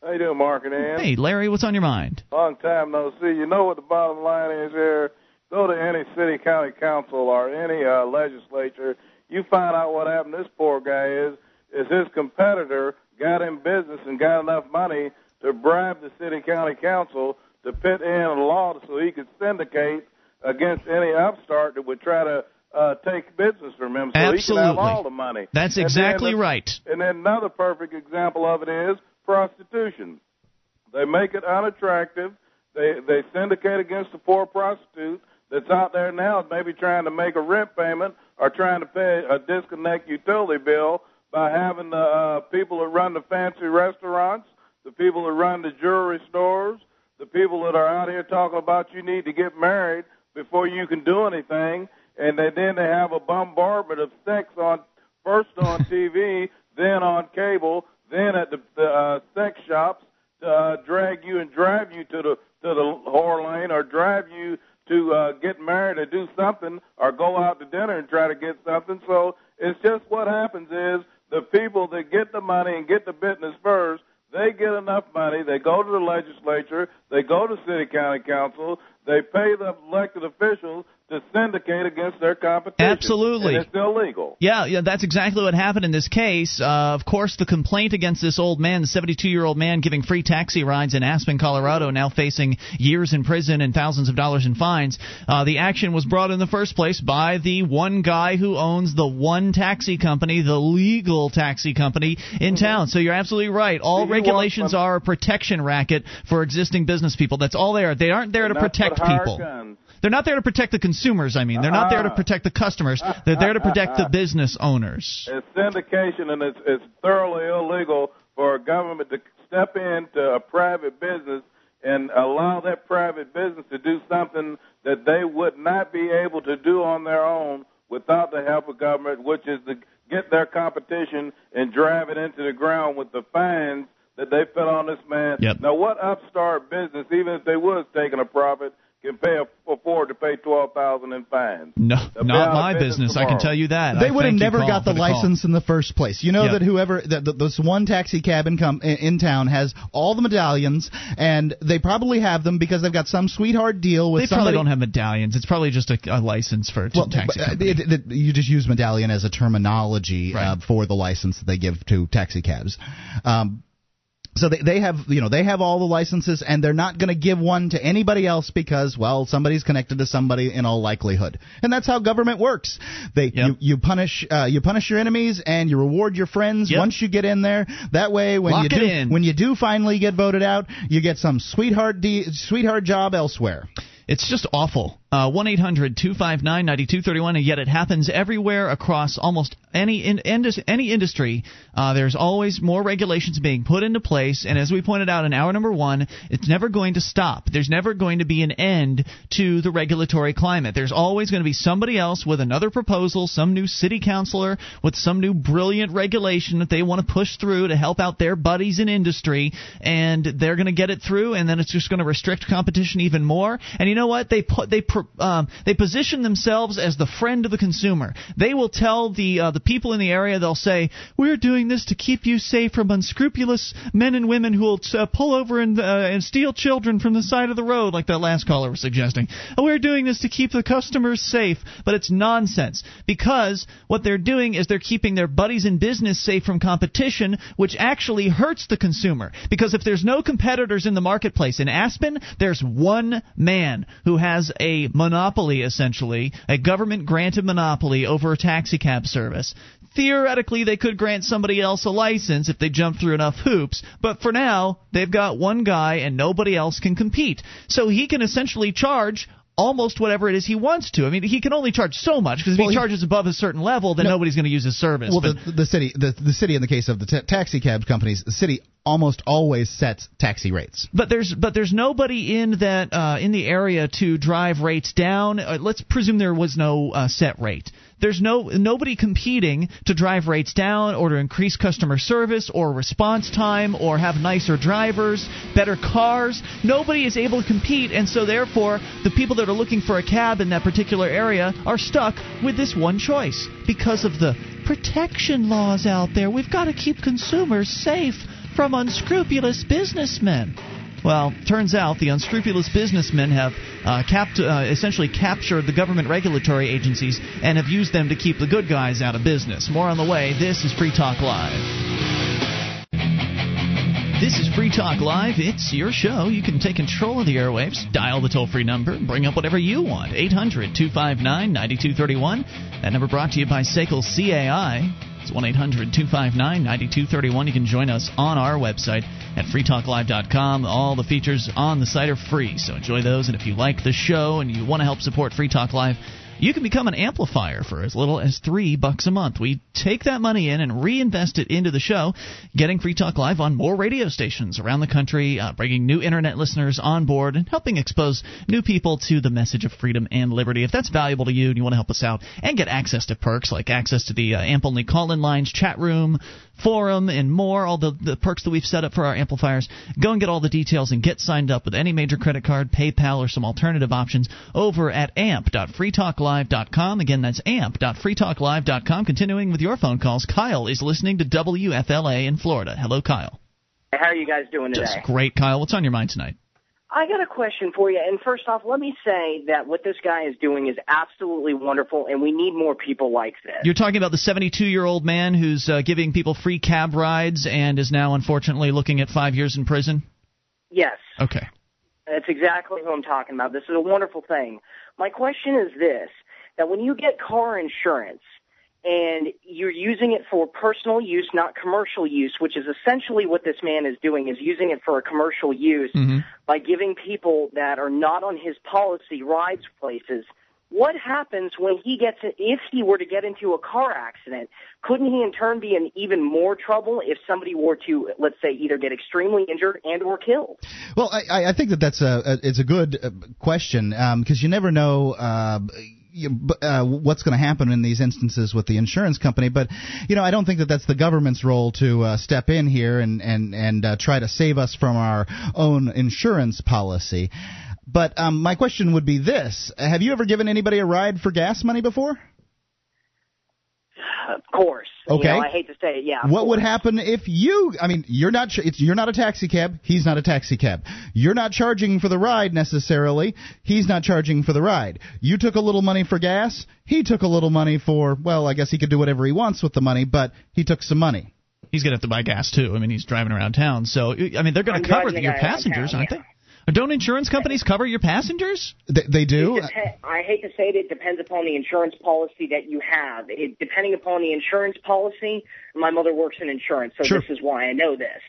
How you doing, Mark and Ann? Hey, Larry, what's on your mind? Long time no see. You know what the bottom line is here? Go to any city, county council, or any uh, legislature. You find out what happened. This poor guy is is his competitor got in business and got enough money to bribe the city, county council to put in a law so he could syndicate against any upstart that would try to uh, take business from him, so he can have all the money. That's exactly right. And then another perfect example of it is prostitution. They make it unattractive. They they syndicate against the poor prostitute that's out there now, maybe trying to make a rent payment or trying to pay a disconnect utility bill by having the uh, people that run the fancy restaurants, the people that run the jewelry stores, the people that are out here talking about you need to get married before you can do anything, and they, then they have a bombardment of sex on first on TV, then on cable, then at the, the uh, sex shops to uh, drag you and drive you to the to the whore lane or drive you to uh, get married or do something or go out to dinner and try to get something. So it's just what happens is the people that get the money and get the business first, they get enough money, they go to the legislature, they go to city county council, they pay the elected officials to syndicate against their competition. Absolutely. And it's illegal. Yeah, yeah, that's exactly what happened in this case. Uh, of course, the complaint against this old man, the 72-year-old man giving free taxi rides in Aspen, Colorado, now facing years in prison and thousands of dollars in fines. Uh, the action was brought in the first place by the one guy who owns the one taxi company, the legal taxi company in town. So you're absolutely right. All want regulations are a protection racket for existing business people. That's all they are. They aren't there to protect people. guns. They're not there to protect the consumers, I mean. They're not there to Ah. protect the customers. They're there to protect the business owners. It's syndication, and it's, it's thoroughly illegal for a government to step into a private business and allow that private business to do something that they would not be able to do on their own without the help of government, which is to get their competition and drive it into the ground with the fines that they put on this man. Yep. Now, what upstart business, even if they was taking a profit, can pay afford to pay twelve thousand in fines? No, They'll not my business business. I can tell you that. They would have never got the for call. license in the first place. You know Yeah. that whoever that that this one taxi cab in, com, in in town has all the medallions, and they probably have them because they've got some sweetheart deal with They somebody. probably don't have medallions. It's probably just a, a license for a well, taxi but, uh, company. it- it- you just use medallion as a terminology uh, for the license that they give to taxi cabs. Um, so they they have you know they have all the licenses and they're not going to give one to anybody else because well somebody's connected to somebody in all likelihood and that's how government works they Yep. you, you punish uh, you punish your enemies and you reward your friends Yep. once you get in there that way when Lock you do in. when you do finally get voted out you get some sweetheart de- sweetheart job elsewhere It's just awful. Uh, One eight hundred two five nine ninety two thirty one, and yet it happens everywhere across almost any in, indus, any industry. Uh, there's always more regulations being put into place, and as we pointed out in hour number one, it's never going to stop. There's never going to be an end to the regulatory climate. There's always going to be somebody else with another proposal, some new city councilor with some new brilliant regulation that they want to push through to help out their buddies in industry, and they're going to get it through, and then it's just going to restrict competition even more. And you know what? They put they um, they position themselves as the friend of the consumer. They will tell the uh, the people in the area. They'll say, "We're doing this to keep you safe from unscrupulous men and women who will uh, pull over and uh, and steal children from the side of the road," like that last caller was suggesting. "Oh, We're doing this to keep the customers safe, but it's nonsense because what they're doing is they're keeping their buddies in business safe from competition, which actually hurts the consumer. Because if there's no competitors in the marketplace in Aspen, there's one man who has a monopoly, essentially, a government granted monopoly over a taxi cab service. theoretically they could grant somebody else a license if they jump through enough hoops but for now they've got one guy and nobody else can compete so he can essentially charge almost whatever it is he wants to. I mean, he can only charge so much because if well, he charges above a certain level, then no, nobody's going to use his service. Well, the, the, city, the, the city, in the case of the t- taxi cab companies, the city almost always sets taxi rates. But there's but there's nobody in that uh, in the area to drive rates down. Uh, let's presume there was no uh, set rate. There's no nobody competing to drive rates down or to increase customer service or response time or have nicer drivers, better cars. Nobody is able to compete, and so therefore the people that are looking for a cab in that particular area are stuck with this one choice because of the protection laws out there. We've got to keep consumers safe from unscrupulous businessmen. Well, turns out the unscrupulous businessmen have uh, capt- uh, essentially captured the government regulatory agencies and have used them to keep the good guys out of business. More on the way. This is Free Talk Live. This is Free Talk Live. It's your show. You can take control of the airwaves, dial the toll free number, and bring up whatever you want. 800 259 9231. That number brought to you by SACL CAI. It's 1 800 259 9231. You can join us on our website at freetalklive.com. All the features on the site are free, so enjoy those. And if you like the show and you want to help support Free Talk Live, you can become an amplifier for as little as three bucks a month. We take that money in and reinvest it into the show, getting Free Talk Live on more radio stations around the country, uh, bringing new internet listeners on board, and helping expose new people to the message of freedom and liberty. If that's valuable to you and you want to help us out and get access to perks like access to the uh, AMP only call in lines, chat room, forum, and more, all the, the perks that we've set up for our amplifiers, go and get all the details and get signed up with any major credit card, PayPal, or some alternative options over at amp.freetalklive.com Again, that's amp.freetalklive.com. Continuing with your phone calls, Kyle is listening to WFLA in Florida. Hello, Kyle. How are you guys doing today? Just great, Kyle. What's on your mind tonight? I got a question for you. And first off, let me say that what this guy is doing is absolutely wonderful, and we need more people like this. You're talking about the 72 year old man who's uh, giving people free cab rides and is now unfortunately looking at five years in prison? Yes. Okay. That's exactly who I'm talking about. This is a wonderful thing. My question is this that when you get car insurance and you're using it for personal use, not commercial use, which is essentially what this man is doing, is using it for a commercial use mm-hmm. by giving people that are not on his policy rides places. What happens when he gets, if he were to get into a car accident, couldn't he in turn be in even more trouble if somebody were to, let's say, either get extremely injured and or killed? Well, I, I think that that's a, a it's a good uh, question because um, you never know. Uh, uh, what's going to happen in these instances with the insurance company. But you know, I don't think that that's the government's role to uh, step in here and and and uh, try to save us from our own insurance policy. But um, my question would be this: Have you ever given anybody a ride for gas money before? Of course. Okay. You know, I hate to say it. Yeah. What course. would happen if you? I mean, you're not. It's you're not a taxi cab. He's not a taxi cab. You're not charging for the ride necessarily. He's not charging for the ride. You took a little money for gas. He took a little money for. Well, I guess he could do whatever he wants with the money, but he took some money. He's gonna have to buy gas too. I mean, he's driving around town, so I mean, they're going to cover your passengers, town, aren't yeah. they? Don't insurance companies cover your passengers? They, they do. It dep- I hate to say it, it depends upon the insurance policy that you have. It, depending upon the insurance policy, my mother works in insurance, so Sure. this is why I know this.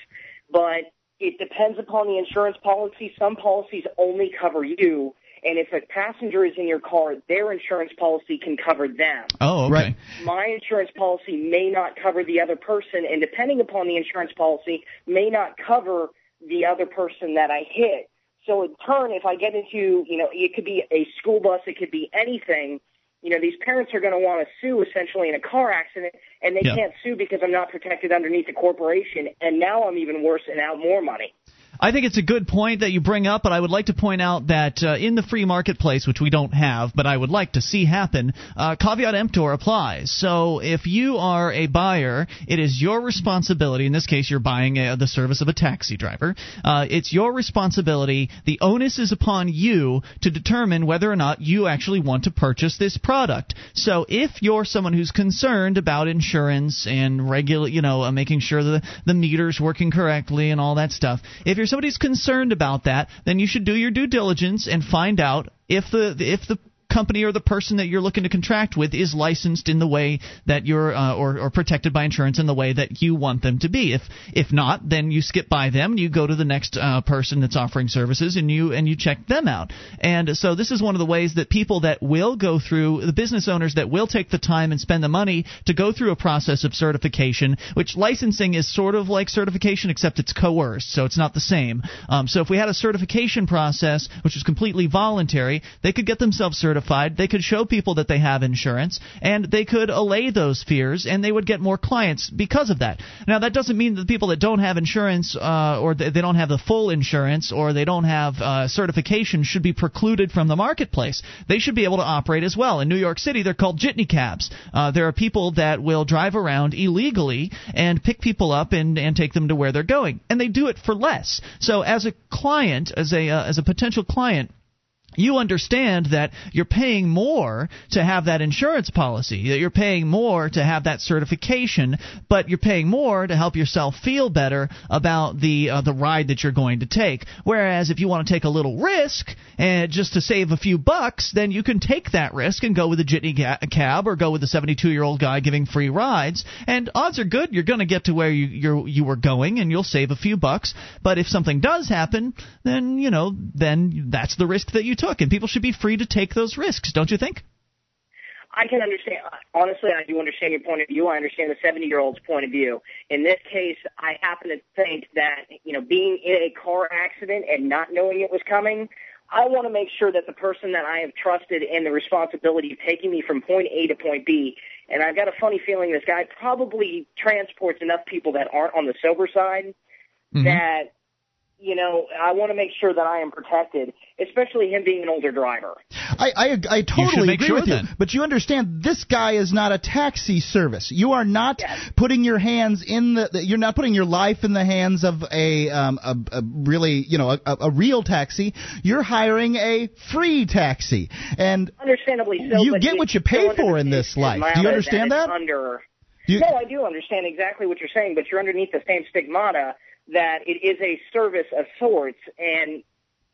But it depends upon the insurance policy. Some policies only cover you, and if a passenger is in your car, their insurance policy can cover them. Oh, okay. Right. My insurance policy may not cover the other person, and depending upon the insurance policy, may not cover the other person that I hit. So in turn, if I get into, you know, it could be a school bus, it could be anything. You know, these parents are going to want to sue essentially in a car accident, and they Yeah. can't sue because I'm not protected underneath the corporation, and now I'm even worse and out more money. I think it's a good point that you bring up, but I would like to point out that uh, in the free marketplace, which we don't have, but I would like to see happen, uh, caveat emptor applies. So if you are a buyer, it is your responsibility. In this case, you're buying uh the service of a taxi driver. Uh, it's your responsibility. The onus is upon you to determine whether or not you actually want to purchase this product. So if you're someone who's concerned about insurance and regular, you know, uh, making sure the the meter's working correctly and all that stuff, if you're somebody who's concerned about that, then you should do your due diligence and find out if the if the company or the person that you're looking to contract with is licensed in the way that you're uh, or, or protected by insurance in the way that you want them to be. If if not, then you skip by them, you go to the next uh, person that's offering services, and you and you check them out. And so this is one of the ways that people that will go through the business owners that will take the time and spend the money to go through a process of certification, which licensing is sort of like certification except it's coerced, so it's not the same. Um, so if we had a certification process which was completely voluntary, they could get themselves certified. They could show people that they have insurance, and they could allay those fears, and they would get more clients because of that. Now that doesn't mean that the people that don't have insurance uh, or they don't have the full insurance or they don't have uh, certification should be precluded from the marketplace. They should be able to operate as well. In New York City, they're called jitney cabs. Uh, there are people that will drive around illegally and pick people up and, and take them to where they're going, and they do it for less. So as a client, as a uh, as a potential client you understand that you're paying more to have that insurance policy, that you're paying more to have that certification, but you're paying more to help yourself feel better about the uh, the ride that you're going to take. Whereas if you want to take a little risk and just to save a few bucks, then you can take that risk and go with a jitney cab or go with a 72 year old guy giving free rides. And odds are good you're going to get to where you you you were going and you'll save a few bucks. But if something does happen, then you know then that's the risk that you took, and people should be free to take those risks, don't you think? I can understand. Honestly, I do understand your point of view. I understand the 70 year old's point of view. In this case, I happen to think that, you know, being in a car accident and not knowing it was coming, I want to make sure that the person that I have trusted in the responsibility of taking me from point A to point B, and I've got a funny feeling this guy probably transports enough people that aren't on the sober side mm-hmm. that you know, I want to make sure that I am protected, especially him being an older driver. I I, I totally agree sure with then. you, but you understand this guy is not a taxi service. You are not yes. putting your hands in the. You're not putting your life in the hands of a um a, a really you know a, a real taxi. You're hiring a free taxi, and understandably so. You get what you pay for in this life. Do you understand that? Under. You, no, I do understand exactly what you're saying, but you're underneath the same stigmata that it is a service of sorts, and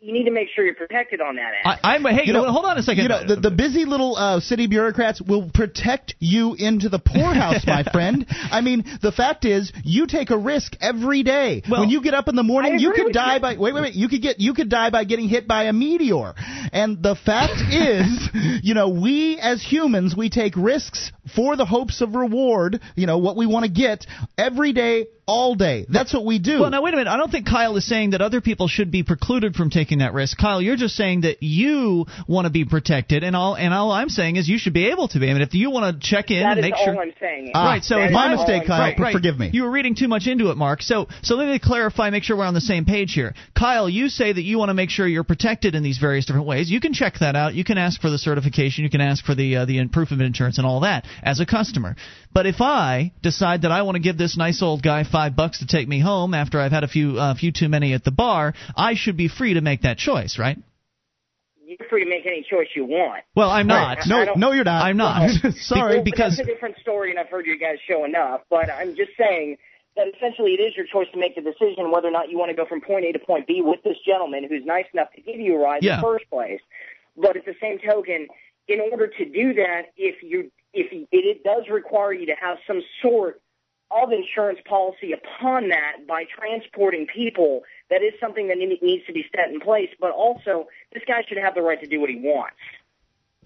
you need to make sure you're protected on that end. I, am hey, you know, hold on a second. You know, the, the busy little uh, city bureaucrats will protect you into the poorhouse, my friend. I mean, the fact is, you take a risk every day. Well, when you get up in the morning, you could die you. by wait, wait, wait. You could get you could die by getting hit by a meteor. And the fact is, you know, we as humans, we take risks for the hopes of reward. You know what we want to get every day, all day. That's what we do. Well, now wait a minute. I don't think Kyle is saying that other people should be precluded from taking that risk. Kyle, you're just saying that you want to be protected, and all and all I'm saying is you should be able to be. I mean, if you want to check in that and make sure. That is all I'm saying. Ah, right. So if my mistake, Kyle. Right, right. Forgive me. You were reading too much into it, Mark. So so let me clarify. Make sure we're on the same page here. Kyle, you say that you want to make sure you're protected in these various different ways. You can check that out. You can ask for the certification. You can ask for the uh, the proof of insurance and all that as a customer. But if I decide that I want to give this nice old guy five bucks to take me home after I've had a few uh, few too many at the bar, I should be free to make that choice, right? You're free to make any choice you want. Well, I'm not. Right. No, no, you're not. I'm not. Sorry, well, because that's a different story, and I've heard you guys show enough. But I'm just saying that essentially it is your choice to make the decision whether or not you want to go from point A to point B with this gentleman who's nice enough to give you a ride yeah. in the first place. But at the same token, in order to do that, if you if it, it does require you to have some sort of insurance policy upon that by transporting people, that is something that needs to be set in place. But also, this guy should have the right to do what he wants.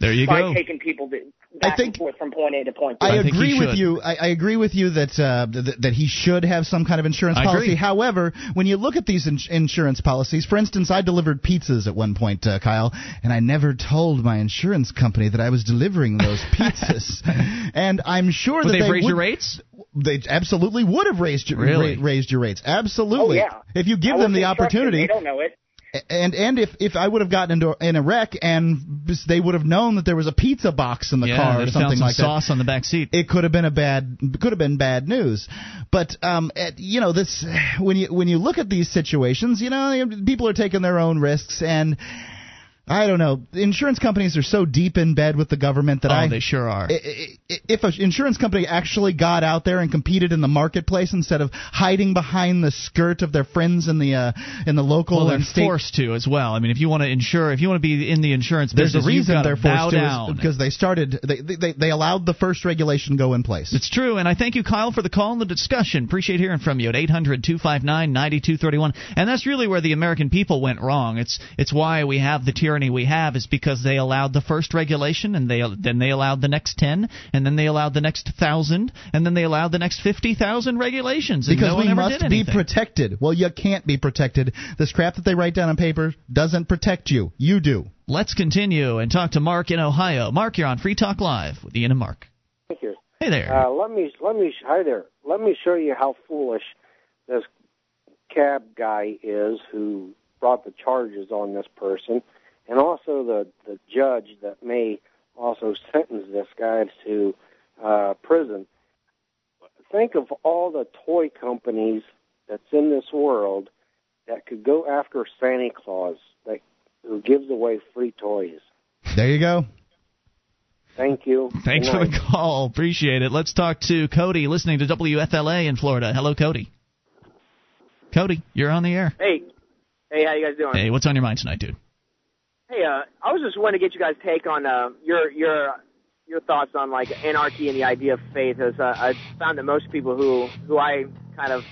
There you by go. taking people back I think, and forth from point A to point B. I, I agree with you. I, I, agree with you that uh, th- that he should have some kind of insurance I policy. Agree. However, when you look at these ins- insurance policies, for instance, I delivered pizzas at one point, uh, Kyle, and I never told my insurance company that I was delivering those pizzas. and I'm sure would that they they raise would, your rates. They absolutely would have raised your really? ra- raised your rates. Absolutely. Oh, yeah. If you give I them the instructed. opportunity. They don't know it and and if if I would have gotten into in a wreck and they would have known that there was a pizza box in the yeah, car or something some like sauce that, on the back seat, it could have been a bad could have been bad news. But um, at, you know this when you when you look at these situations, you know people are taking their own risks and. I don't know. Insurance companies are so deep in bed with the government that oh, I. they sure are. If an insurance company actually got out there and competed in the marketplace instead of hiding behind the skirt of their friends in the uh, in the local well, they're and state, forced to as well. I mean, if you want to insure, if you want to be in the insurance there's business, a reason they're forced to because they started. They, they they allowed the first regulation go in place. It's true, and I thank you, Kyle, for the call and the discussion. Appreciate hearing from you at 800-259-9231. And that's really where the American people went wrong. It's it's why we have the tyranny we have is because they allowed the first regulation, and they then they allowed the next ten, and then they allowed the next thousand, and then they allowed the next fifty thousand regulations. And because no one we ever must did be protected. Well, you can't be protected. This crap that they write down on paper doesn't protect you. You do. Let's continue and talk to Mark in Ohio. Mark, you're on Free Talk Live with Ian and Mark. Thank you. Hey there. Uh, let me let me hi there. Let me show you how foolish this cab guy is who brought the charges on this person, and also the the judge that may also sentence this guy to uh, prison. Think of all the toy companies that's in this world that could go after Santa Claus, that who gives away free toys. There you go. Thank you. Thanks Good for the call. Appreciate it. Let's talk to Cody, listening to WFLA in Florida. Hello, Cody. Cody, you're on the air. Hey, hey, how you guys doing? Hey, what's on your mind tonight, dude? Hey, uh, I was just wanting to get you guys' take on uh, your your your thoughts on like anarchy and the idea of faith. As uh, I found that most people who who I kind of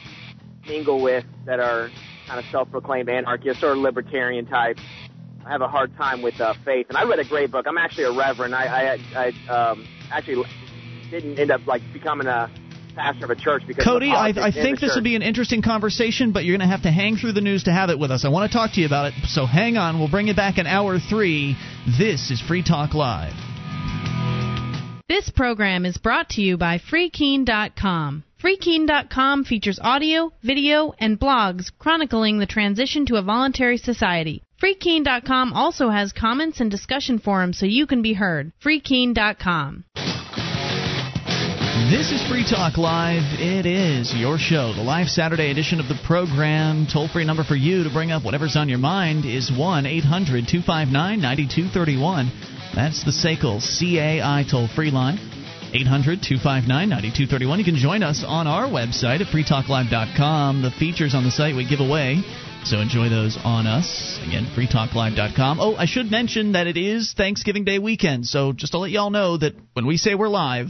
mingle with that are kind of self-proclaimed anarchists or libertarian types have a hard time with uh, faith. And I read a great book. I'm actually a reverend. I I, I um, actually didn't end up like becoming a pastor of a church because Cody, I, I think the this will be an interesting conversation, but you're going to have to hang through the news to have it with us. I want to talk to you about it, so hang on. We'll bring you back in hour three. This is Free Talk Live. This program is brought to you by FreeKeene.com. FreeKeene.com features audio, video, and blogs chronicling the transition to a voluntary society. FreeKeene.com also has comments and discussion forums so you can be heard. FreeKeene.com. This is Free Talk Live. It is your show, the live Saturday edition of the program. Toll free number for you to bring up whatever's on your mind is 1 800 259 9231. That's the SACL CAI toll free line. 800 259 9231. You can join us on our website at freetalklive.com. The features on the site we give away. So enjoy those on us. Again, freetalklive.com. Oh, I should mention that it is Thanksgiving Day weekend. So just to let y'all know that when we say we're live,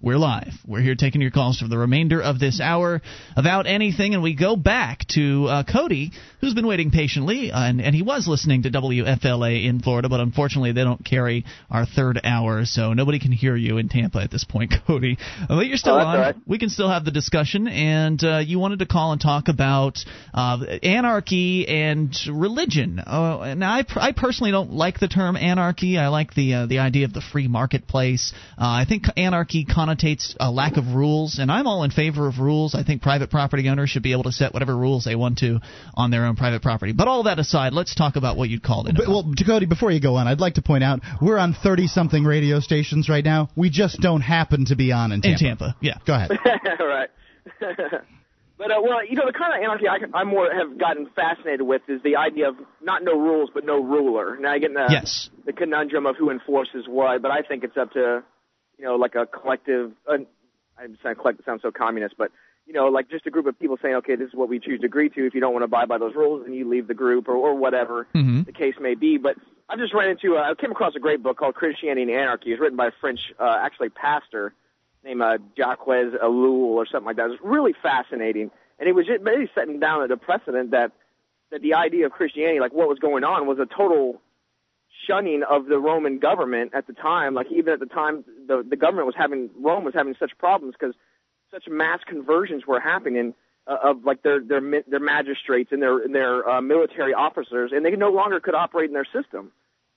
we're live. We're here taking your calls for the remainder of this hour about anything, and we go back to uh, Cody, who's been waiting patiently, uh, and, and he was listening to WFLA in Florida, but unfortunately they don't carry our third hour, so nobody can hear you in Tampa at this point, Cody. Uh, But you're still Oh, on. right. We can still have the discussion, and uh, you wanted to call and talk about uh, anarchy and religion. Uh, now, I, I personally don't like the term anarchy. I like the uh, the idea of the free marketplace. Uh, I think anarchy connotates a lack of rules, and I'm all in favor of rules. I think private property owners should be able to set whatever rules they want to on their own private property. But all that aside, let's talk about what you called it. But, well, Cody, before you go on, I'd like to point out we're on 30 something radio stations right now. We just don't happen to be on in Tampa. In Tampa, yeah. Go ahead. right. but uh, well, you know, the kind of anarchy I, I more have gotten fascinated with is the idea of not no rules but no ruler. Now I get in the, Yes. the conundrum of who enforces what, but I think it's up to you know like a collective. Uh, I'm saying collective sounds so communist, but you know, like just a group of people saying, okay, this is what we choose to agree to. If you don't want to abide by those rules, then you leave the group or, or whatever Mm-hmm. the case may be. But I've just ran into, uh, I came across a great book called Christianity and Anarchy. It's written by a French, uh, actually pastor named uh, Jacques Ellul or something like that. It was really fascinating, and it was just basically setting down the precedent that that the idea of Christianity, like what was going on, was a total shunning of the Roman government at the time. Like even at the time, the the government was having Rome was having such problems because such mass conversions were happening uh, of like their their their magistrates and their their uh, military officers, and they no longer could operate in their system.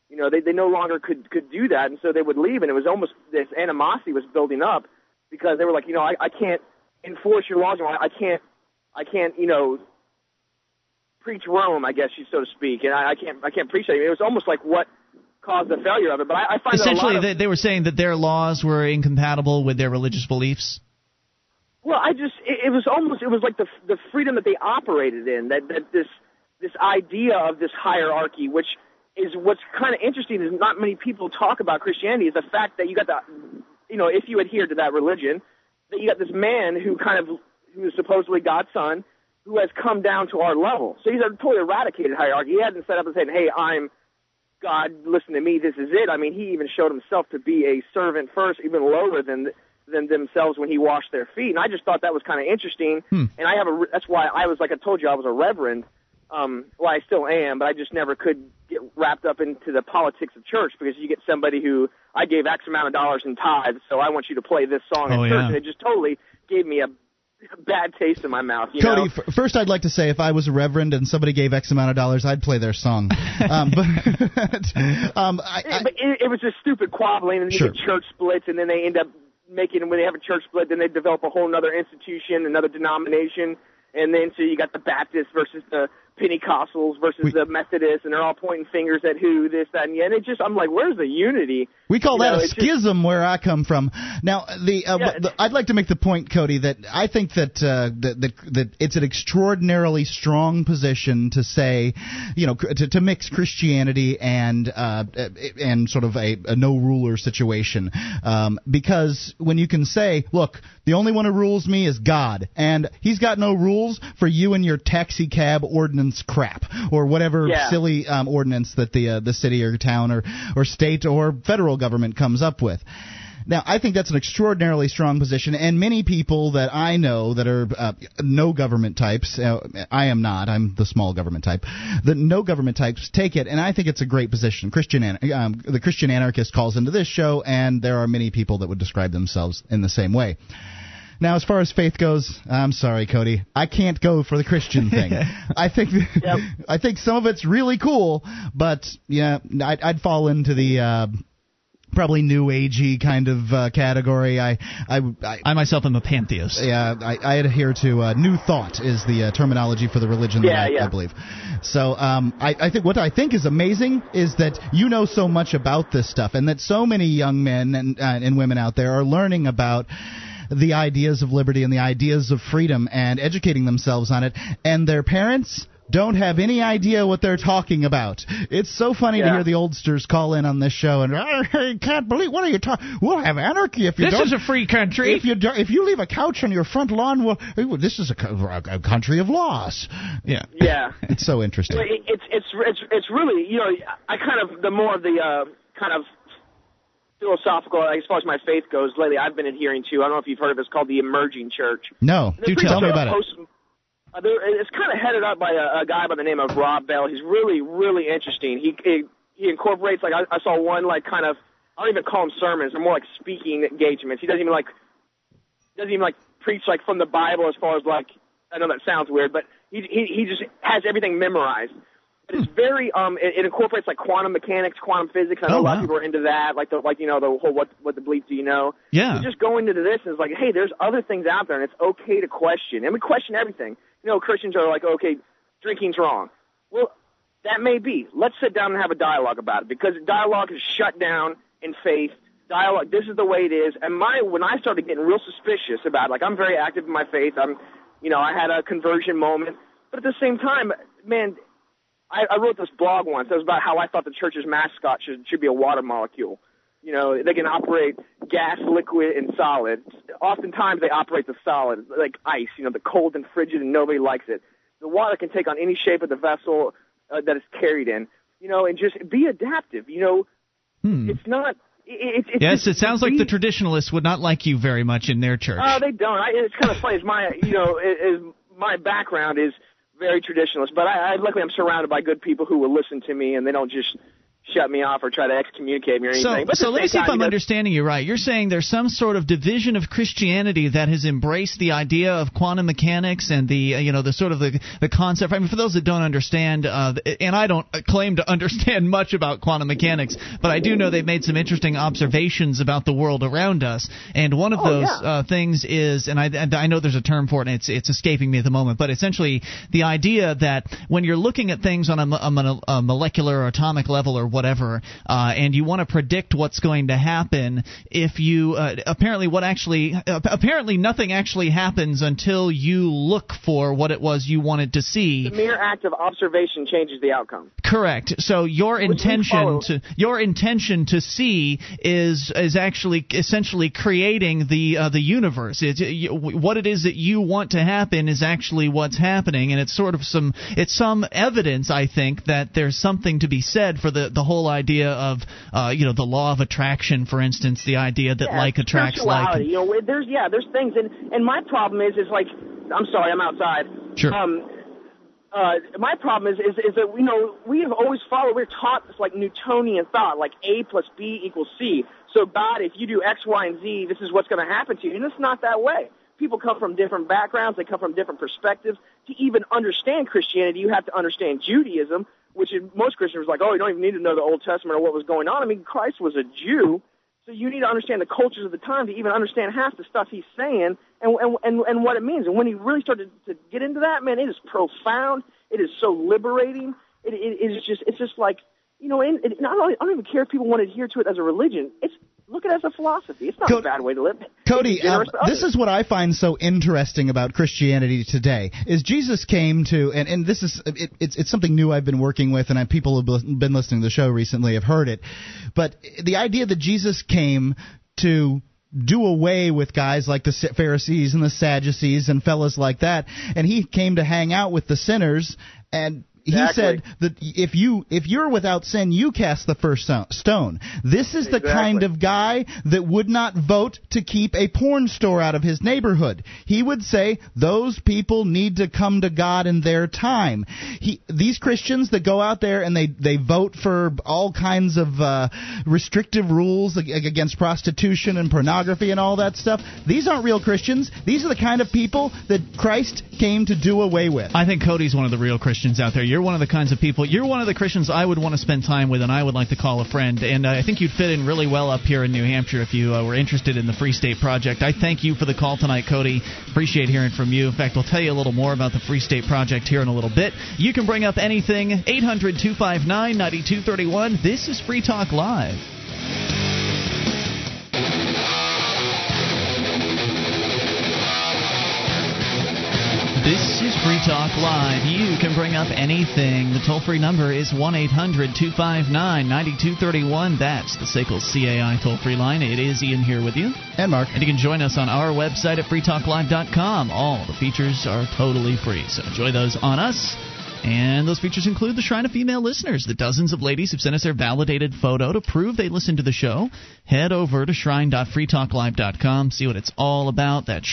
You know, they they no longer could could do that, and so they would leave, and it was almost this animosity was building up because they were like, you know, I, I can't enforce your laws, I, I can't I can't you know preach Rome, I guess so to speak, and I, I can't I can't preach that. It was almost like what caused the failure of it. But I, I find Essentially, of, they, they were saying that their laws were incompatible with their religious beliefs. Well, I just it, it was almost it was like the the freedom that they operated in that that this this idea of this hierarchy, which is what's kind of interesting is not many people talk about Christianity is the fact that you got the, you know, if you adhere to that religion, that you got this man who kind of who is supposedly God's son who has come down to our level. So he's a totally eradicated hierarchy. He hasn't set up and said, "Hey, I'm God. Listen to me. This is it." I mean, he even showed himself to be a servant first, even lower than than themselves when he washed their feet. And I just thought that was kind of interesting. Hmm. And I have a that's why I was like I told you I was a reverend. Um, well, I still am, but I just never could get wrapped up into the politics of church because you get somebody who I gave X amount of dollars in tithes, so I want you to play this song Oh, at church, yeah. and it just totally gave me a bad taste in my mouth. You Cody, know? f- first I'd like to say if I was a reverend and somebody gave X amount of dollars, I'd play their song. Um, but um, I, I, but it, it was just stupid quabbling, and then Sure. you get church splits, and then they end up making when they have a church split, then they develop a whole other institution, another denomination, and then so you got the Baptists versus the Pentecostals versus the Methodists, and they're all pointing fingers at who this, that, and yeah. And it just, I'm like, where's the unity? We call You that know, a it's just- schism where I come from. Now, the, uh, Yeah. the I'd like to make the point, Cody, that I think that, uh, that that that it's an extraordinarily strong position to say, you know, to, to mix Christianity and uh, and sort of a, a no ruler situation, um, because when you can say, look, the only one who rules me is God, and He's got no rules for you and your taxi cab ordinance crap or whatever Yeah. silly um, ordinance that the uh, the city or town or or state or federal government comes up with. Now, I think that's an extraordinarily strong position, and many people that I know that are uh, no government types, uh, I am not, I'm the small government type, the no government types take it, and I think it's a great position. Christian, um, the Christian anarchist calls into this show, and there are many people that would describe themselves in the same way. Now, as far as faith goes, I'm sorry, Cody. I can't go for the Christian thing. I think I think some of it's really cool, but yeah, I'd, I'd fall into the uh, probably new agey kind of uh, category. I, I, I, I myself am a pantheist. Yeah, I, I adhere to uh, new thought is the uh, terminology for the religion that Yeah, I, yeah. I believe. So um, I, I think what I think is amazing is that you know so much about this stuff, and that so many young men and uh, and women out there are learning about the ideas of liberty and the ideas of freedom and educating themselves on it, and their parents don't have any idea what they're talking about. It's so funny to hear the oldsters call in on this show and I can't believe what are you talking? We'll have anarchy if you This don't. is a free country. If you do, if you leave a couch on your front lawn, well, this is a, a country of laws. Yeah, Yeah. it's so interesting. It's it's it's it's really you know I kind of the more of the uh, kind of philosophical as far as my faith goes lately I've been adhering to I don't know if you've heard of it, it's called the Emerging Church. No, They're tell me about it. post- Uh, it's kind of headed up by a, a guy by the name of Rob Bell. He's really, really interesting. He he, he incorporates like I, I saw one like kind of I don't even call them sermons. They're more like speaking engagements. He doesn't even like doesn't even like preach like from the Bible as far as like I know that sounds weird, but he he he just has everything memorized. But it's very um it, it incorporates like quantum mechanics, quantum physics. I know Oh, a lot wow. of people are into that, like the like you know the whole what what the bleep do you know? Yeah. You just go into this and it's like, hey, there's other things out there, and it's okay to question. And we question everything. You know, Christians are like, okay, drinking's wrong. Well, that may be. Let's sit down and have a dialogue about it because dialogue is shut down in faith. Dialogue. This is the way it is. And my when I started getting real suspicious about, it, like, I'm very active in my faith. I'm, you know, I had a conversion moment, but at the same time, man, I, I wrote this blog once. It was about how I thought the church's mascot should should be a water molecule. You know, they can operate gas, liquid, and solid. Oftentimes, they operate the solid, like ice. You know, the cold and frigid, and nobody likes it. The water can take on any shape of the vessel uh, that it's carried in. You know, and just be adaptive. You know, it's not. It, it, yes, it sounds like the traditionalists would not like you very much in their church. Oh, they don't. I, it's kind of funny. It's my, you know, it, is my background is very traditionalist, but I, I luckily I'm surrounded by good people who will listen to me and they don't just shut me off or try to excommunicate me or anything. So, but so let me see if I'm understanding you right. You're saying there's some sort of division of Christianity that has embraced the idea of quantum mechanics and the uh, you know the sort of the the concept. I mean, for those that don't understand, uh, and I don't claim to understand much about quantum mechanics, but I do know they've made some interesting observations about the world around us. And one of Oh, those yeah. uh, things is, and I, and I know there's a term for it, and it's it's escaping me at the moment, but essentially the idea that when you're looking at things on a, a, a molecular or atomic level or whatever, uh, and you want to predict what's going to happen, if you uh, apparently what actually apparently nothing actually happens until you look for what it was you wanted to see. the mere act of observation changes the outcome. Correct. So your intention to your intention to see is is actually essentially creating the uh, the universe. It's, what it is that you want to happen is actually what's happening, and it's sort of some it's some evidence, I think, that there's something to be said for the the whole idea of uh, you know the law of attraction, for instance, the idea that yeah, like attracts like. You know, there's yeah, there's things, and and my problem is is like I'm sorry, I'm outside. Sure. Um, uh, my problem is, is is that you know we have always followed we're taught this like Newtonian thought like A plus B equals C. So God, if you do X, Y, and Z, this is what's going to happen to you, and it's not that way. People come from different backgrounds, they come from different perspectives. To even understand Christianity, you have to understand Judaism, which is, most Christians are like, oh, you don't even need to know the Old Testament or what was going on. I mean, Christ was a Jew, so you need to understand the cultures of the time to even understand half the stuff he's saying and and and, and what it means. And when he really started to get into that, man, it is profound. It is so liberating. It, it, it is just it's just like you know, and, and I don't I don't even care if people want to adhere to it as a religion. It's look at it as a philosophy. It's not Co- a bad way to live. Cody, um, this is what I find so interesting about Christianity today. Is Jesus came to, and, and this is it, it's it's something new I've been working with, and I, people who have been listening to the show recently have heard it. But the idea that Jesus came to do away with guys like the Pharisees and the Sadducees and fellas like that, and he came to hang out with the sinners and he said that if you if you're without sin, you cast the first stone. This is the Exactly. kind of guy that would not vote to keep a porn store out of his neighborhood. He would say those people need to come to God in their time. He these Christians that go out there and they they vote for all kinds of uh, restrictive rules against prostitution and pornography and all that stuff. These aren't real Christians. These are the kind of people that Christ came to do away with. I think Cody's one of the real Christians out there. You're one of the kinds of people. You're one of the Christians I would want to spend time with, and I would like to call a friend. And uh, I think you'd fit in really well up here in New Hampshire if you uh, were interested in the Free State Project. I thank you for the call tonight, Cody. Appreciate hearing from you. In fact, we'll tell you a little more about the Free State Project here in a little bit. You can bring up anything. 800 259 9231. This is Free Talk Live. This is Free Talk Live. You can bring up anything. The toll free number is 1 800 259 9231. That's the SACL CAI toll free line. It is Ian here with you. And Mark. And you can join us on our website at freetalklive.com. All the features are totally free, so enjoy those on us. And those features include the Shrine of Female Listeners, the dozens of ladies who've sent us their validated photo to prove they listen to the show. Head over to shrine.freetalklive.com, see what it's all about. That's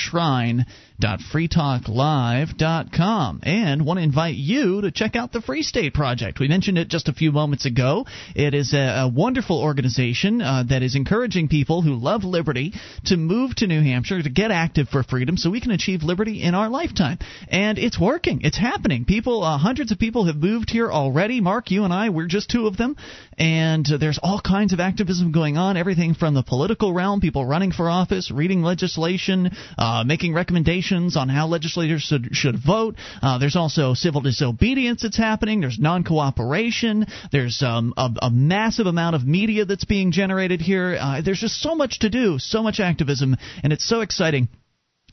shrine.freetalklive.com. And want to invite you to check out the Free State Project. We mentioned it just a few moments ago. It is a, a wonderful organization uh, that is encouraging people who love liberty to move to New Hampshire to get active for freedom so we can achieve liberty in our lifetime. And it's working. It's happening. People, uh, hundreds of people have moved here already. Mark, you and I, we're just two of them. And uh, there's all kinds of activism going on. Everything from the political realm, people running for office, reading legislation, uh, making recommendations on how legislators should, should vote. Uh, there's also civil disobedience that's happening. There's non cooperation. There's um, a, a massive amount of media that's being generated here. Uh, there's just so much to do, so much activism, and it's so exciting.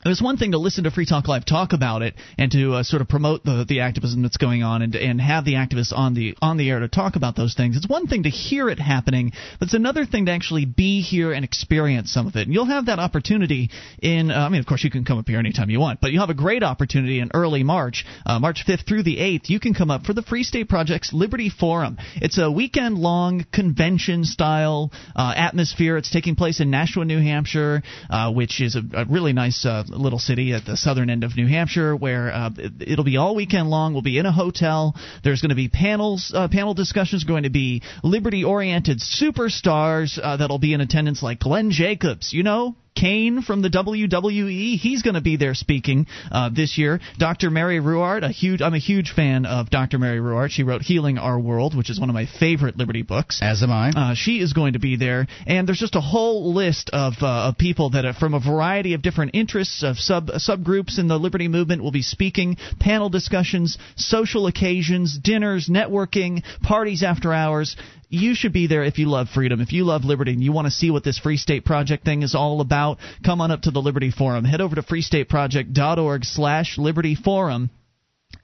Was one thing to listen to Free Talk Live talk about it and to uh, sort of promote the the activism that's going on and and have the activists on the on the air to talk about those things. It's one thing to hear it happening, but it's another thing to actually be here and experience some of it. And you'll have that opportunity in. Uh, I mean, of course, you can come up here anytime you want, but you'll have a great opportunity in early March, uh, March 5th through the 8th. You can come up for the Free State Project's Liberty Forum. It's a weekend long convention style uh, atmosphere. It's taking place in Nashua, New Hampshire, uh, which is a, a really nice uh, little city at the southern end of New Hampshire, where uh, it- it'll be all weekend long. We'll be in a hotel. There's going to be panels, uh, panel discussions. Going to be liberty-oriented superstars uh, that'll be in attendance, like Glenn Jacobs. You know. Kane from the WWE, he's going to be there speaking uh, this year. Dr. Mary Ruwart, a huge, I'm a huge fan of Dr. Mary Ruwart. She wrote Healing Our World, which is one of my favorite Liberty books. As am I. Uh, she is going to be there, and there's just a whole list of, uh, of people that are from a variety of different interests of sub subgroups in the liberty movement will be speaking, panel discussions, social occasions, dinners, networking, parties after hours. You should be there if you love freedom, if you love liberty, and you want to see what this Free State Project thing is all about. Come on up to the Liberty Forum. Head over to freestateproject.org/slash Liberty Forum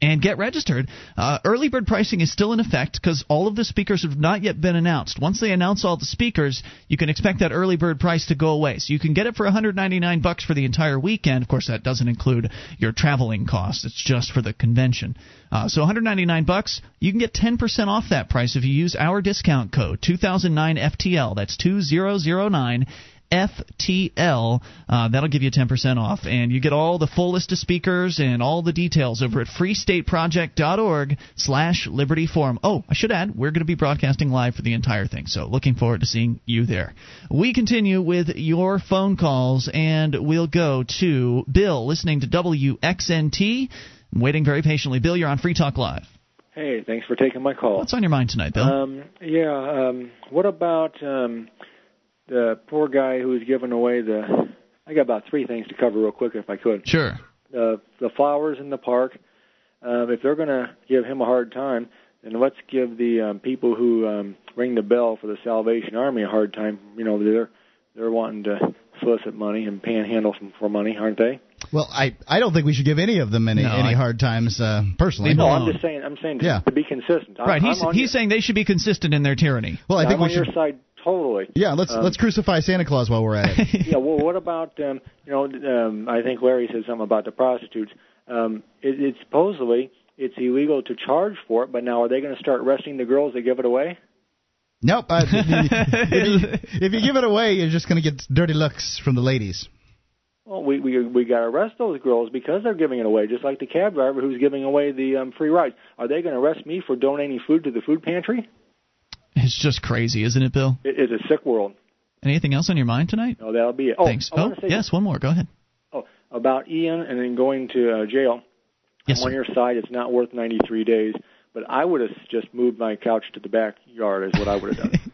and get registered. Uh, early bird pricing is still in effect because all of the speakers have not yet been announced. Once they announce all the speakers, you can expect that early bird price to go away. So you can get it for 199 bucks for the entire weekend. Of course, that doesn't include your traveling costs. It's just for the convention. Uh, so 199 bucks, you can get 10% off that price if you use our discount code 2009 FTL. That's 2009 FTL. Uh, that'll give you 10% off. And you get all the full list of speakers and all the details over at freestateproject.org slash Liberty Forum. Oh, I should add, we're going to be broadcasting live for the entire thing. So looking forward to seeing you there. We continue with your phone calls, and we'll go to Bill listening to WXNT. I'm waiting very patiently. Bill, you're on Free Talk Live. Hey, thanks for taking my call. What's on your mind tonight, Bill? Um, yeah, um, what about um, the poor guy who was giving away the? I got about three things to cover real quick, if I could. Sure. Uh, the flowers in the park. Um, if they're going to give him a hard time, then let's give the um, people who um, ring the bell for the Salvation Army a hard time. You know, they're they're wanting to solicit money and panhandle some for money, aren't they? Well, I I don't think we should give any of them any No, any I- hard times uh, personally. No, I'm just saying. I'm saying to, Yeah. to be consistent. I'm, Right, he's, I'm on he's your, saying they should be consistent in their tyranny. Well, I think I'm we on should. your side totally. Yeah, let's Um, let's crucify Santa Claus while we're at it. yeah. Well, what about um, you know? Um, I think Larry said something about the prostitutes. Um, it, it's supposedly it's illegal to charge for it, but now are they going to start arresting the girls that give it away? Nope. Uh, if, you, if you give it away, you're just going to get dirty looks from the ladies. Well, we we we got to arrest those girls because they're giving it away, just like the cab driver who's giving away the um, free rides. Are they going to arrest me for donating food to the food pantry? It's just crazy, isn't it, Bill? It's a sick world. Anything else on your mind tonight? No, that'll be it. Oh, Thanks. Oh, yes, one more. Go ahead. Oh, about Ian and then going to uh, jail. Yes, on your side. It's not worth 93 days, but I would have just moved my couch to the backyard. Is what I would have done.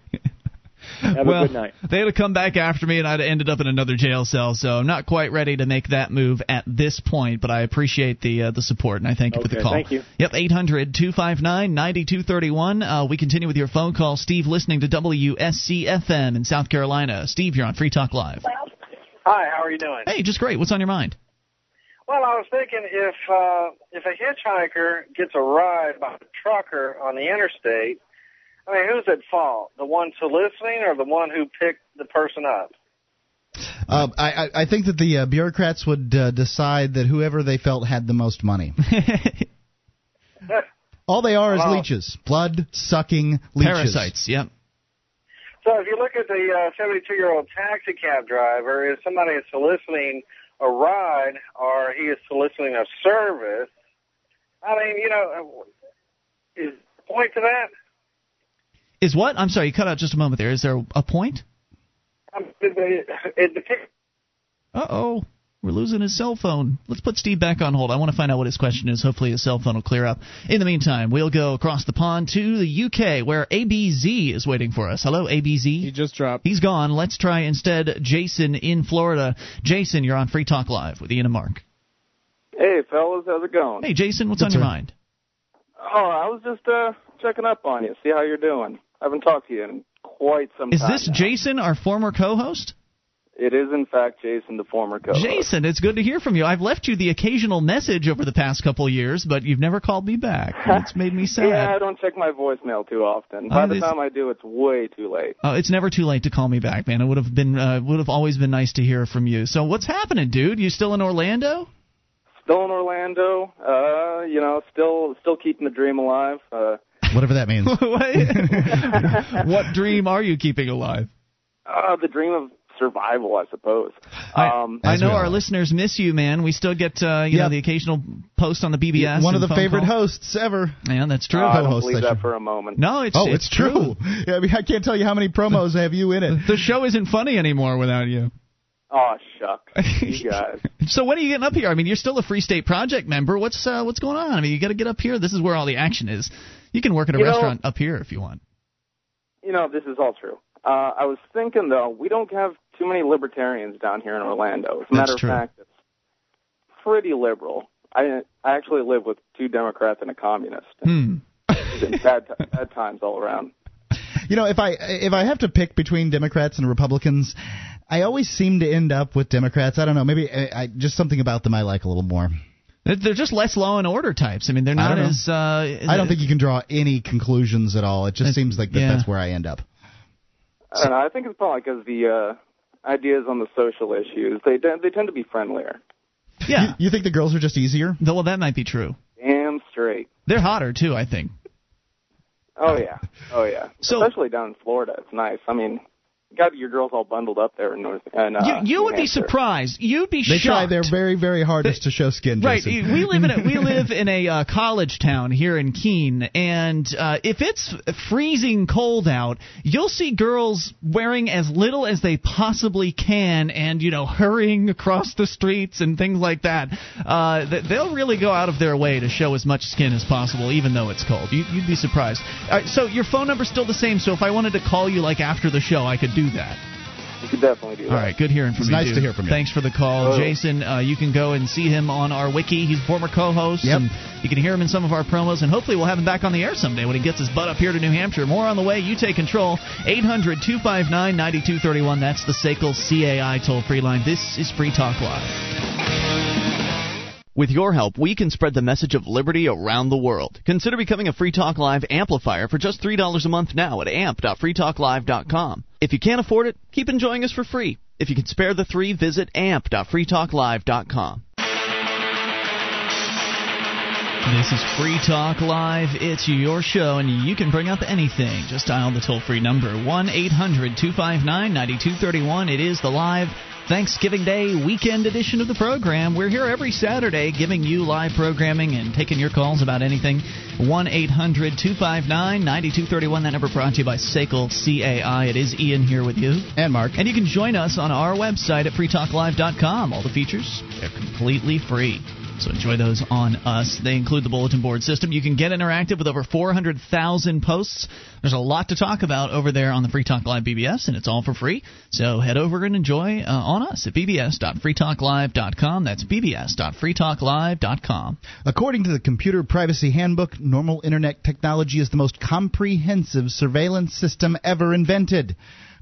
Have well, a good night. They'd have come back after me, and I'd have ended up in another jail cell. So I'm not quite ready to make that move at this point, but I appreciate the uh, the support, and I thank you for the call. thank you. Yep, 800 259 9231. Uh, We continue with your phone call. Steve listening to WSCFM in South Carolina. Steve, you're on Free Talk Live. Hi, how are you doing? Hey, just great. What's on your mind? Well, I was thinking if uh, if a hitchhiker gets a ride by a trucker on the interstate, I mean, who's at fault? The one soliciting or the one who picked the person up? Uh, I, I I think that the uh, bureaucrats would uh, decide that whoever they felt had the most money. All they are is Hello? leeches, blood sucking leeches. Parasites. Yep. So if you look at the 72 year old taxi cab driver, if somebody is soliciting a ride or he is soliciting a service, I mean, you know, is point to that? Is what? I'm sorry, you cut out just a moment there. Is there a point? I mean, it, it depends. Uh oh. We're losing his cell phone. Let's put Steve back on hold. I want to find out what his question is. Hopefully, his cell phone will clear up. In the meantime, we'll go across the pond to the UK, where ABZ is waiting for us. Hello, ABZ. He just dropped. He's gone. Let's try instead Jason in Florida. Jason, you're on Free Talk Live with Ian and Mark. Hey, fellas, how's it going? Hey, Jason, what's on your mind? Oh, I was just uh checking up on you, see how you're doing. I haven't talked to you in quite some Is time. Is this now. Jason, our former co-host? It is, in fact, Jason, the former co-host. Jason, it's good to hear from you. I've left you the occasional message over the past couple of years, but you've never called me back. It's made me sad. Yeah, I don't check my voicemail too often. By Oh, the time I do, it's way too late. Oh, it's never too late to call me back, man. It would have been uh, would have always been nice to hear from you. So what's happening, dude? You still in Orlando? Still in Orlando, uh, you know, still still keeping the dream alive. Uh, Whatever that means. what dream are you keeping alive? uh, the dream of survival, I suppose. Um, I know our listeners miss you, man. We still get uh, you know the occasional post on the BBS. One of the favorite call. hosts ever. Yeah, that's true. I don't believe that should- for a moment. No, it's oh, it's, it's, true. Yeah, I, mean, I can't tell you how many promos have you in it. The show isn't funny anymore without you. Oh, shuck. You guys. So when are you getting up here? I mean, you're still a Free State Project member. What's uh, what's going on? I mean, you got to get up here. This is where all the action is. You can work at a You know- restaurant up here if you want. You know, this is all true. Uh, I was thinking though, we don't have too many libertarians down here in Orlando. As a matter That's of true. fact, it's pretty liberal. I I actually live with two Democrats and a communist. Hmm. It's bad, bad times all around. You know, if I if I have to pick between Democrats and Republicans, I always seem to end up with Democrats. I don't know, maybe I, I, just something about them I like a little more. They're just less law and order types. I mean, they're not I as. Uh, I don't think you can draw any conclusions at all. It just seems like that yeah. that's where I end up. I don't know. I think it's probably because the uh, ideas on the social issues they they tend to be friendlier. Yeah. You, you think the girls are just easier? Well, that might be true. Damn straight. They're hotter too, I think. Oh yeah. Oh yeah. So- Especially down in Florida, it's nice. I mean, you got your girls all bundled up there in North. And, uh, you you would be surprised. You'd be They try their very, very hardest to show skin. Right, Jason. we live in a we live in a uh, college town here in Keene, and uh, if it's freezing cold out, you'll see girls wearing as little as they possibly can, and you know hurrying across the streets and things like that. Uh, they'll really go out of their way to show as much skin as possible, even though it's cold. You, you'd be surprised. All right, so your phone number's still the same. So if I wanted to call you like after the show, I could do that. You could definitely do that. All right, good hearing from It's you. nice dude. to hear from you. Thanks for the call, Oh. Jason. Uh, you can go and see him on our wiki. He's a former co-host, Yep. and you can hear him in some of our promos. And hopefully, we'll have him back on the air someday when he gets his butt up here to New Hampshire. More on the way. You take control. 800-259-9231. That's the SACL CAI toll-free line. This is Free Talk Live. With your help, we can spread the message of liberty around the world. Consider becoming a Free Talk Live amplifier for just $3 a month now at amp.freetalklive.com. If you can't afford it, keep enjoying us for free. If you can spare the three, visit amp.freetalklive.com. This is Free Talk Live. It's your show, and you can bring up anything. Just dial the toll free number 1 800 259 9231. It is the live Thanksgiving Day weekend edition of the program. We're here every Saturday giving you live programming and taking your calls about anything. 1 800 259 9231. That number brought to you by SACL CAI. It is Ian here with you. And Mark. And you can join us on our website at freetalklive.com. All the features are completely free. So enjoy those on us. They include the bulletin board system. You can get interactive with over 400,000 posts. There's a lot to talk about over there on the Free Talk Live BBS, and it's all for free. So head over and enjoy uh, on us at bbs.freetalklive.com. That's bbs.freetalklive.com. According to the Computer Privacy Handbook, normal internet technology is the most comprehensive surveillance system ever invented.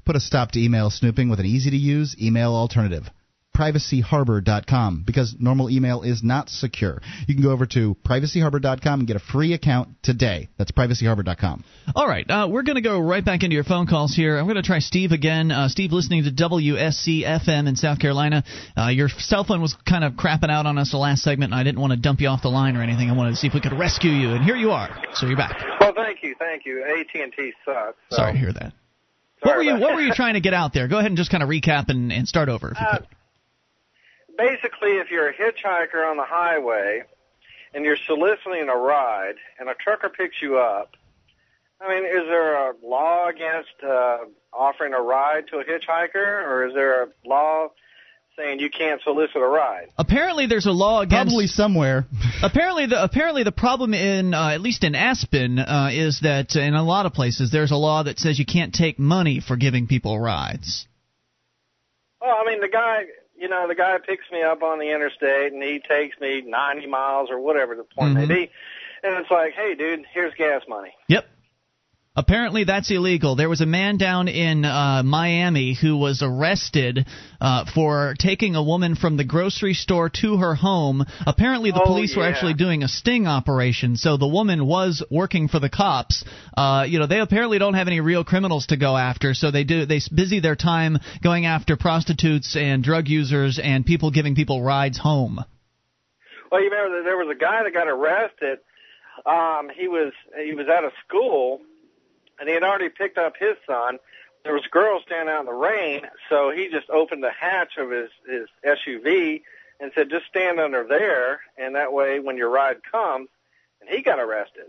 Put a stop to email snooping with an easy to use email alternative. privacyharbor.com because normal email is not secure. You can go over to privacyharbor.com and get a free account today. That's privacyharbor.com. All right, uh, we're going to go right back into your phone calls here. I'm going to try Steve again. Uh, Steve, listening to WSC FM in South Carolina. Uh, your cell phone was kind of crapping out on us the last segment, and I didn't want to dump you off the line or anything. I wanted to see if we could rescue you, and here you are. So you're back. Well, thank you, thank you. AT and T sucks. So. Sorry to hear that. What were you What were you trying to get out there? Go ahead and just kind of recap and, and start over. If you Uh, could. Basically, if you're a hitchhiker on the highway and you're soliciting a ride, and a trucker picks you up, I mean, is there a law against uh, offering a ride to a hitchhiker, or is there a law saying you can't solicit a ride? Apparently, there's a law against. Probably somewhere. apparently, the apparently the problem in uh, at least in Aspen uh, is that in a lot of places there's a law that says you can't take money for giving people rides. Well, I mean, the guy, you know, the guy picks me up on the interstate and he takes me 90 miles or whatever the point Mhm. may be. And it's like, hey, dude, here's gas money. Yep. Apparently, that's illegal. There was a man down in uh, Miami who was arrested uh, for taking a woman from the grocery store to her home. Apparently, the Oh, police were actually doing a sting operation, so the woman was working for the cops. Uh, you know, they apparently don't have any real criminals to go after, so they do they busy their time going after prostitutes and drug users and people giving people rides home. Well, you remember that there was a guy that got arrested. Um, he was he was at a school, and he had already picked up his son. There was girls standing out in the rain, so he just opened the hatch of his his SUV and said, "Just stand under there, and that way, when your ride comes." And he got arrested.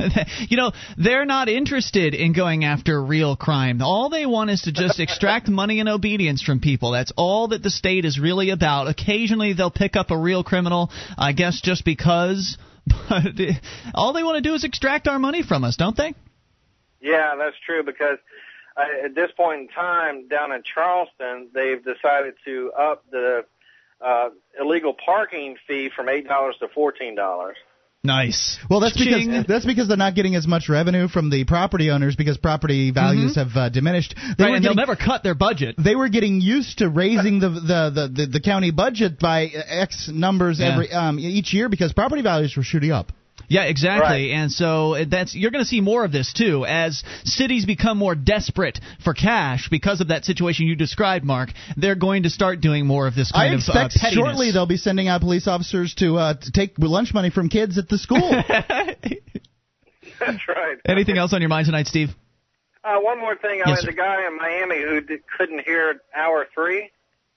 you know, they're not interested in going after real crime. All they want is to just extract money and obedience from people. That's all that the state is really about. Occasionally they'll pick up a real criminal, I guess just because, but all they want to do is extract our money from us, don't they? Yeah, that's true because uh, at this point in time down in Charleston, they've decided to up the uh, illegal parking fee from eight dollars to fourteen dollars. Nice. Well, that's Ching. because that's because they're not getting as much revenue from the property owners because property values have uh, diminished. They Mm-hmm. Right, and getting, they'll never cut their budget. they were getting used to raising the the, the, the, the county budget by X numbers Yeah. every um, each year because property values were shooting up. Yeah, exactly. And so that's you're going to see more of this too as cities become more desperate for cash because of that situation you described, Mark. They're going to start doing more of this kind I of expect uh, pettiness. shortly they'll be sending out police officers to uh, to take lunch money from kids at the school. That's right. Anything else on your mind tonight, Steve? Uh, one more thing. Yes, I had a guy in Miami who did, couldn't hear hour three.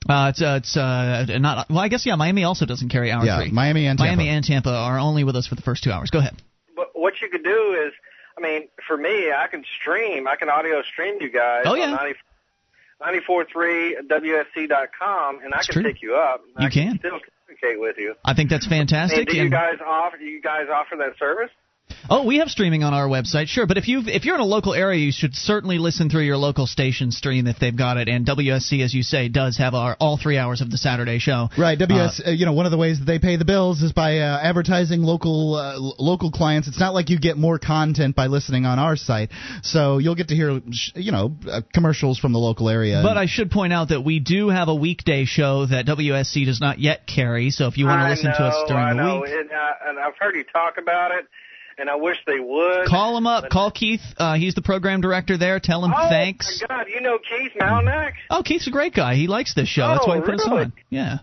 Uh, it's uh, it's uh, not well. I guess yeah. Miami also doesn't carry hour Yeah, three. Miami and Tampa. Miami and Tampa are only with us for the first two hours. Go ahead. But what you could do is, I mean, for me, I can stream. I can audio stream you guys Oh, yeah. on 90, 94.3WSC.com, and I can true. pick you up. and You I can. still communicate with you. I think that's I mean, fantastic. do you guys offer? Do you guys offer that service? Oh, we have streaming on our website, sure. But if you if you're in a local area, you should certainly listen through your local station stream if they've got it. And WSC, as you say, does have our all three hours of the Saturday show. Right, WS. Uh, you know, one of the ways that they pay the bills is by uh, advertising local uh, local clients. It's not like you get more content by listening on our site, so you'll get to hear, sh- you know, uh, commercials from the local area. But I should point out that we do have a weekday show that WSC does not yet carry. So if you want to listen know, to us during I the know. week, And, uh, and I've heard you talk about it, and I wish they would. call him up. Call Keith. Uh, he's the program director there. Tell him oh, thanks. Oh, my God, you know Keith Malnack? Oh, Keith's a great guy. He likes this show. That's Oh, why he put us really? on. Yeah.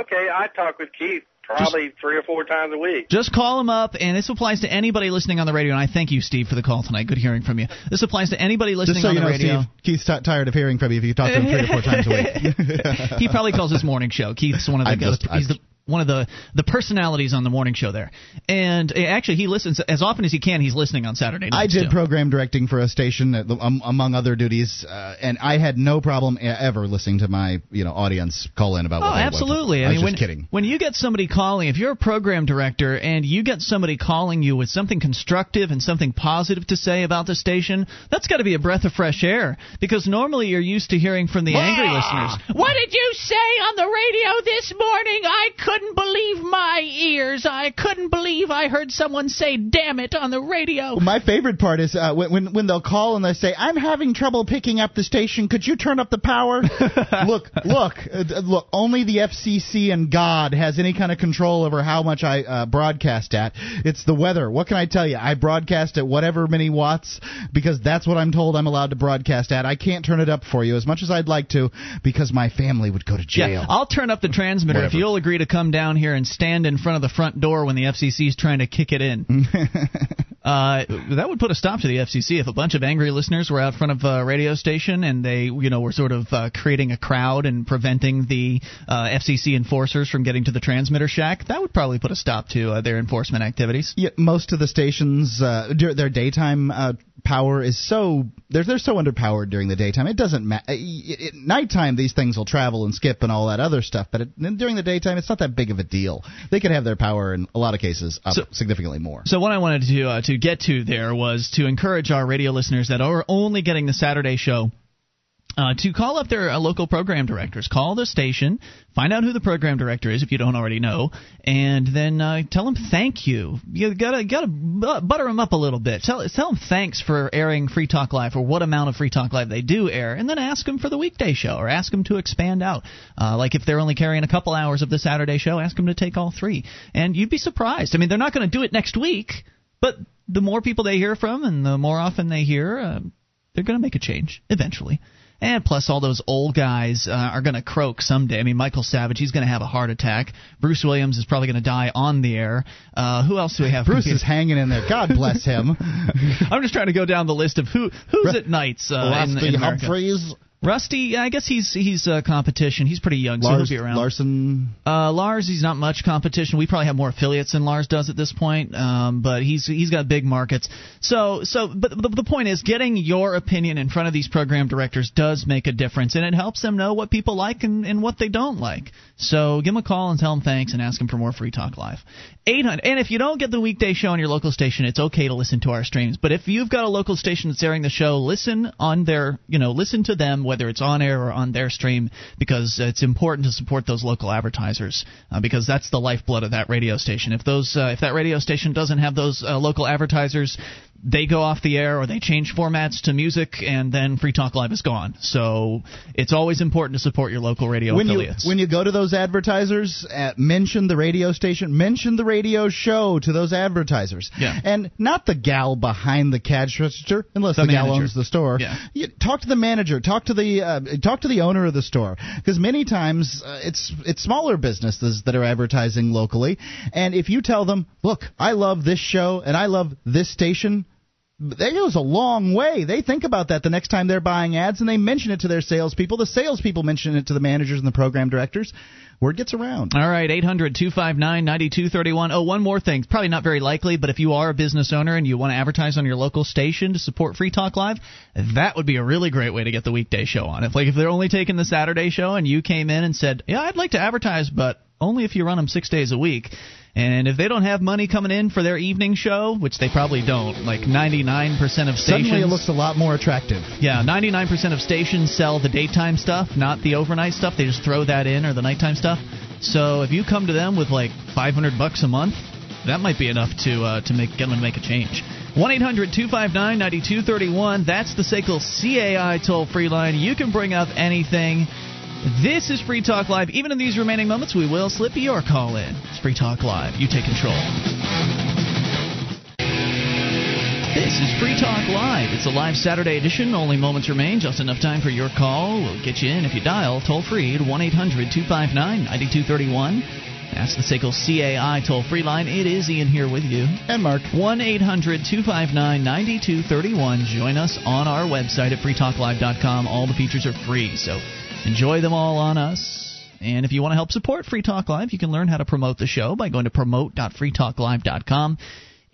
Okay, I talk with Keith probably three or four times a week. Just call him up, and this applies to anybody listening on the radio. And I thank you, Steve, for the call tonight. Good hearing from you. This applies to anybody listening Just so on you the know, radio. Steve, Keith's t- tired of hearing from you if you talk to him three or four times a week. he probably calls his morning show. Keith's one of the I'm just- he's the one of the the personalities on the morning show there. And uh, actually, he listens as often as he can. He's listening on Saturday I did too. program directing for a station, uh, um, among other duties, uh, and I had no problem e- ever listening to my you know audience call in about. Oh, what they want to- absolutely. I, I, mean, just when, kidding. when you get somebody calling, if you're a program director and you get somebody calling you with something constructive and something positive to say about the station, that's got to be a breath of fresh air. Because normally you're used to hearing from the angry listeners. What did you say on the radio this morning? I couldn't believe my ears. I couldn't believe I heard someone say "damn it" on the radio. My favorite part is uh, when, when when they'll call and they say, "I'm having trouble picking up the station. Could you turn up the power?" look, look, uh, look. Only the FCC and God has any kind of control over how much I uh, broadcast at. It's the weather. What can I tell you? I broadcast at whatever many watts because that's what I'm told I'm allowed to broadcast at. I can't turn it up for you as much as I'd like to because my family would go to jail. Yeah, I'll turn up the transmitter if you'll agree to come down here and stand in front of the front door when the FCC is trying to kick it in. uh, that would put a stop to the FCC if a bunch of angry listeners were out front of a radio station and they, you know, were sort of uh, creating a crowd and preventing the uh, FCC enforcers from getting to the transmitter shack. That would probably put a stop to uh, their enforcement activities. Yeah, most of the stations, uh, their daytime uh, power is so they're they're so underpowered during the daytime. It doesn't matter. At nighttime, these things will travel and skip and all that other stuff, but it, during the daytime, it's not that big of a deal. They could have their power in a lot of cases up So- significantly more. So what I wanted to uh, get to there was to encourage our radio listeners that are only getting the Saturday show. Uh, to call up their uh, local program directors, call the station, find out who the program director is if you don't already know, and then uh, tell them thank you. You gotta gotta butter them up a little bit. Tell tell them thanks for airing Free Talk Live or what amount of Free Talk Live they do air, and then ask them for the weekday show or ask them to expand out. Uh, like if they're only carrying a couple hours of the Saturday show, ask them to take all three, and you'd be surprised. I mean, they're not going to do it next week, but the more people they hear from and the more often they hear, uh, they're going to make a change eventually. And plus, all those old guys uh, are going to croak someday. I mean, Michael Savage, he's going to have a heart attack. Bruce Williams is probably going to die on the air. Uh, who else do we have? Bruce is hanging in there. God bless him. I'm just trying to go down the list of who who's at nights uh, in, in America. Humphries, Rusty, I guess he's he's uh, competition. He's pretty young, so Lars he'll be around. Larson. Uh, Lars, he's not much competition. We probably have more affiliates than Lars does at this point, um, but he's he's got big markets. So so, but the, the point is, getting your opinion in front of these program directors does make a difference, and it helps them know what people like and, and what they don't like. So give them a call and tell them thanks, and ask them for more Free Talk Live. 800. And if you don't get the weekday show on your local station, it's okay to listen to our streams. But if you've got a local station that's airing the show, listen on their, you know, listen to them whether it's on air or on their stream, because it's important to support those local advertisers uh, because that's the lifeblood of that radio station. If those uh, if that radio station doesn't have those uh, local advertisers, they go off the air or they change formats to music, and then Free Talk Live is gone. So it's always important to support your local radio when affiliates. You, when you go to those advertisers, uh, mention the radio station, mention the radio show to those advertisers. Yeah. And not the gal behind the cash register, unless the, The gal owns the store. Yeah. You, talk to the manager. Talk to the uh, talk to the owner of the store because many times uh, it's it's smaller businesses that are advertising locally, and if you tell them, look, I love this show and I love this station. That goes a long way. They think about that the next time they're buying ads, and they mention it to their salespeople. The salespeople mention it to the managers and the program directors. Word gets around. All right, 800 259 9231. Oh, one more thing. Probably not very likely, but if you are a business owner and you want to advertise on your local station to support Free Talk Live, that would be a really great way to get the weekday show on. If like if they're only taking the Saturday show and you came in and said, "Yeah, I'd like to advertise, but only if you run them 6 days a week." And if they don't have money coming in for their evening show, which they probably don't, like 99% of stations Suddenly, it looks a lot more attractive. yeah, 99% of stations sell the daytime stuff, not the overnight stuff. They just throw that in or the nighttime stuff. So if you come to them with like 500 bucks a month, that might be enough to uh, to make get them to make a change. 1-800-259-9231. That's the SACL CAI toll-free line. You can bring up anything. This is Free Talk Live. Even in these remaining moments, we will slip your call in. It's Free Talk Live. You take control. This is Free Talk Live. It's a live Saturday edition. Only moments remain. Just enough time for your call. We'll get you in if you dial toll free at 1 800 259 9231. That's the SACL CAI toll free line. It is Ian here with you. And Mark. 1 800 259 9231. Join us on our website at freetalklive.com. All the features are free, so enjoy them all on us. And if you want to help support Free Talk Live, you can learn how to promote the show by going to promote.freetalklive.com.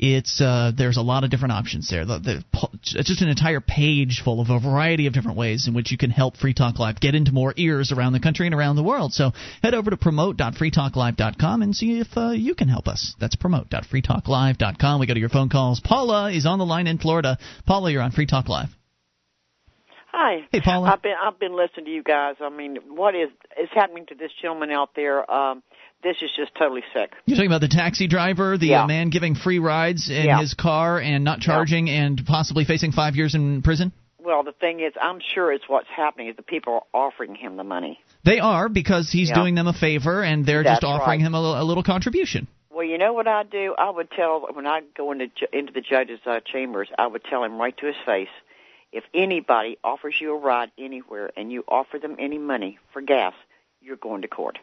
It's uh, there's a lot of different options there. The, the, it's just an entire page full of a variety of different ways in which you can help Free Talk Live get into more ears around the country and around the world. So head over to promote.freetalklive.com and see if uh, you can help us. That's promote.freetalklive.com. We go to your phone calls. Paula is on the line in Florida. Paula, you're on Free Talk Live. Hi. Hey, Paula. I've been I've been listening to you guys. I mean, what is is happening to this gentleman out there? Um, this is just totally sick. You're talking about the taxi driver, the Yeah. uh, man giving free rides in Yeah. his car and not charging and possibly facing five years in prison? Well, the thing is, I'm sure it's what's happening is the people are offering him the money. They are because he's Yeah. doing them a favor and they're just offering right. him a, li- a little contribution. Well, you know what I do? I would tell when I go into into the judge's uh, chambers, I would tell him right to his face, if anybody offers you a ride anywhere and you offer them any money for gas, you're going to court.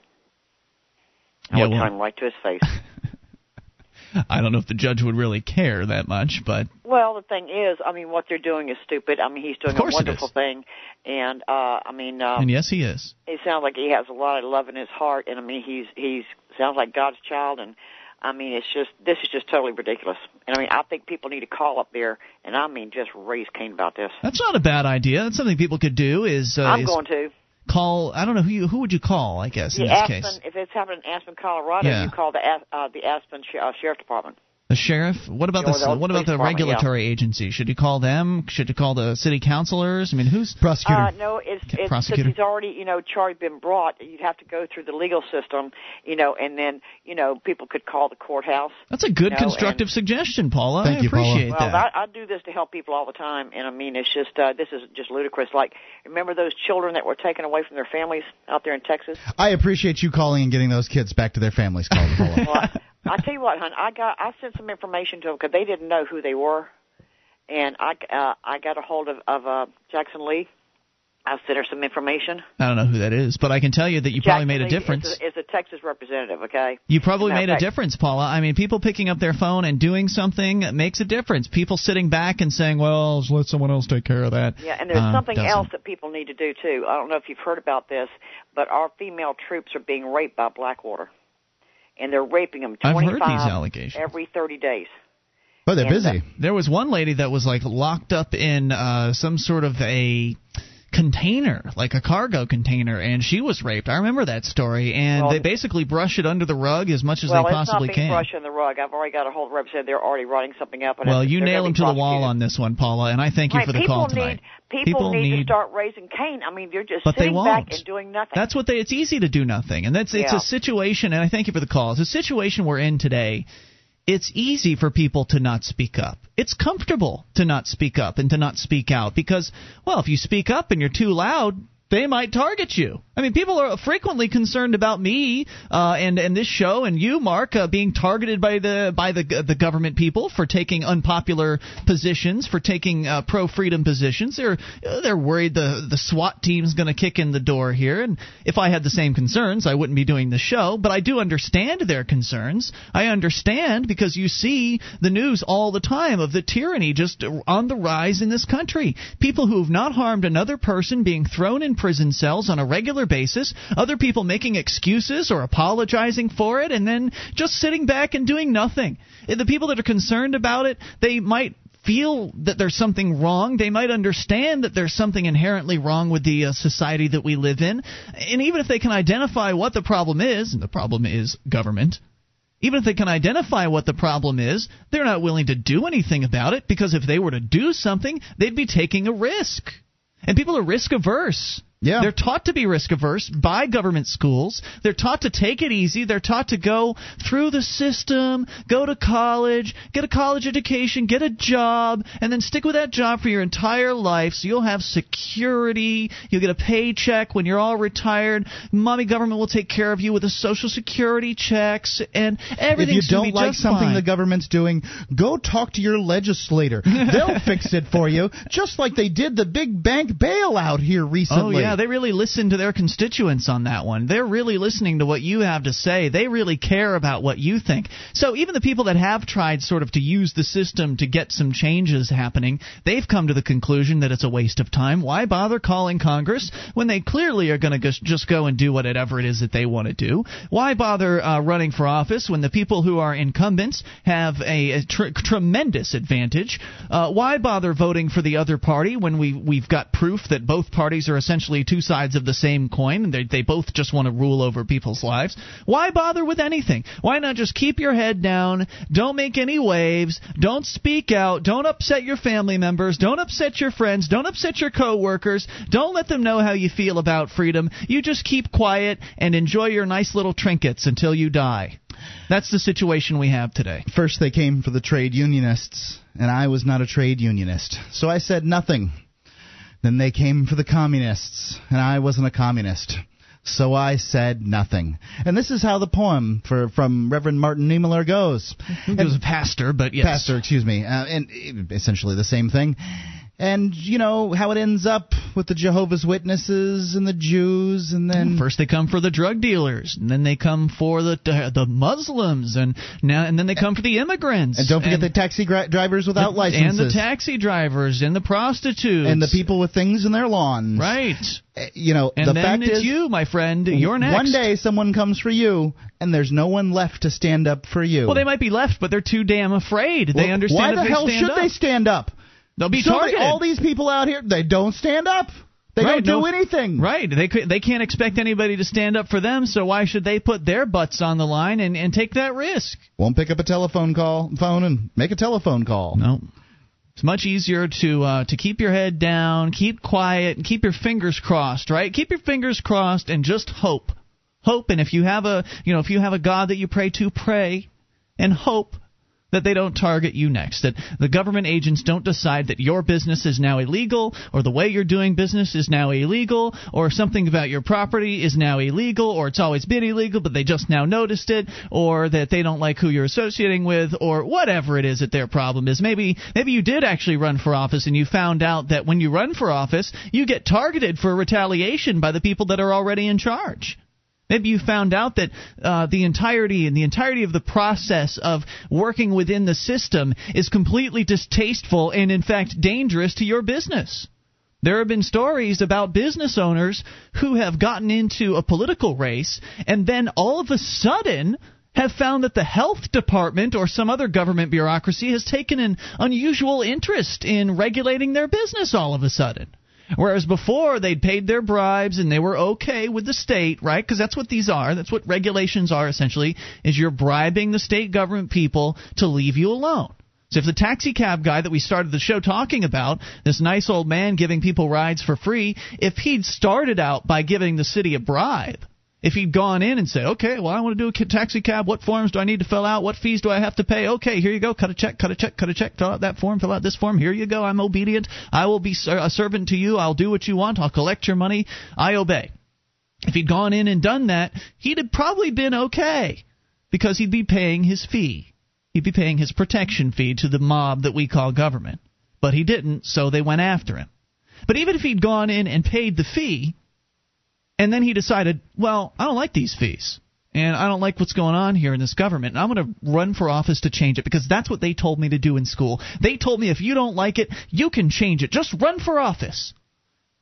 I Yeah, would well- right to his face. I don't know if the judge would really care that much, but Well, the thing is, I mean, what they're doing is stupid. I mean, he's doing a wonderful thing, and uh, I mean, um, and yes, he is. it sounds like he has a lot of love in his heart, and I mean, he's he's sounds like God's child, and I mean, it's just this is just totally ridiculous. And I mean, I think people need to call up there, and I mean, just raise Cain about this. That's not a bad idea. That's something people could do. Is uh, I'm is going to. Call? I don't know who you, who would you call? I guess in The this Aspen, case, if it's happening in Aspen, Colorado, Yeah. you call the uh, the Aspen uh, Sheriff Department. The sheriff. What about Or the the what about the department, yeah. regulatory agency? Should you call them? Should you call the city councilors? I mean, who's Uh, no, it's, Okay, it's prosecutor. since he's already, you know, charged, been brought. You'd have to go through the legal system, you know, and then, you know, people could call the courthouse. That's a good you know, constructive suggestion, Paula. Thank I you, Paula. appreciate Well. I, I do this to help people all the time, and I mean, it's just uh, this is just ludicrous. Like, remember those children that were taken away from their families out there in Texas? I appreciate you calling and getting those kids back to their families. Paula. well, I, I tell you what, hon, I got I sent some information to them because they didn't know who they were, and I uh, I got a hold of of uh, Jackson Lee. I sent her some information. I don't know who that is, but I can tell you that you probably Jackson made a difference. Is a, is a Texas representative, okay? You probably made of a difference, Paula. I mean, people picking up their phone and doing something makes a difference. People sitting back and saying, "Well, just let someone else take care of that." Yeah, and there's uh, something doesn't. else that people need to do too. I don't know if you've heard about this, but our female troops are being raped by Blackwater, and they're raping them I've heard these allegations. every 30 days. Oh, they're And, busy. There was one lady that was like locked up in uh, some sort of a container, like a cargo container, and she was raped. I remember that story, and Well, they basically brush it under the rug as much as well, they it's possibly not being can. brushed in the rug. I've already got a hold of representative. They're already writing something up. And Well, you nail them to the wall on this one, Paula, and I thank you right. for the people call need, tonight. People, need, to start raising Cain. I mean, they're just But they sitting back won't. and doing nothing. That's what they. It's easy to do nothing, and that's it's Yeah. a situation. And I thank you for the call. It's a situation we're in today. It's easy for people to not speak up. It's comfortable to not speak up and to not speak out because, well, if you speak up and you're too loud, they might target you. I mean, people are frequently concerned about me uh, and and this show and you, Mark, uh, being targeted by the by the the government people for taking unpopular positions, for taking uh, pro freedom positions. They're they're worried the the SWAT team's going to kick in the door here. And if I had the same concerns, I wouldn't be doing the show. But I do understand their concerns. I understand because you see the news all the time of the tyranny just on the rise in this country. People who have not harmed another person being thrown in prison cells on a regular basis, other people making excuses or apologizing for it, and then just sitting back and doing nothing. The people that are concerned about it, they might feel that there's something wrong. They might understand that there's something inherently wrong with the uh, society that we live in. And even if they can identify what the problem is, and the problem is government, even if they can identify what the problem is, they're not willing to do anything about it because if they were to do something, they'd be taking a risk. And people are risk averse. Yeah. They're taught to be risk averse by government schools. They're taught to take it easy. They're taught to go through the system, go to college, get a college education, get a job, and then stick with that job for your entire life so you'll have security. You'll get a paycheck when you're all retired. Mommy government will take care of you with the social security checks and everything. If you don't like something the government's doing, go talk to your legislator. They'll fix it for you, just like they did the big bank bailout here recently. Oh yeah, they really listen to their constituents on that one. They're really listening to what you have to say. They really care about what you think. So even the people that have tried sort of to use the system to get some changes happening, they've come to the conclusion that it's a waste of time. Why bother calling Congress when they clearly are going to just go and do whatever it is that they want to do? Why bother uh, running for office when the people who are incumbents have a, a tr- tremendous advantage? Uh, why bother voting for the other party when we we've got proof that both parties are essentially two sides of the same coin and they they both just want to rule over people's lives? Why bother with anything? Why not just keep your head down? Don't make any waves. Don't speak out. Don't upset your family members. Don't upset your friends. Don't upset your coworkers. Don't let them know how you feel about freedom. You just keep quiet and enjoy your nice little trinkets until you die. That's the situation we have today. First, they came for the trade unionists, and I was not a trade unionist, so I said nothing. Then they came for the communists, and I wasn't a communist. So I said nothing. And this is how the poem for from Reverend Martin Niemöller goes. He was a pastor, but yes. Pastor, excuse me. Uh, and essentially the same thing. And you know how it ends up with the Jehovah's Witnesses and the Jews, and then First they come for the drug dealers, and then they come for the uh, the Muslims, and now and then they come for the immigrants. and don't forget the taxi gra- drivers without and licenses, and the taxi drivers, and the prostitutes, and the people with things in their lawns. Right. Uh, You know And the then fact it's is, you, my friend. You're next. One day someone comes for you, and there's no one left to stand up for you. Well, they might be left, but they're too damn afraid. they understand. Why the they hell should up. they stand up? They'll be So targeted. all these people out here, they don't stand up. They Right, don't do no- anything. Right. They they can't expect anybody to stand up for them, so why should they put their butts on the line and, and take that risk? Won't pick up a telephone call, phone, and make a telephone call. No. It's much easier to uh, to keep your head down, keep quiet, and keep your fingers crossed. Right? Keep your fingers crossed and just hope, hope. And if you have a you know if you have a God that you pray to, pray and hope that they don't target you next. That the government agents don't decide that your business is now illegal, or the way you're doing business is now illegal, or something about your property is now illegal, or it's always been illegal, but they just now noticed it, or that they don't like who you're associating with, or whatever it is that their problem is. Maybe maybe you did actually run for office and you found out that when you run for office, you get targeted for retaliation by the people that are already in charge. Maybe you found out that uh, the entirety and the entirety of the process of working within the system is completely distasteful and, in fact, dangerous to your business. There have been stories about business owners who have gotten into a political race and then all of a sudden have found that the health department or some other government bureaucracy has taken an unusual interest in regulating their business all of a sudden. Whereas before they'd paid their bribes and they were okay with the state, right? Because that's what these are. That's what regulations are essentially. Is you're bribing the state government people to leave you alone. So if the taxi cab guy that we started the show talking about, this nice old man giving people rides for free, if he'd started out by giving the city a bribe, if he'd gone in and said, okay, well, I want to do a taxi cab. What forms do I need to fill out? What fees do I have to pay? Okay, here you go. Cut a check, cut a check, cut a check. Fill out that form, fill out this form. Here you go. I'm obedient. I will be a servant to you. I'll do what you want. I'll collect your money. I obey. If he'd gone in and done that, he'd have probably been okay because he'd be paying his fee. He'd be paying his protection fee to the mob that we call government. But he didn't, so they went after him. But even if he'd gone in and paid the fee, and then he decided, well, I don't like these fees. And I don't like what's going on here in this government. And I'm going to run for office to change it because that's what they told me to do in school. They told me if you don't like it, you can change it. Just run for office.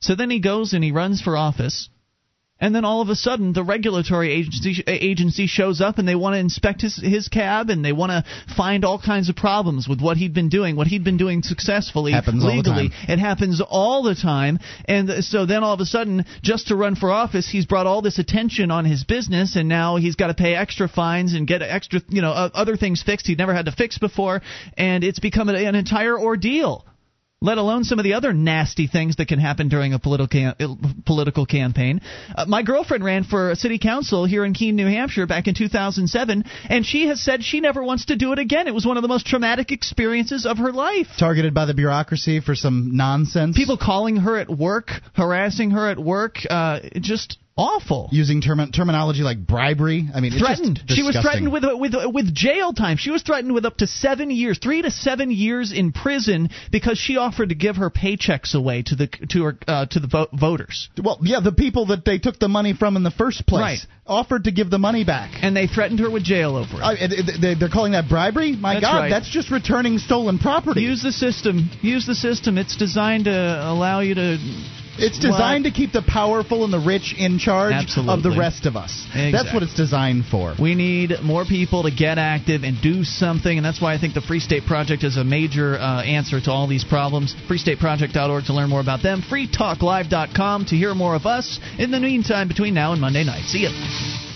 So then he goes and he runs for office and then all of a sudden the regulatory agency agency shows up and they want to inspect his his cab and they want to find all kinds of problems with what he'd been doing what he'd been doing successfully happens legally. it happens all the time. And so then all of a sudden just to run for office he's brought all this attention on his business and now he's got to pay extra fines and get extra you know other things fixed he'd never had to fix before. And it's become an entire ordeal let alone some of the other nasty things that can happen during a political cam- uh, political campaign. Uh, my girlfriend ran for city council here in Keene, New Hampshire back in 2007, and she has said she never wants to do it again. It was one of the most traumatic experiences of her life. Targeted by the bureaucracy for some nonsense. People calling her at work, harassing her at work, uh, just awful. Using term- terminology like bribery. I mean, threatened. she was threatened with with with jail time. She was threatened with up to seven years, three to seven years in prison because she offered to give her paychecks away to the to her uh, to the vo- voters. Well, yeah, the people that they took the money from in the first place right. offered to give the money back, and they threatened her with jail over it. Uh, they're calling that bribery. My that's God, right. that's just returning stolen property. Use the system. Use the system. It's designed to allow you to it's designed to keep the powerful and the rich in charge Absolutely. of the rest of us. Exactly. That's what it's designed for. We need more people to get active and do something, and that's why I think the Free State Project is a major uh, answer to all these problems. FreeStateProject.org to learn more about them. FreeTalkLive.com to hear more of us. In the meantime, between now and Monday night. See you.